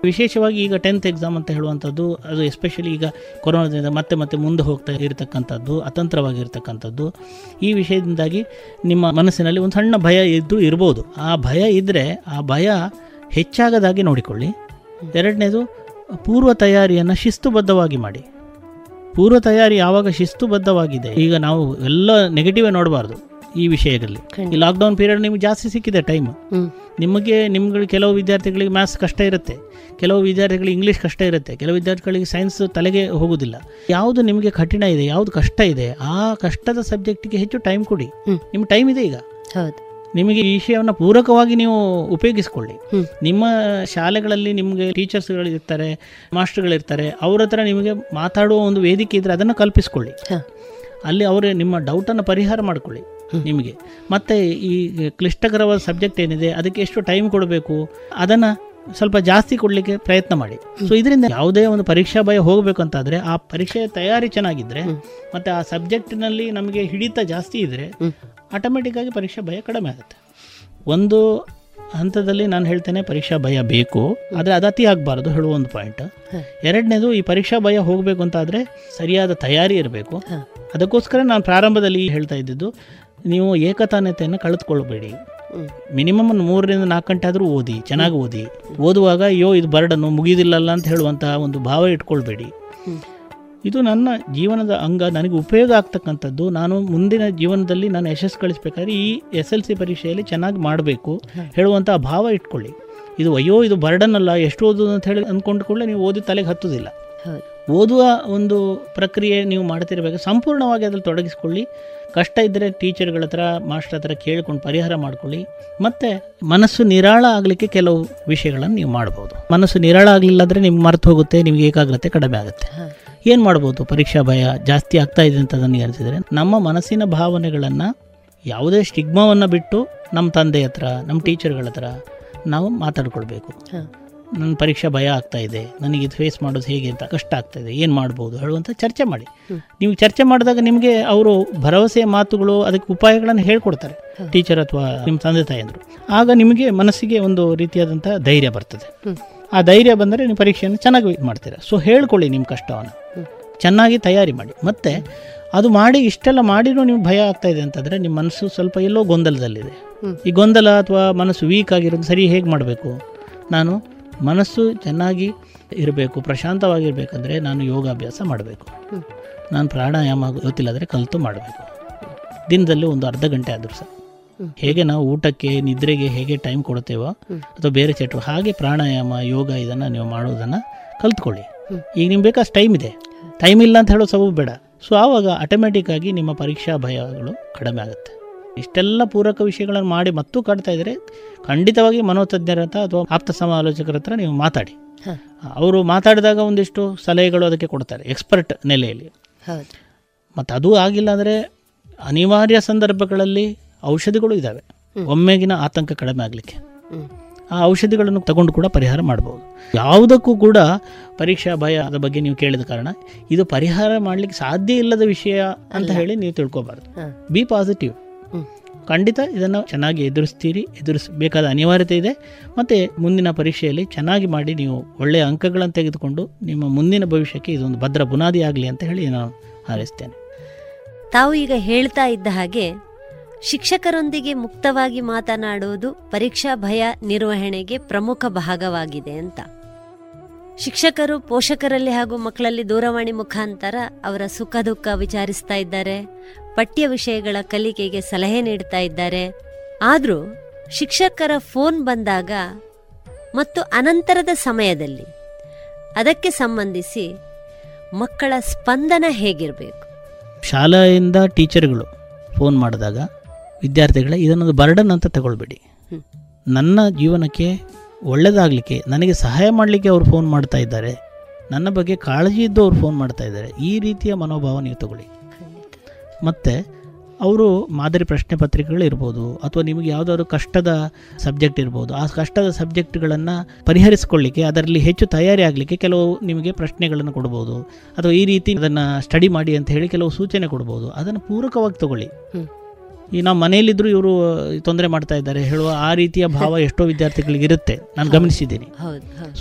ವಿಶೇಷವಾಗಿ ಈಗ ಟೆಂತ್ ಎಕ್ಸಾಮ್ ಅಂತ ಹೇಳುವಂಥದ್ದು ಅದು ಎಸ್ಪೆಷಲಿ ಈಗ ಕೊರೋನಾದಿಂದ ಮತ್ತೆ ಮತ್ತೆ ಮುಂದೆ ಹೋಗ್ತಾ ಇರತಕ್ಕಂಥದ್ದು ಅತಂತ್ರವಾಗಿರ್ತಕ್ಕಂಥದ್ದು ಈ ವಿಷಯದಿಂದಾಗಿ ನಿಮ್ಮ ಮನಸ್ಸಿನಲ್ಲಿ ಒಂದು ಸಣ್ಣ ಭಯ ಇದ್ದು ಇರ್ಬೋದು. ಆ ಭಯ ಇದ್ದರೆ ಆ ಭಯ ಹೆಚ್ಚಾಗದಾಗಿ ನೋಡಿಕೊಳ್ಳಿ. ಎರಡನೇದು ಪೂರ್ವ ತಯಾರಿಯನ್ನು ಶಿಸ್ತುಬದ್ಧವಾಗಿ ಮಾಡಿ. ಪೂರ್ವ ತಯಾರಿ ಯಾವಾಗ ಶಿಸ್ತುಬದ್ಧವಾಗಿದೆ ಈಗ ನಾವು ಎಲ್ಲ ನೆಗೆಟಿವ್ ನೋಡಬಾರ್ದು ಈ ವಿಷಯದಲ್ಲಿ. ಈ ಲಾಕ್ಡೌನ್ ಪೀರಿಯಡ್ ನಿಮ್ಗೆ ಜಾಸ್ತಿ ಸಿಕ್ಕಿದೆ ಟೈಮ್ ನಿಮಗೆ ನಿಮ್ಗಳು ಕೆಲವು ವಿದ್ಯಾರ್ಥಿಗಳಿಗೆ ಮ್ಯಾಥ್ಸ್ ಕಷ್ಟ ಇರುತ್ತೆ ಕೆಲವು ವಿದ್ಯಾರ್ಥಿಗಳಿಗೆ ಇಂಗ್ಲೀಷ್ ಕಷ್ಟ ಇರುತ್ತೆ ಕೆಲವು ವಿದ್ಯಾರ್ಥಿಗಳಿಗೆ ಸೈನ್ಸ್ ತಲೆಗೆ ಹೋಗುದಿಲ್ಲ. ಯಾವುದು ನಿಮಗೆ ಕಠಿಣ ಇದೆ ಯಾವುದು ಕಷ್ಟ ಇದೆ ಆ ಕಷ್ಟದ ಸಬ್ಜೆಕ್ಟಿಗೆ ಹೆಚ್ಚು ಟೈಮ್ ಕೊಡಿ. ನಿಮ್ಮ ಟೈಮ್ ಇದೆ ಈಗ. ಹೌದು. ನಿಮಗೆ ಈ ವಿಷಯವನ್ನು ಪೂರಕವಾಗಿ ನೀವು ಉಪಯೋಗಿಸ್ಕೊಳ್ಳಿ. ನಿಮ್ಮ ಶಾಲೆಗಳಲ್ಲಿ ನಿಮಗೆ ಟೀಚರ್ಸ್ಗಳು ಇರ್ತಾರೆ ಮಾಸ್ಟರ್ಗಳಿರ್ತಾರೆ ಅವ್ರ ಹತ್ರ ನಿಮಗೆ ಮಾತಾಡುವ ಒಂದು ವೇದಿಕೆ ಇದ್ದರೆ ಅದನ್ನು ಕಲ್ಪಿಸ್ಕೊಳ್ಳಿ. ಅಲ್ಲಿ ಅವರೇ ನಿಮ್ಮ ಡೌಟನ್ನು ಪರಿಹಾರ ಮಾಡಿಕೊಳ್ಳಿ ನಿಮಗೆ. ಮತ್ತೆ ಈ ಕ್ಲಿಷ್ಟಕರವಾದ ಸಬ್ಜೆಕ್ಟ್ ಏನಿದೆ ಅದಕ್ಕೆ ಎಷ್ಟು ಟೈಮ್ ಕೊಡಬೇಕು ಅದನ್ನು ಸ್ವಲ್ಪ ಜಾಸ್ತಿ ಕೊಡಲಿಕ್ಕೆ ಪ್ರಯತ್ನ ಮಾಡಿ. ಸೊ ಇದರಿಂದ ಯಾವುದೇ ಒಂದು ಪರೀಕ್ಷಾ ಭಯ ಹೋಗಬೇಕು ಅಂತಾದರೆ ಆ ಪರೀಕ್ಷೆಯ ತಯಾರಿ ಚೆನ್ನಾಗಿದ್ದರೆ ಮತ್ತು ಆ ಸಬ್ಜೆಕ್ಟಿನಲ್ಲಿ ನಮಗೆ ಹಿಡಿತ ಜಾಸ್ತಿ ಇದ್ದರೆ ಆಟೋಮೆಟಿಕ್ ಆಗಿ ಪರೀಕ್ಷಾ ಭಯ ಕಡಿಮೆ ಆಗುತ್ತೆ. ಒಂದು ಹಂತದಲ್ಲಿ ನಾನು ಹೇಳ್ತೇನೆ ಪರೀಕ್ಷಾ ಭಯ ಬೇಕು ಆದರೆ ಅದು ಅತಿ ಆಗಬಾರ್ದು ಹೇಳುವ ಒಂದು ಪಾಯಿಂಟ್ ಎರಡನೇದು ಈ ಪರೀಕ್ಷಾ ಭಯ ಹೋಗಬೇಕು ಅಂತಾದರೆ ಸರಿಯಾದ ತಯಾರಿ ಇರಬೇಕು. ಅದಕ್ಕೋಸ್ಕರ ನಾನು ಪ್ರಾರಂಭದಲ್ಲಿ ಹೇಳ್ತಾ ಇದ್ದಿದ್ದು ನೀವು ಏಕತಾನತೆಯನ್ನು ಕಳೆದುಕೊಳ್ಬೇಡಿ. ಮಿನಿಮಮ್ ಒಂದು ಮೂರರಿಂದ ನಾಲ್ಕು ಗಂಟೆ ಆದರೂ ಓದಿ ಚೆನ್ನಾಗಿ ಓದಿ. ಓದುವಾಗ ಅಯ್ಯೋ ಇದು ಬರ್ಡನ್ನು ಮುಗಿದಿಲ್ಲಲ್ಲ ಅಂತ ಹೇಳುವಂತಹ ಒಂದು ಭಾವ ಇಟ್ಕೊಳ್ಬೇಡಿ. ಇದು ನನ್ನ ಜೀವನದ ಅಂಗ ನನಗೆ ಉಪಯೋಗ ಆಗ್ತಕ್ಕಂಥದ್ದು. ನಾನು ಮುಂದಿನ ಜೀವನದಲ್ಲಿ ನಾನು ಯಶಸ್ಸು ಗಳಿಸ್ಬೇಕಾದ್ರೆ ಈ ಎಸ್ ಎಲ್ ಸಿ ಪರೀಕ್ಷೆಯಲ್ಲಿ ಚೆನ್ನಾಗಿ ಮಾಡಬೇಕು. ಹೇಳುವಂಥ ಭಾವ ಇಟ್ಕೊಳ್ಳಿ. ಇದು ಅಯ್ಯೋ ಇದು ಬರ್ಡನ್ ಅಲ್ಲ ಎಷ್ಟು ಓದೋದು ಅಂತ ಹೇಳಿ ಅಂದ್ಕೊಂಡು ಕೂಡಲೇ ನೀವು ಓದಿ ತಲೆಗೆ ಹತ್ತುದಿಲ್ಲ. ಓದುವ ಒಂದು ಪ್ರಕ್ರಿಯೆ ನೀವು ಮಾಡ್ತಿರಬೇಕು. ಸಂಪೂರ್ಣವಾಗಿ ಅದರಲ್ಲಿ ತೊಡಗಿಸ್ಕೊಳ್ಳಿ. ಕಷ್ಟ ಇದ್ದರೆ ಟೀಚರ್ಗಳ ಹತ್ರ ಮಾಸ್ಟರ್ ಹತ್ರ ಕೇಳಿಕೊಂಡು ಪರಿಹಾರ ಮಾಡ್ಕೊಳ್ಳಿ. ಮತ್ತು ಮನಸ್ಸು ನಿರಾಳ ಆಗಲಿಕ್ಕೆ ಕೆಲವು ವಿಷಯಗಳನ್ನು ನೀವು ಮಾಡ್ಬೋದು. ಮನಸ್ಸು ನಿರಾಳ ಆಗಲಿಲ್ಲ ಅಂದರೆ ನಿಮ್ಗೆ ಮರ್ತು ಹೋಗುತ್ತೆ ನಿಮಗೆ ಏಕಾಗ್ರತೆ ಕಡಿಮೆ ಆಗುತ್ತೆ. ಏನು ಮಾಡ್ಬೋದು? ಪರೀಕ್ಷಾ ಭಯ ಜಾಸ್ತಿ ಆಗ್ತಾ ಇದೆ ಅಂತ ನನಗೆ ಅನಿಸಿದರೆ ನಮ್ಮ ಮನಸ್ಸಿನ ಭಾವನೆಗಳನ್ನು ಯಾವುದೇ ಸ್ಟಿಗ್ಮಾವನ್ನು ಬಿಟ್ಟು ನಮ್ಮ ತಂದೆ ಹತ್ರ ನಮ್ಮ ಟೀಚರ್ಗಳ ಹತ್ರ ನಾವು ಮಾತಾಡ್ಕೊಳ್ಬೇಕು. ನನ್ನ ಪರೀಕ್ಷಾ ಭಯ ಆಗ್ತಾ ಇದೆ. ನನಗೆ ಇದು ಫೇಸ್ ಮಾಡೋದು ಹೇಗೆ ಅಂತ ಕಷ್ಟ ಆಗ್ತಾ ಇದೆ. ಏನು ಮಾಡ್ಬೋದು? ಹೇಳುವಂಥ ಚರ್ಚೆ ಮಾಡಿ. ನೀವು ಚರ್ಚೆ ಮಾಡಿದಾಗ ನಿಮಗೆ ಅವರು ಭರವಸೆಯ ಮಾತುಗಳು ಅದಕ್ಕೆ ಉಪಾಯಗಳನ್ನು ಹೇಳ್ಕೊಡ್ತಾರೆ. ಟೀಚರ್ ಅಥವಾ ನಿಮ್ಮ ತಂದೆ ತಾಯಿಯಂದರು ಆಗ ನಿಮಗೆ ಮನಸ್ಸಿಗೆ ಒಂದು ರೀತಿಯಾದಂಥ ಧೈರ್ಯ ಬರ್ತದೆ. ಆ ಧೈರ್ಯ ಬಂದರೆ ನೀವು ಪರೀಕ್ಷೆಯನ್ನು ಚೆನ್ನಾಗಿ ಮಾಡ್ತೀರ. ಸೊ ಹೇಳ್ಕೊಳ್ಳಿ ನಿಮ್ಮ ಕಷ್ಟವನ್ನು. ಚೆನ್ನಾಗಿ ತಯಾರಿ ಮಾಡಿ. ಮತ್ತು ಅದು ಮಾಡಿ ಇಷ್ಟೆಲ್ಲ ಮಾಡಿನೂ ನೀವು ಭಯ ಆಗ್ತಾ ಇದೆ ಅಂತಂದರೆ ನಿಮ್ಮ ಮನಸ್ಸು ಸ್ವಲ್ಪ ಎಲ್ಲೋ ಗೊಂದಲದಲ್ಲಿದೆ. ಈ ಗೊಂದಲ ಅಥವಾ ಮನಸ್ಸು ವೀಕ್ ಆಗಿರೋದು ಸರಿ ಹೇಗೆ ಮಾಡಬೇಕು? ನಾನು ಮನಸ್ಸು ಚೆನ್ನಾಗಿ ಇರಬೇಕು ಪ್ರಶಾಂತವಾಗಿರಬೇಕಂದ್ರೆ ನಾನು ಯೋಗಾಭ್ಯಾಸ ಮಾಡಬೇಕು. ನಾನು ಪ್ರಾಣಾಯಾಮ ಗೊತ್ತಿಲ್ಲದ್ರೆ ಕಲಿತು ಮಾಡಬೇಕು. ದಿನದಲ್ಲಿ ಒಂದು ಅರ್ಧ ಗಂಟೆ ಆದರೂ ಸಹ ಹೇಗೆ ನಾವು ಊಟಕ್ಕೆ ನಿದ್ರೆಗೆ ಹೇಗೆ ಟೈಮ್ ಕೊಡ್ತೇವೋ ಅಥವಾ ಬೇರೆ ಚಟುವ ಹಾಗೆ ಪ್ರಾಣಾಯಾಮ ಯೋಗ ಇದನ್ನು ನೀವು ಮಾಡೋದನ್ನು ಕಲ್ತ್ಕೊಳ್ಳಿ. ಈಗ ನಿಮ್ಗೆ ಬೇಕಷ್ಟು ಟೈಮ್ ಇದೆ. ಟೈಮ್ ಇಲ್ಲ ಅಂತ ಹೇಳೋ ಸಬು ಬೇಡ. ಸೊ ಆವಾಗ ಆಟೋಮೆಟಿಕ್ ಆಗಿ ನಿಮ್ಮ ಪರೀಕ್ಷಾ ಭಯಗಳು ಕಡಿಮೆ ಆಗುತ್ತೆ. ಇಷ್ಟೆಲ್ಲ ಪೂರಕ ವಿಷಯಗಳನ್ನು ಮಾಡಿ ಮತ್ತೂ ಕಾಡ್ತಾ ಇದ್ರೆ ಖಂಡಿತವಾಗಿ ಮನೋತಜ್ಞರ ಹತ್ರ ಅಥವಾ ಆಪ್ತ ಸಮಾಲೋಚಕರ ಹತ್ರ ನೀವು ಮಾತಾಡಿ. ಅವರು ಮಾತಾಡಿದಾಗ ಒಂದಿಷ್ಟು ಸಲಹೆಗಳು ಅದಕ್ಕೆ ಕೊಡ್ತಾರೆ ಎಕ್ಸ್ಪರ್ಟ್ ನೆಲೆಯಲ್ಲಿ. ಮತ್ತು ಅದು ಆಗಿಲ್ಲ ಅಂದರೆ ಅನಿವಾರ್ಯ ಸಂದರ್ಭಗಳಲ್ಲಿ ಔಷಧಿಗಳು ಇದ್ದಾವೆ ಒಮ್ಮೆಗಿನ ಆತಂಕ ಕಡಿಮೆ ಆಗಲಿಕ್ಕೆ. ಆ ಔಷಧಿಗಳನ್ನು ತಗೊಂಡು ಕೂಡ ಪರಿಹಾರ ಮಾಡ್ಬೋದು. ಯಾವುದಕ್ಕೂ ಕೂಡ ಪರೀಕ್ಷಾ ಭಯದ ಬಗ್ಗೆ ನೀವು ಕೇಳಿದ ಕಾರಣ ಇದು ಪರಿಹಾರ ಮಾಡಲಿಕ್ಕೆ ಸಾಧ್ಯ ಇಲ್ಲದ ವಿಷಯ ಅಂತ ಹೇಳಿ ನೀವು ತಿಳ್ಕೊಬಾರ್ದು. ಬಿ ಪಾಸಿಟಿವ್ ಖಂಡಿತ ಇದನ್ನು ಚೆನ್ನಾಗಿ ಎದುರಿಸ್ತೀರಿ ಎದುರಿಸಬೇಕಾದ ಅನಿವಾರ್ಯತೆ ಇದೆ. ಮತ್ತು ಮುಂದಿನ ಪರೀಕ್ಷೆಯಲ್ಲಿ ಚೆನ್ನಾಗಿ ಮಾಡಿ ನೀವು ಒಳ್ಳೆಯ ಅಂಕಗಳನ್ನು ತೆಗೆದುಕೊಂಡು ನಿಮ್ಮ ಮುಂದಿನ ಭವಿಷ್ಯಕ್ಕೆ ಇದೊಂದು ಭದ್ರ ಬುನಾದಿ ಆಗಲಿ ಅಂತ ಹೇಳಿ ನಾನು ಹಾರೈಸ್ತೇನೆ. ತಾವು ಈಗ ಹೇಳ್ತಾ ಇದ್ದ ಹಾಗೆ ಶಿಕ್ಷಕರೊಂದಿಗೆ ಮುಕ್ತವಾಗಿ ಮಾತನಾಡುವುದು ಪರೀಕ್ಷಾ ಭಯ ನಿರ್ವಹಣೆಗೆ ಪ್ರಮುಖ ಭಾಗವಾಗಿದೆ ಅಂತ. ಶಿಕ್ಷಕರು ಪೋಷಕರಲ್ಲಿ ಹಾಗೂ ಮಕ್ಕಳಲ್ಲಿ ದೂರವಾಣಿ ಮುಖಾಂತರ ಅವರ ಸುಖ ದುಃಖ ವಿಚಾರಿಸ್ತಾ ಇದ್ದಾರೆ, ಪಠ್ಯ ವಿಷಯಗಳ ಕಲಿಕೆಗೆ ಸಲಹೆ ನೀಡ್ತಾ ಇದ್ದಾರೆ. ಆದರೂ ಶಿಕ್ಷಕರ ಫೋನ್ ಬಂದಾಗ ಮತ್ತು ಅನಂತರದ ಸಮಯದಲ್ಲಿ ಅದಕ್ಕೆ ಸಂಬಂಧಿಸಿ ಮಕ್ಕಳ ಸ್ಪಂದನ ಹೇಗಿರಬೇಕು? ಶಾಲೆಯಿಂದ ಟೀಚರ್ಗಳು ಫೋನ್ ಮಾಡಿದಾಗ ವಿದ್ಯಾರ್ಥಿಗಳೇ ಇದನ್ನೊಂದು ಬರ್ಡನ್ ಅಂತ ತಗೊಳ್ಬೇಡಿ. ನನ್ನ ಜೀವನಕ್ಕೆ ಒಳ್ಳೆಯದಾಗಲಿಕ್ಕೆ ನನಗೆ ಸಹಾಯ ಮಾಡಲಿಕ್ಕೆ ಅವರು ಫೋನ್ ಮಾಡ್ತಾ ಇದ್ದಾರೆ. ನನ್ನ ಬಗ್ಗೆ ಕಾಳಜಿ ಇದ್ದು ಅವ್ರು ಫೋನ್ ಮಾಡ್ತಾ ಇದ್ದಾರೆ. ಈ ರೀತಿಯ ಮನೋಭಾವ ನೀವು ತಗೊಳ್ಳಿ. ಮತ್ತು ಅವರು ಮಾದರಿ ಪ್ರಶ್ನೆ ಪತ್ರಿಕೆಗಳು ಇರ್ಬೋದು ಅಥವಾ ನಿಮಗೆ ಯಾವುದಾದ್ರು ಕಷ್ಟದ ಸಬ್ಜೆಕ್ಟ್ ಇರ್ಬೋದು ಆ ಕಷ್ಟದ ಸಬ್ಜೆಕ್ಟ್ಗಳನ್ನು ಪರಿಹರಿಸಿಕೊಳ್ಳಿಕ್ಕೆ ಅದರಲ್ಲಿ ಹೆಚ್ಚು ತಯಾರಿ ಆಗಲಿಕ್ಕೆ ಕೆಲವು ನಿಮಗೆ ಪ್ರಶ್ನೆಗಳನ್ನು ಕೊಡ್ಬೋದು ಅಥವಾ ಈ ರೀತಿ ಅದನ್ನು ಸ್ಟಡಿ ಮಾಡಿ ಅಂತ ಹೇಳಿ ಕೆಲವು ಸೂಚನೆ ಕೊಡ್ಬೋದು ಅದನ್ನು ಪೂರಕವಾಗಿ ತಗೊಳ್ಳಿ. ಈ ನಾವು ಮನೆಯಲ್ಲಿದ್ದರೂ ಇವರು ತೊಂದರೆ ಮಾಡ್ತಾ ಇದ್ದಾರೆ. ಹೇಳುವ ಆ ರೀತಿಯ ಭಾವ ಎಷ್ಟೋ ವಿದ್ಯಾರ್ಥಿಗಳಿಗೆ ಇರುತ್ತೆ. ನಾನು ಗಮನಿಸಿದ್ದೀನಿ.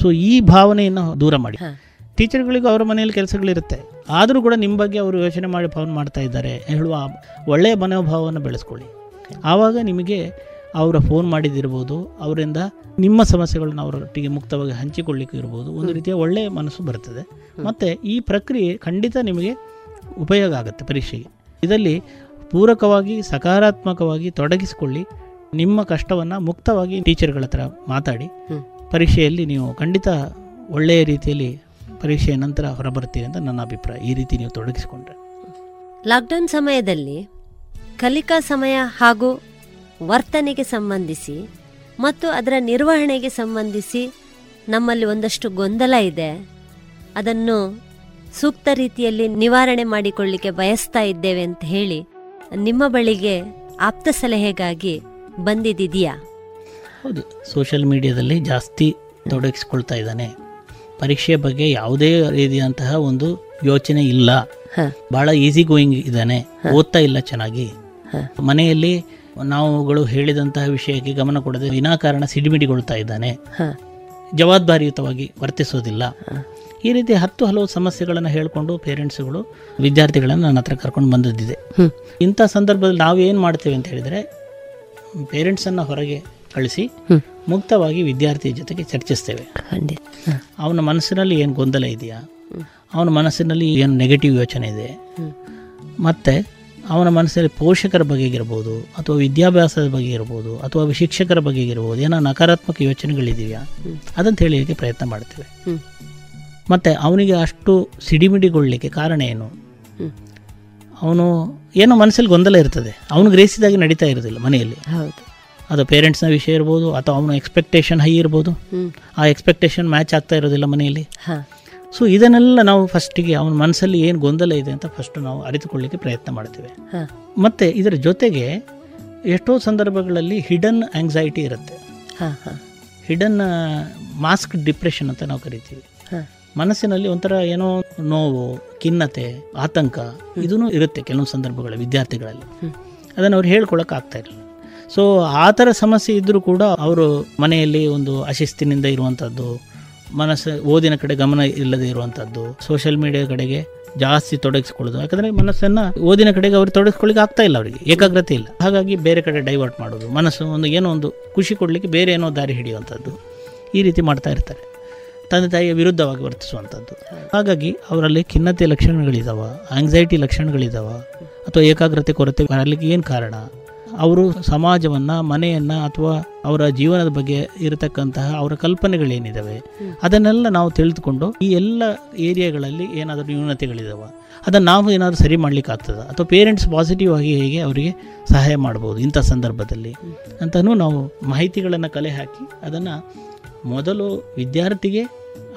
ಸೊ ಈ ಭಾವನೆಯನ್ನು ದೂರ ಮಾಡಿ. ಟೀಚರ್ಗಳಿಗೂ ಅವರ ಮನೆಯಲ್ಲಿ ಕೆಲಸಗಳಿರುತ್ತೆ. ಆದರೂ ಕೂಡ ನಿಮ್ಮ ಬಗ್ಗೆ ಅವರು ಯೋಚನೆ ಮಾಡಿ ಫೋನ್ ಮಾಡ್ತಾ ಇದ್ದಾರೆ. ಹೇಳುವ ಒಳ್ಳೆಯ ಮನೋಭಾವವನ್ನು ಬೆಳೆಸ್ಕೊಳ್ಳಿ. ಆವಾಗ ನಿಮಗೆ ಅವರ ಫೋನ್ ಮಾಡಿದಿರ್ಬೋದು. ಅವರಿಂದ ನಿಮ್ಮ ಸಮಸ್ಯೆಗಳನ್ನು ಅವರೊಟ್ಟಿಗೆ ಮುಕ್ತವಾಗಿ ಹಂಚಿಕೊಳ್ಳಿಕ್ಕೂ ಇರ್ಬೋದು. ಒಂದು ರೀತಿಯ ಒಳ್ಳೆಯ ಮನಸ್ಸು ಬರ್ತದೆ. ಮತ್ತು ಈ ಪ್ರಕ್ರಿಯೆ ಖಂಡಿತ ನಿಮಗೆ ಉಪಯೋಗ ಆಗುತ್ತೆ ಪರೀಕ್ಷೆಗೆ. ಇದರಲ್ಲಿ ಪೂರಕವಾಗಿ ಸಕಾರಾತ್ಮಕವಾಗಿ ತೊಡಗಿಸಿಕೊಳ್ಳಿ. ನಿಮ್ಮ ಕಷ್ಟವನ್ನು ಮುಕ್ತವಾಗಿ ಟೀಚರ್ಗಳ ಹತ್ರ ಮಾತಾಡಿ. ಪರೀಕ್ಷೆಯಲ್ಲಿ ನೀವು ಖಂಡಿತ ಒಳ್ಳೆಯ ರೀತಿಯಲ್ಲಿ ಪರೀಕ್ಷೆಯ ನಂತರ ಹೊರಬರ್ತೀರಿ ಅಂತ ನನ್ನ ಅಭಿಪ್ರಾಯ. ಈ ರೀತಿ ನೀವು ತೊಡಗಿಸಿಕೊಂಡ್ರೆ. ಲಾಕ್ಡೌನ್ ಸಮಯದಲ್ಲಿ ಕಲಿಕಾ ಸಮಯ ಹಾಗೂ ವರ್ತನೆಗೆ ಸಂಬಂಧಿಸಿ ಮತ್ತು ಅದರ ನಿರ್ವಹಣೆಗೆ ಸಂಬಂಧಿಸಿ ನಮ್ಮಲ್ಲಿ ಒಂದಷ್ಟು ಗೊಂದಲ ಇದೆ. ಅದನ್ನು ಸೂಕ್ತ ರೀತಿಯಲ್ಲಿ ನಿವಾರಣೆ ಮಾಡಿಕೊಳ್ಳಿಕ್ಕೆ ಬಯಸ್ತಾ ಇದ್ದೇವೆ ಅಂತ ಹೇಳಿ ನಿಮ್ಮ ಬಳಿಗೆ ಆಪ್ತ ಸಲಹೆಗಾಗಿ ಬಂದಿದೆಯಾ ಹೌದು ಸೋಷಿಯಲ್ ಮೀಡಿಯಾದಲ್ಲಿ ಜಾಸ್ತಿ ತೊಡಗಿಸ್ಕೊಳ್ತಾ ಇದ್ದಾನೆ. ಪರೀಕ್ಷೆ ಬಗ್ಗೆ ಯಾವುದೇ ರೀತಿಯಂತಹ ಒಂದು ಯೋಚನೆ ಇಲ್ಲ. ಬಹಳ ಈಸಿ ಗೋಯಿಂಗ್ ಇದ್ದಾನೆ ಓದ್ತಾ ಇಲ್ಲ ಚೆನ್ನಾಗಿ. ಮನೆಯಲ್ಲಿ ನಾವುಗಳು ಹೇಳಿದಂತಹ ವಿಷಯಕ್ಕೆ ಗಮನ ಕೊಡದೆ ವಿನಾಕಾರಣ ಸಿಡಿಮಿಡಿಗೊಳ್ತಾ ಇದ್ದಾನೆ. ಜವಾಬ್ದಾರಿಯುತವಾಗಿ ವರ್ತಿಸೋದಿಲ್ಲ. ಈ ರೀತಿ ಹತ್ತು ಹಲವು ಸಮಸ್ಯೆಗಳನ್ನು ಹೇಳಿಕೊಂಡು ಪೇರೆಂಟ್ಸ್ಗಳು ವಿದ್ಯಾರ್ಥಿಗಳನ್ನು ನನ್ನ ಹತ್ರ ಕರ್ಕೊಂಡು ಬಂದಿದ್ದಿದೆ. ಇಂಥ ಸಂದರ್ಭದಲ್ಲಿ ನಾವು ಏನು ಮಾಡ್ತೇವೆ ಅಂತ ಹೇಳಿದರೆ ಪೇರೆಂಟ್ಸನ್ನು ಹೊರಗೆ ಕಳಿಸಿ ಮುಕ್ತವಾಗಿ ವಿದ್ಯಾರ್ಥಿ ಜೊತೆಗೆ ಚರ್ಚಿಸ್ತೇವೆ. ಅವನ ಮನಸ್ಸಿನಲ್ಲಿ ಏನು ಗೊಂದಲ ಇದೆಯಾ? ಅವನ ಮನಸ್ಸಿನಲ್ಲಿ ಏನು ನೆಗೆಟಿವ್ ಯೋಚನೆ ಇದೆ? ಮತ್ತು ಅವನ ಮನಸ್ಸಲ್ಲಿ ಪೋಷಕರ ಬಗೆಗಿರ್ಬೋದು ಅಥವಾ ವಿದ್ಯಾಭ್ಯಾಸದ ಬಗ್ಗೆ ಇರ್ಬೋದು ಅಥವಾ ಶಿಕ್ಷಕರ ಬಗ್ಗೆ ಇರ್ಬೋದು ಏನೋ ನಕಾರಾತ್ಮಕ ಯೋಚನೆಗಳಿದೆಯಾ? ಅದಂತ ಹೇಳಲಿಕ್ಕೆ ಪ್ರಯತ್ನ ಮಾಡ್ತೇವೆ. ಮತ್ತು ಅವನಿಗೆ ಅಷ್ಟು ಸಿಡಿಮಿಡಿಗೊಳ್ಳಲಿಕ್ಕೆ ಕಾರಣ ಏನು. ಅವನು ಏನೋ ಮನಸ್ಸಲ್ಲಿ ಗೊಂದಲ ಇರ್ತದೆ. ಅವನು ಗ್ರೇಸಿದಾಗಿ ನಡೀತಾ ಇರೋದಿಲ್ಲ ಮನೆಯಲ್ಲಿ. ಅದು ಪೇರೆಂಟ್ಸ್ನ ವಿಷಯ ಇರ್ಬೋದು ಅಥವಾ ಅವನ ಎಕ್ಸ್ಪೆಕ್ಟೇಷನ್ ಹೈ ಇರ್ಬೋದು. ಆ ಎಕ್ಸ್ಪೆಕ್ಟೇಷನ್ ಮ್ಯಾಚ್ ಆಗ್ತಾ ಇರೋದಿಲ್ಲ ಮನೆಯಲ್ಲಿ. ಸೊ ಇದನ್ನೆಲ್ಲ ನಾವು ಫಸ್ಟಿಗೆ ಅವನ ಮನಸ್ಸಲ್ಲಿ ಏನು ಗೊಂದಲ ಇದೆ ಅಂತ ಫಸ್ಟ್ ನಾವು ಅರಿತುಕೊಳ್ಳಿಕ್ಕೆ ಪ್ರಯತ್ನ ಮಾಡ್ತೇವೆ. ಮತ್ತು ಇದರ ಜೊತೆಗೆ ಎಷ್ಟೋ ಸಂದರ್ಭಗಳಲ್ಲಿ ಹಿಡನ್ ಆಂಗ್ಸೈಟಿ ಇರುತ್ತೆ. ಹಿಡನ್ ಮಾಸ್ಕ್ ಡಿಪ್ರೆಷನ್ ಅಂತ ನಾವು ಕರಿತೀವಿ. ಮನಸ್ಸಿನಲ್ಲಿ ಒಂಥರ ಏನೋ ನೋವು ಖಿನ್ನತೆ ಆತಂಕ ಇದೂ ಇರುತ್ತೆ ಕೆಲವು ಸಂದರ್ಭಗಳಲ್ಲಿ ವಿದ್ಯಾರ್ಥಿಗಳಲ್ಲಿ. ಅದನ್ನು ಅವ್ರು ಹೇಳ್ಕೊಳಕ್ಕೆ ಆಗ್ತಾ ಇರಲಿಲ್ಲ ಸೊ ಆ ಥರ ಸಮಸ್ಯೆ ಇದ್ದರೂ ಕೂಡ ಅವರು ಮನೆಯಲ್ಲಿ ಒಂದು ಅಶಿಸ್ತಿನಿಂದ ಇರುವಂಥದ್ದು ಮನಸ್ಸು ಓದಿನ ಕಡೆ ಗಮನ ಇಲ್ಲದೆ ಇರುವಂಥದ್ದು ಸೋಷಿಯಲ್ ಮೀಡಿಯಾ ಕಡೆಗೆ ಜಾಸ್ತಿ ತೊಡಗಿಸ್ಕೊಳ್ಳೋದು. ಯಾಕಂದರೆ ಮನಸ್ಸನ್ನು ಓದಿನ ಕಡೆಗೆ ಅವ್ರಿಗೆ ತೊಡಗಿಸ್ಕೊಳ್ಳಿಕ್ಕೆ ಆಗ್ತಾ ಇಲ್ಲ ಅವರಿಗೆ ಏಕಾಗ್ರತೆ ಇಲ್ಲ. ಹಾಗಾಗಿ ಬೇರೆ ಕಡೆ ಡೈವರ್ಟ್ ಮಾಡೋದು. ಮನಸ್ಸು ಒಂದು ಏನೋ ಒಂದು ಖುಷಿ ಕೊಡಲಿಕ್ಕೆ ಬೇರೆ ಏನೋ ದಾರಿ ಹಿಡಿಯುವಂಥದ್ದು ಈ ರೀತಿ ಮಾಡ್ತಾ ಇರ್ತಾರೆ. ತಂದೆ ತಾಯಿಯ ವಿರುದ್ಧವಾಗಿ ವರ್ತಿಸುವಂಥದ್ದು ಹಾಗಾಗಿ ಅವರಲ್ಲಿ ಖಿನ್ನತೆ ಲಕ್ಷಣಗಳಿದಾವ ಆಂಗ್ಸೈಟಿ ಲಕ್ಷಣಗಳಿದಾವ, ಅಥವಾ ಏಕಾಗ್ರತೆ ಕೊರತೆ ಬರಲಿಕ್ಕೆ ಏನು ಕಾರಣ? ಅವರು ಸಮಾಜವನ್ನು, ಮನೆಯನ್ನು, ಅಥವಾ ಅವರ ಜೀವನದ ಬಗ್ಗೆ ಇರತಕ್ಕಂತಹ ಅವರ ಕಲ್ಪನೆಗಳೇನಿದ್ದಾವೆ ಅದನ್ನೆಲ್ಲ ನಾವು ತಿಳಿದುಕೊಂಡು ಈ ಎಲ್ಲ ಏರಿಯಾಗಳಲ್ಲಿ ಏನಾದರೂ ನ್ಯೂನತೆಗಳಿದ್ದಾವೆ ಅದನ್ನು ನಾವು ಏನಾದರೂ ಸರಿ ಮಾಡ್ಲಿಕ್ಕೆ ಆಗ್ತದ ಅಥವಾ ಪೇರೆಂಟ್ಸ್ ಪಾಸಿಟಿವ್ ಆಗಿ ಹೇಗೆ ಅವರಿಗೆ ಸಹಾಯ ಮಾಡ್ಬೋದು ಇಂಥ ಸಂದರ್ಭದಲ್ಲಿ? ಅಂತಲೂ ನಾವು ಮಾಹಿತಿಗಳನ್ನು ಕಲೆ ಹಾಕಿ ಅದನ್ನು ಮೊದಲು ವಿದ್ಯಾರ್ಥಿಗೆ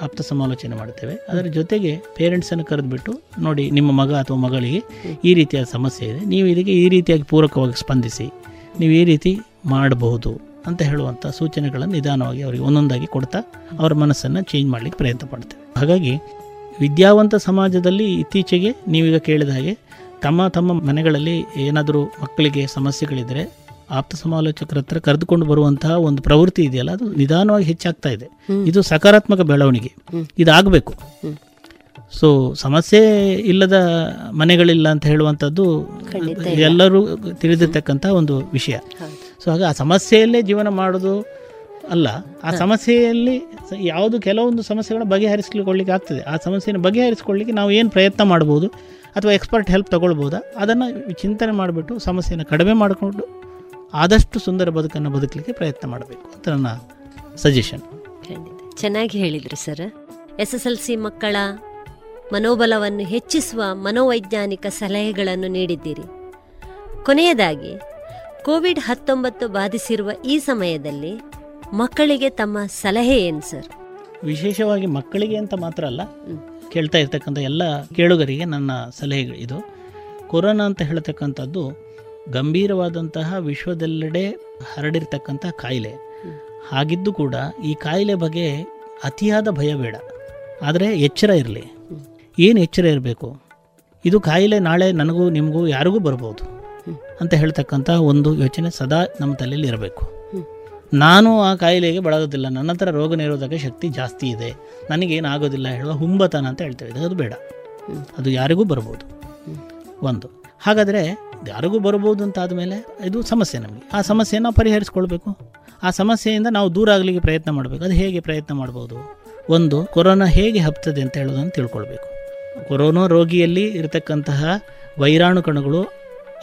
ಆಪ್ತ ಸಮಾಲೋಚನೆ ಮಾಡ್ತೇವೆ ಅದರ ಜೊತೆಗೆ ಪೇರೆಂಟ್ಸನ್ನು ಕರೆದುಬಿಟ್ಟು ನೋಡಿ ನಿಮ್ಮ ಮಗ ಅಥವಾ ಮಗಳಿಗೆ ಈ ರೀತಿಯ ಸಮಸ್ಯೆ ಇದೆ. ನೀವು ಇದಕ್ಕೆ ಈ ರೀತಿಯಾಗಿ ಪೂರಕವಾಗಿ ಸ್ಪಂದಿಸಿ. ನೀವು ಈ ರೀತಿ ಮಾಡಬಹುದು ಅಂತ ಹೇಳುವಂಥ ಸೂಚನೆಗಳನ್ನು ನಿಧಾನವಾಗಿ ಅವರಿಗೆ ಒಂದೊಂದಾಗಿ ಕೊಡ್ತಾ ಅವರ ಮನಸ್ಸನ್ನು ಚೇಂಜ್ ಮಾಡಲಿಕ್ಕೆ ಪ್ರಯತ್ನ ಪಡ್ತೇವೆ. ಹಾಗಾಗಿ ವಿದ್ಯಾವಂತ ಸಮಾಜದಲ್ಲಿ ಇತ್ತೀಚೆಗೆ ನೀವೀಗ ಕೇಳಿದ ಹಾಗೆ ತಮ್ಮ ತಮ್ಮ ಮನೆಗಳಲ್ಲಿ ಏನಾದರೂ ಮಕ್ಕಳಿಗೆ ಸಮಸ್ಯೆಗಳಿದ್ದರೆ ಆಪ್ತ ಸಮಾಲೋಚಕರ ಹತ್ರ ಕರೆದುಕೊಂಡು ಬರುವಂತಹ ಒಂದು ಪ್ರವೃತ್ತಿ ಇದೆಯಲ್ಲ ಅದು ನಿಧಾನವಾಗಿ ಹೆಚ್ಚಾಗ್ತಾ ಇದೆ. ಇದು ಸಕಾರಾತ್ಮಕ ಬೆಳವಣಿಗೆ. ಇದಾಗಬೇಕು. ಸೊ ಸಮಸ್ಯೆ ಇಲ್ಲದ ಮನೆಗಳಿಲ್ಲ ಅಂತ ಹೇಳುವಂಥದ್ದು ಎಲ್ಲರೂ ತಿಳಿದಿರ್ತಕ್ಕಂಥ ಒಂದು ವಿಷಯ. ಸೊ ಹಾಗೆ ಆ ಸಮಸ್ಯೆಯಲ್ಲೇ ಜೀವನ ಮಾಡೋದು ಅಲ್ಲ ಆ ಸಮಸ್ಯೆಯಲ್ಲಿ ಯಾವುದು ಕೆಲವೊಂದು ಸಮಸ್ಯೆಗಳನ್ನ ಬಗೆಹರಿಸಿಕೊಳ್ಳಿಕ್ಕೆ ಆಗ್ತದೆ. ಆ ಸಮಸ್ಯೆಯನ್ನು ಬಗೆಹರಿಸ್ಕೊಳ್ಳಿಕ್ಕೆ ನಾವು ಏನು ಪ್ರಯತ್ನ ಮಾಡ್ಬೋದು ಅಥವಾ ಎಕ್ಸ್ಪರ್ಟ್ ಹೆಲ್ಪ್ ತಗೊಳ್ಬೋದಾ ಅದನ್ನು ಚಿಂತನೆ ಮಾಡಿಬಿಟ್ಟು ಸಮಸ್ಯೆಯನ್ನು ಕಡಿಮೆ ಮಾಡಿಕೊಂಡು ಆದಷ್ಟು ಸುಂದರ ಬದುಕನ್ನು ಬದುಕಲಿಕ್ಕೆ ಪ್ರಯತ್ನ ಮಾಡಬೇಕು ಅಂತ ನನ್ನ ಸಜೆಷನ್ ಚೆನ್ನಾಗಿ ಹೇಳಿದ್ರು sir. S S L C ಮಕ್ಕಳ ಮನೋಬಲವನ್ನು ಹೆಚ್ಚಿಸುವ ಮನೋವೈಜ್ಞಾನಿಕ ಸಲಹೆಗಳನ್ನು ನೀಡಿದ್ದೀರಿ. ಕೊನೆಯದಾಗಿ ಕೋವಿಡ್ ಹತ್ತೊಂಬತ್ತು ಬಾಧಿಸಿರುವ ಈ ಸಮಯದಲ್ಲಿ ಮಕ್ಕಳಿಗೆ ತಮ್ಮ ಸಲಹೆ ಏನು ಸರ್? ವಿಶೇಷವಾಗಿ ಮಕ್ಕಳಿಗೆ ಅಂತ ಮಾತ್ರ ಅಲ್ಲ ಕೇಳ್ತಾ ಇರ್ತಕ್ಕಂಥ ಎಲ್ಲ ಕೇಳುಗರಿಗೆ ನನ್ನ ಸಲಹೆ ಇದು. ಕೊರೋನಾ ಅಂತ ಹೇಳ್ತಕ್ಕಂಥದ್ದು ಗಂಭೀರವಾದಂತಹ ವಿಶ್ವದೆಲ್ಲೆಡೆ ಹರಡಿರ್ತಕ್ಕಂಥ ಕಾಯಿಲೆ. ಹಾಗಿದ್ದು ಕೂಡ ಈ ಕಾಯಿಲೆ ಬಗ್ಗೆ ಅತಿಯಾದ ಭಯ ಬೇಡ. ಆದರೆ ಎಚ್ಚರ ಇರಲಿ. ಏನು ಎಚ್ಚರ ಇರಬೇಕು? ಇದು ಕಾಯಿಲೆ ನಾಳೆ ನನಗೂ ನಿಮಗೂ ಯಾರಿಗೂ ಬರ್ಬೋದು ಅಂತ ಹೇಳ್ತಕ್ಕಂಥ ಒಂದು ಯೋಚನೆ ಸದಾ ನಮ್ಮ ತಲೆಯಲ್ಲಿ ಇರಬೇಕು. ನಾನು ಆ ಕಾಯಿಲೆಗೆ ಬಳಗೋದಿಲ್ಲ. ನನ್ನ ಹತ್ರ ರೋಗ ನಿರೋಧಕ ಶಕ್ತಿ ಜಾಸ್ತಿ ಇದೆ. ನನಗೇನು ಆಗೋದಿಲ್ಲ ಹೇಳುವ ಹುಂಬತನ ಅಂತ ಹೇಳ್ತೇವೆ ಅದು ಬೇಡ. ಅದು ಯಾರಿಗೂ ಬರ್ಬೋದು. ಒಂದು. ಹಾಗಾದರೆ ಯಾರಿಗೂ ಬರ್ಬೋದು ಅಂತ ಆದಮೇಲೆ ಇದು ಸಮಸ್ಯೆ ನಮಗೆ. ಆ ಸಮಸ್ಯೆಯನ್ನು ಪರಿಹರಿಸ್ಕೊಳ್ಬೇಕು. ಆ ಸಮಸ್ಯೆಯಿಂದ ನಾವು ದೂರ ಆಗಲಿಕ್ಕೆ ಪ್ರಯತ್ನ ಮಾಡಬೇಕು. ಅದು ಹೇಗೆ ಪ್ರಯತ್ನ ಮಾಡ್ಬೋದು? ಒಂದು, ಕೊರೋನಾ ಹೇಗೆ ಹಬ್ತದೆ ಅಂತ ಹೇಳೋದನ್ನು ತಿಳ್ಕೊಳ್ಬೇಕು. ಕೊರೋನಾ ರೋಗಿಯಲ್ಲಿ ಇರತಕ್ಕಂತಹ ವೈರಾಣು ಕಣಗಳು,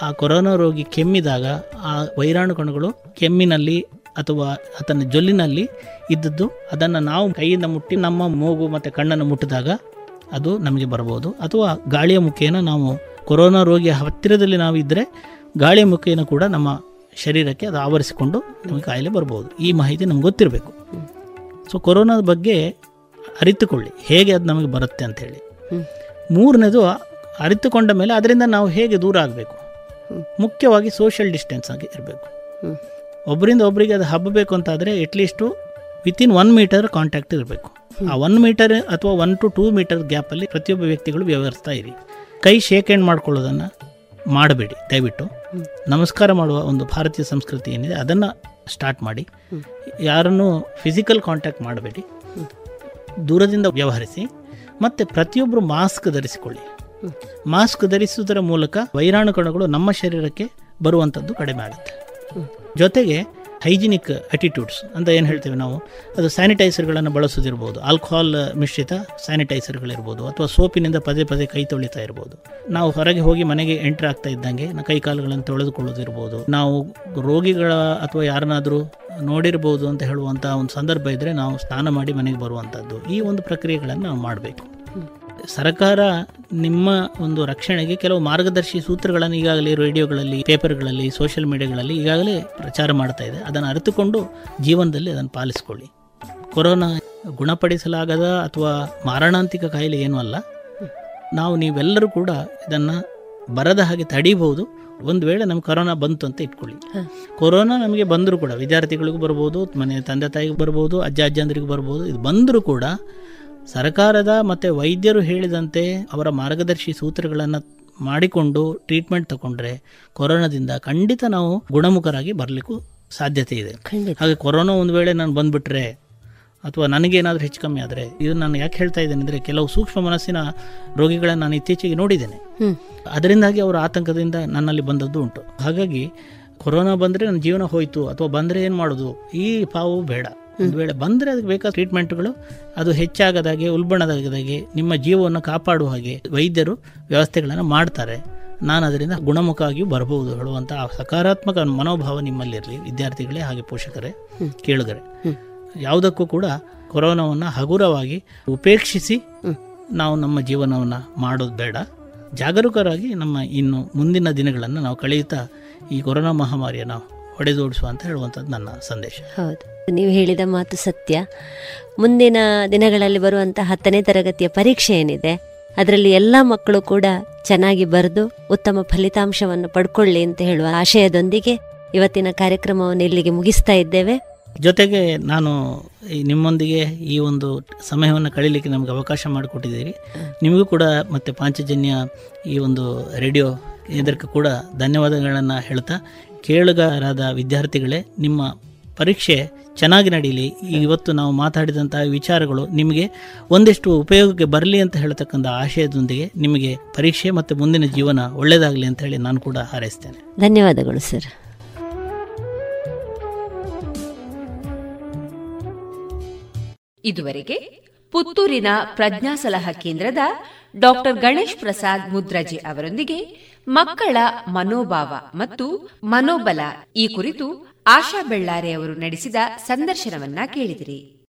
ಆ ಕೊರೋನಾ ರೋಗಿ ಕೆಮ್ಮಿದಾಗ ಆ ವೈರಾಣು ಕಣಗಳು ಕೆಮ್ಮಿನಲ್ಲಿ ಅಥವಾ ಆತನ ಜೊಲ್ಲಿನಲ್ಲಿ ಇದ್ದದ್ದು, ಅದನ್ನು ನಾವು ಕೈಯಿಂದ ಮುಟ್ಟಿ ನಮ್ಮ ಮೂಗು ಮತ್ತು ಕಣ್ಣನ್ನು ಮುಟ್ಟಿದಾಗ ಅದು ನಮಗೆ ಬರ್ಬೋದು ಅಥವಾ ಗಾಳಿಯ ಮುಖೇನ ನಾವು ಕೊರೋನಾ ರೋಗಿಯ ಹತ್ತಿರದಲ್ಲಿ ನಾವು ಇದ್ದರೆ ಗಾಳಿಯ ಮುಖೇನ ಕೂಡ ನಮ್ಮ ಶರೀರಕ್ಕೆ ಅದು ಆವರಿಸಿಕೊಂಡು ನಮಗೆ ಕಾಯಿಲೆ ಬರ್ಬೋದು. ಈ ಮಾಹಿತಿ ನಮ್ಗೆ ಗೊತ್ತಿರಬೇಕು. ಸೊ ಕೊರೋನಾದ ಬಗ್ಗೆ ಅರಿತುಕೊಳ್ಳಿ. ಹೇಗೆ ಅದು ನಮಗೆ ಬರುತ್ತೆ ಅಂಥೇಳಿ ಮೂರನೇದು ಅರಿತುಕೊಂಡ ಮೇಲೆ ಅದರಿಂದ ನಾವು ಹೇಗೆ ದೂರ ಆಗಬೇಕು? ಮುಖ್ಯವಾಗಿ ಸೋಷಿಯಲ್ ಡಿಸ್ಟೆನ್ಸ್ ಆಗಿ ಇರಬೇಕು. ಒಬ್ಬರಿಂದ ಒಬ್ಬರಿಗೆ ಅದು ಹಬ್ಬಬೇಕು ಅಂತಾದರೆ at least within one metre contact ಇರಬೇಕು. ಆ ಒನ್ ಮೀಟರ್ ಅಥವಾ ಒನ್ ಟು ಟೂ ಮೀಟರ್ ಗ್ಯಾಪಲ್ಲಿ ಪ್ರತಿಯೊಬ್ಬ ವ್ಯಕ್ತಿಗಳು ವ್ಯವಹರಿಸ್ತಾ ಇರಿ. ಕೈ ಶೇಕ್ ಹ್ಯಾಂಡ್ ಮಾಡ್ಕೊಳ್ಳೋದನ್ನು ಮಾಡಬೇಡಿ. ದಯವಿಟ್ಟು. ನಮಸ್ಕಾರ ಮಾಡುವ ಒಂದು ಭಾರತೀಯ ಸಂಸ್ಕೃತಿ ಏನಿದೆ, ಅದನ್ನು ಸ್ಟಾರ್ಟ್ ಮಾಡಿ. ಯಾರನ್ನು ಫಿಸಿಕಲ್ ಕಾಂಟ್ಯಾಕ್ಟ್ ಮಾಡಬೇಡಿ. ದೂರದಿಂದ ವ್ಯವಹರಿಸಿ, ಮತ್ತು ಪ್ರತಿಯೊಬ್ಬರು ಮಾಸ್ಕ್ ಧರಿಸಿಕೊಳ್ಳಿ. ಮಾಸ್ಕ್ ಧರಿಸುವುದರ ಮೂಲಕ ವೈರಾಣು ಕಣಗಳು ನಮ್ಮ ಶರೀರಕ್ಕೆ ಬರುವಂಥದ್ದು ಕಡಿಮೆ ಆಗುತ್ತೆ. ಜೊತೆಗೆ ಹೈಜಿನಿಕ್ ಅಟಿಟ್ಯೂಡ್ಸ್ ಅಂತ ಏನು ಹೇಳ್ತೇವೆ ನಾವು? ಅದು ಸ್ಯಾನಿಟೈಸರ್ಗಳನ್ನು ಬಳಸೋದಿರ್ಬೋದು. ಆಲ್ಕೋಹಾಲ್ ಮಿಶ್ರಿತ ಸ್ಯಾನಿಟೈಸರ್ಗಳಿರ್ಬೋದು ಅಥವಾ ಸೋಪಿನಿಂದ ಪದೇ ಪದೇ ಕೈ ತೊಳಿತಾ ಇರ್ಬೋದು. ನಾವು ಹೊರಗೆ ಹೋಗಿ ಮನೆಗೆ ಎಂಟ್ರಿ ಆಗ್ತಾ ಇದ್ದಂಗೆ ಕೈ ಕಾಲುಗಳನ್ನು ತೊಳೆದುಕೊಳ್ಳೋದಿರ್ಬೋದು. ನಾವು ರೋಗಿಗಳ ಅಥವಾ ಯಾರನ್ನಾದರೂ ನೋಡಿರ್ಬೋದು ಅಂತ ಹೇಳುವಂಥ ಒಂದು ಸಂದರ್ಭ ಇದ್ದರೆ ನಾವು ಸ್ನಾನ ಮಾಡಿ ಮನೆಗೆ ಬರುವಂಥದ್ದು ಈ ಒಂದು ಪ್ರಕ್ರಿಯೆಗಳನ್ನು ನಾವು ಮಾಡಬೇಕು. ಸರ್ಕಾರ ನಿಮ್ಮ ಒಂದು ರಕ್ಷಣೆಗೆ ಕೆಲವು ಮಾರ್ಗದರ್ಶಿ ಸೂತ್ರಗಳನ್ನು ಈಗಾಗಲೇ ರೇಡಿಯೋಗಳಲ್ಲಿ ಪೇಪರ್ಗಳಲ್ಲಿ ಸೋಷಿಯಲ್ ಮೀಡಿಯಾಗಳಲ್ಲಿ ಈಗಾಗಲೇ ಪ್ರಚಾರ ಮಾಡ್ತಾ ಇದೆ. ಅದನ್ನು ಅರಿತುಕೊಂಡು ಜೀವನದಲ್ಲಿ ಅದನ್ನು ಪಾಲಿಸಿಕೊಳ್ಳಿ. ಕೊರೋನಾ ಗುಣಪಡಿಸಲಾಗದ ಅಥವಾ ಮಾರಣಾಂತಿಕ ಕಾಯಿಲೆ ಏನೂ ಅಲ್ಲ. ನಾವು ನೀವೆಲ್ಲರೂ ಕೂಡ ಇದನ್ನು ಬರದ ಹಾಗೆ ತಡೀಬಹುದು. ಒಂದು ವೇಳೆ ನಮ್ಗೆ ಕೊರೋನಾ ಬಂತು ಅಂತ ಇಟ್ಕೊಳ್ಳಿ. ಕೊರೋನಾ ನಮಗೆ ಬಂದರೂ ಕೂಡ ವಿದ್ಯಾರ್ಥಿಗಳಿಗೂ ಬರ್ಬೋದು ಮನೆ ತಂದೆ ತಾಯಿಗೂ ಬರ್ಬೋದು ಅಜ್ಜ ಅಜ್ಜಂದ್ರಿಗೂ ಬರ್ಬೋದು ಇದು ಬಂದರೂ ಕೂಡ ಸರ್ಕಾರದ ಮತ್ತು ವೈದ್ಯರು ಹೇಳಿದಂತೆ ಅವರ ಮಾರ್ಗದರ್ಶಿ ಸೂತ್ರಗಳನ್ನು ಮಾಡಿಕೊಂಡು ಟ್ರೀಟ್ಮೆಂಟ್ ತಗೊಂಡ್ರೆ ಕೊರೋನಾದಿಂದ ಖಂಡಿತ ನಾವು ಗುಣಮುಖರಾಗಿ ಬರಲಿಕ್ಕೂ ಸಾಧ್ಯತೆ ಇದೆ. ಹಾಗೆ ಕೊರೋನಾ ಒಂದು ವೇಳೆ ನಾನು ಬಂದುಬಿಟ್ರೆ ಅಥವಾ ನನಗೇನಾದರೂ ಹೆಚ್ಚು ಕಮ್ಮಿ ಆದರೆ ಇದು ನಾನು ಯಾಕೆ ಹೇಳ್ತಾ ಇದ್ದೇನೆ ಅಂದರೆ ಕೆಲವು ಸೂಕ್ಷ್ಮ ಮನಸ್ಸಿನ ರೋಗಿಗಳನ್ನು ನಾನು ಇತ್ತೀಚೆಗೆ ನೋಡಿದ್ದೇನೆ. ಅದರಿಂದಾಗಿ ಅವರ ಆತಂಕದಿಂದ ನನ್ನಲ್ಲಿ ಬಂದದ್ದು ಉಂಟು. ಹಾಗಾಗಿ ಕೊರೋನಾ ಬಂದರೆ ನನ್ನ ಜೀವನ ಹೋಯಿತು ಅಥವಾ ಬಂದರೆ ಏನು ಮಾಡೋದು? ಈ ಪಾವು ಬೇಡ. ಒಂದು ವೇಳೆ ಬಂದರೆ ಅದಕ್ಕೆ ಬೇಕಾದ ಟ್ರೀಟ್ಮೆಂಟ್ಗಳು ಅದು ಹೆಚ್ಚಾಗದಾಗೆ ಉಲ್ಬಣದಾಗದಾಗೆ ನಿಮ್ಮ ಜೀವವನ್ನು ಕಾಪಾಡುವ ಹಾಗೆ ವೈದ್ಯರು ವ್ಯವಸ್ಥೆಗಳನ್ನು ಮಾಡ್ತಾರೆ. ನಾನು ಅದರಿಂದ ಗುಣಮುಖವಾಗಿಯೂ ಬರಬಹುದು ಹೇಳುವಂಥ ಸಕಾರಾತ್ಮಕ ಮನೋಭಾವ ನಿಮ್ಮಲ್ಲಿರಲಿ ವಿದ್ಯಾರ್ಥಿಗಳೇ ಹಾಗೆ ಪೋಷಕರೇ ಕೇಳಿದರೆ ಯಾವುದಕ್ಕೂ ಕೂಡ ಕೊರೋನಾವನ್ನು ಹಗುರವಾಗಿ ಉಪೇಕ್ಷಿಸಿ ನಾವು ನಮ್ಮ ಜೀವನವನ್ನು ಮಾಡೋದು ಬೇಡ. ಜಾಗರೂಕರಾಗಿ ನಮ್ಮ ಇನ್ನು ಮುಂದಿನ ದಿನಗಳನ್ನು ನಾವು ಕಳೆಯುತ್ತಾ ಈ ಕೊರೋನಾ ಮಹಾಮಾರಿಯನ್ನು ಹೊಡೆದೋಡಿಸುವ ಅಂತ ಹೇಳುವಂಥದ್ದು ನನ್ನ ಸಂದೇಶ. ಹೌದು. ನೀವು ಹೇಳಿದ ಮಾತು ಸತ್ಯ. ಮುಂದಿನ ದಿನಗಳಲ್ಲಿ ಬರುವಂತಹ ಹತ್ತನೇ ತರಗತಿಯ ಪರೀಕ್ಷೆ ಏನಿದೆ ಅದರಲ್ಲಿ ಎಲ್ಲ ಮಕ್ಕಳು ಕೂಡ ಚೆನ್ನಾಗಿ ಬರೆದು ಉತ್ತಮ ಫಲಿತಾಂಶವನ್ನು ಪಡ್ಕೊಳ್ಳಿ ಅಂತ ಹೇಳುವ ಆಶಯದೊಂದಿಗೆ ಇವತ್ತಿನ ಕಾರ್ಯಕ್ರಮವನ್ನು ಇಲ್ಲಿಗೆ ಮುಗಿಸ್ತಾ ಇದ್ದೇವೆ. ಜೊತೆಗೆ ನಾನು ನಿಮ್ಮೊಂದಿಗೆ ಈ ಒಂದು ಸಮಯವನ್ನು ಕಳೀಲಿಕ್ಕೆ ನಮಗೆ ಅವಕಾಶ ಮಾಡಿಕೊಟ್ಟಿದ್ದೀರಿ. ನಿಮಗೂ ಕೂಡ ಮತ್ತು ಪಾಂಚಜನ್ಯ ಈ ಒಂದು ರೇಡಿಯೋ ಇದಕ್ಕೆ ಕೂಡ ಧನ್ಯವಾದಗಳನ್ನು ಹೇಳ್ತಾ ಕೇಳುಗರಾದ ವಿದ್ಯಾರ್ಥಿಗಳೇ ನಿಮ್ಮ ಪರೀಕ್ಷೆ ಚೆನ್ನಾಗಿ ನಡೀಲಿ. ಇವತ್ತು ನಾವು ಮಾತಾಡಿದಂತಹ ವಿಚಾರಗಳು ನಿಮಗೆ ಒಂದಿಷ್ಟು ಉಪಯೋಗಕ್ಕೆ ಬರಲಿ ಅಂತ ಹೇಳ್ತಕ್ಕಂಥ ಆಶಯದೊಂದಿಗೆ ನಿಮಗೆ ಪರೀಕ್ಷೆ ಮತ್ತು ಮುಂದಿನ ಜೀವನ ಒಳ್ಳೆಯದಾಗಲಿ ಅಂತ ಹೇಳಿ ನಾನು ಕೂಡ ಹಾರೈಸ್ತೇನೆ. ಧನ್ಯವಾದಗಳು ಸರ್. ಇದುವರೆಗೆ ಪುತ್ತೂರಿನ ಪ್ರಜ್ಞಾ ಸಲಹಾ ಕೇಂದ್ರದ ಡಾಕ್ಟರ್ ಗಣೇಶ್ ಪ್ರಸಾದ್ ಮುದ್ರಾಜಿ ಅವರೊಂದಿಗೆ ಮಕ್ಕಳ ಮನೋಭಾವ ಮತ್ತು ಮನೋಬಲ ಈ ಕುರಿತು ಆಶಾ ಬೆಳ್ಳಾರೆ ಅವರು ನಡೆಸಿದ ಸಂದರ್ಶನವನ್ನ ಕೇಳಿದಿರಿ.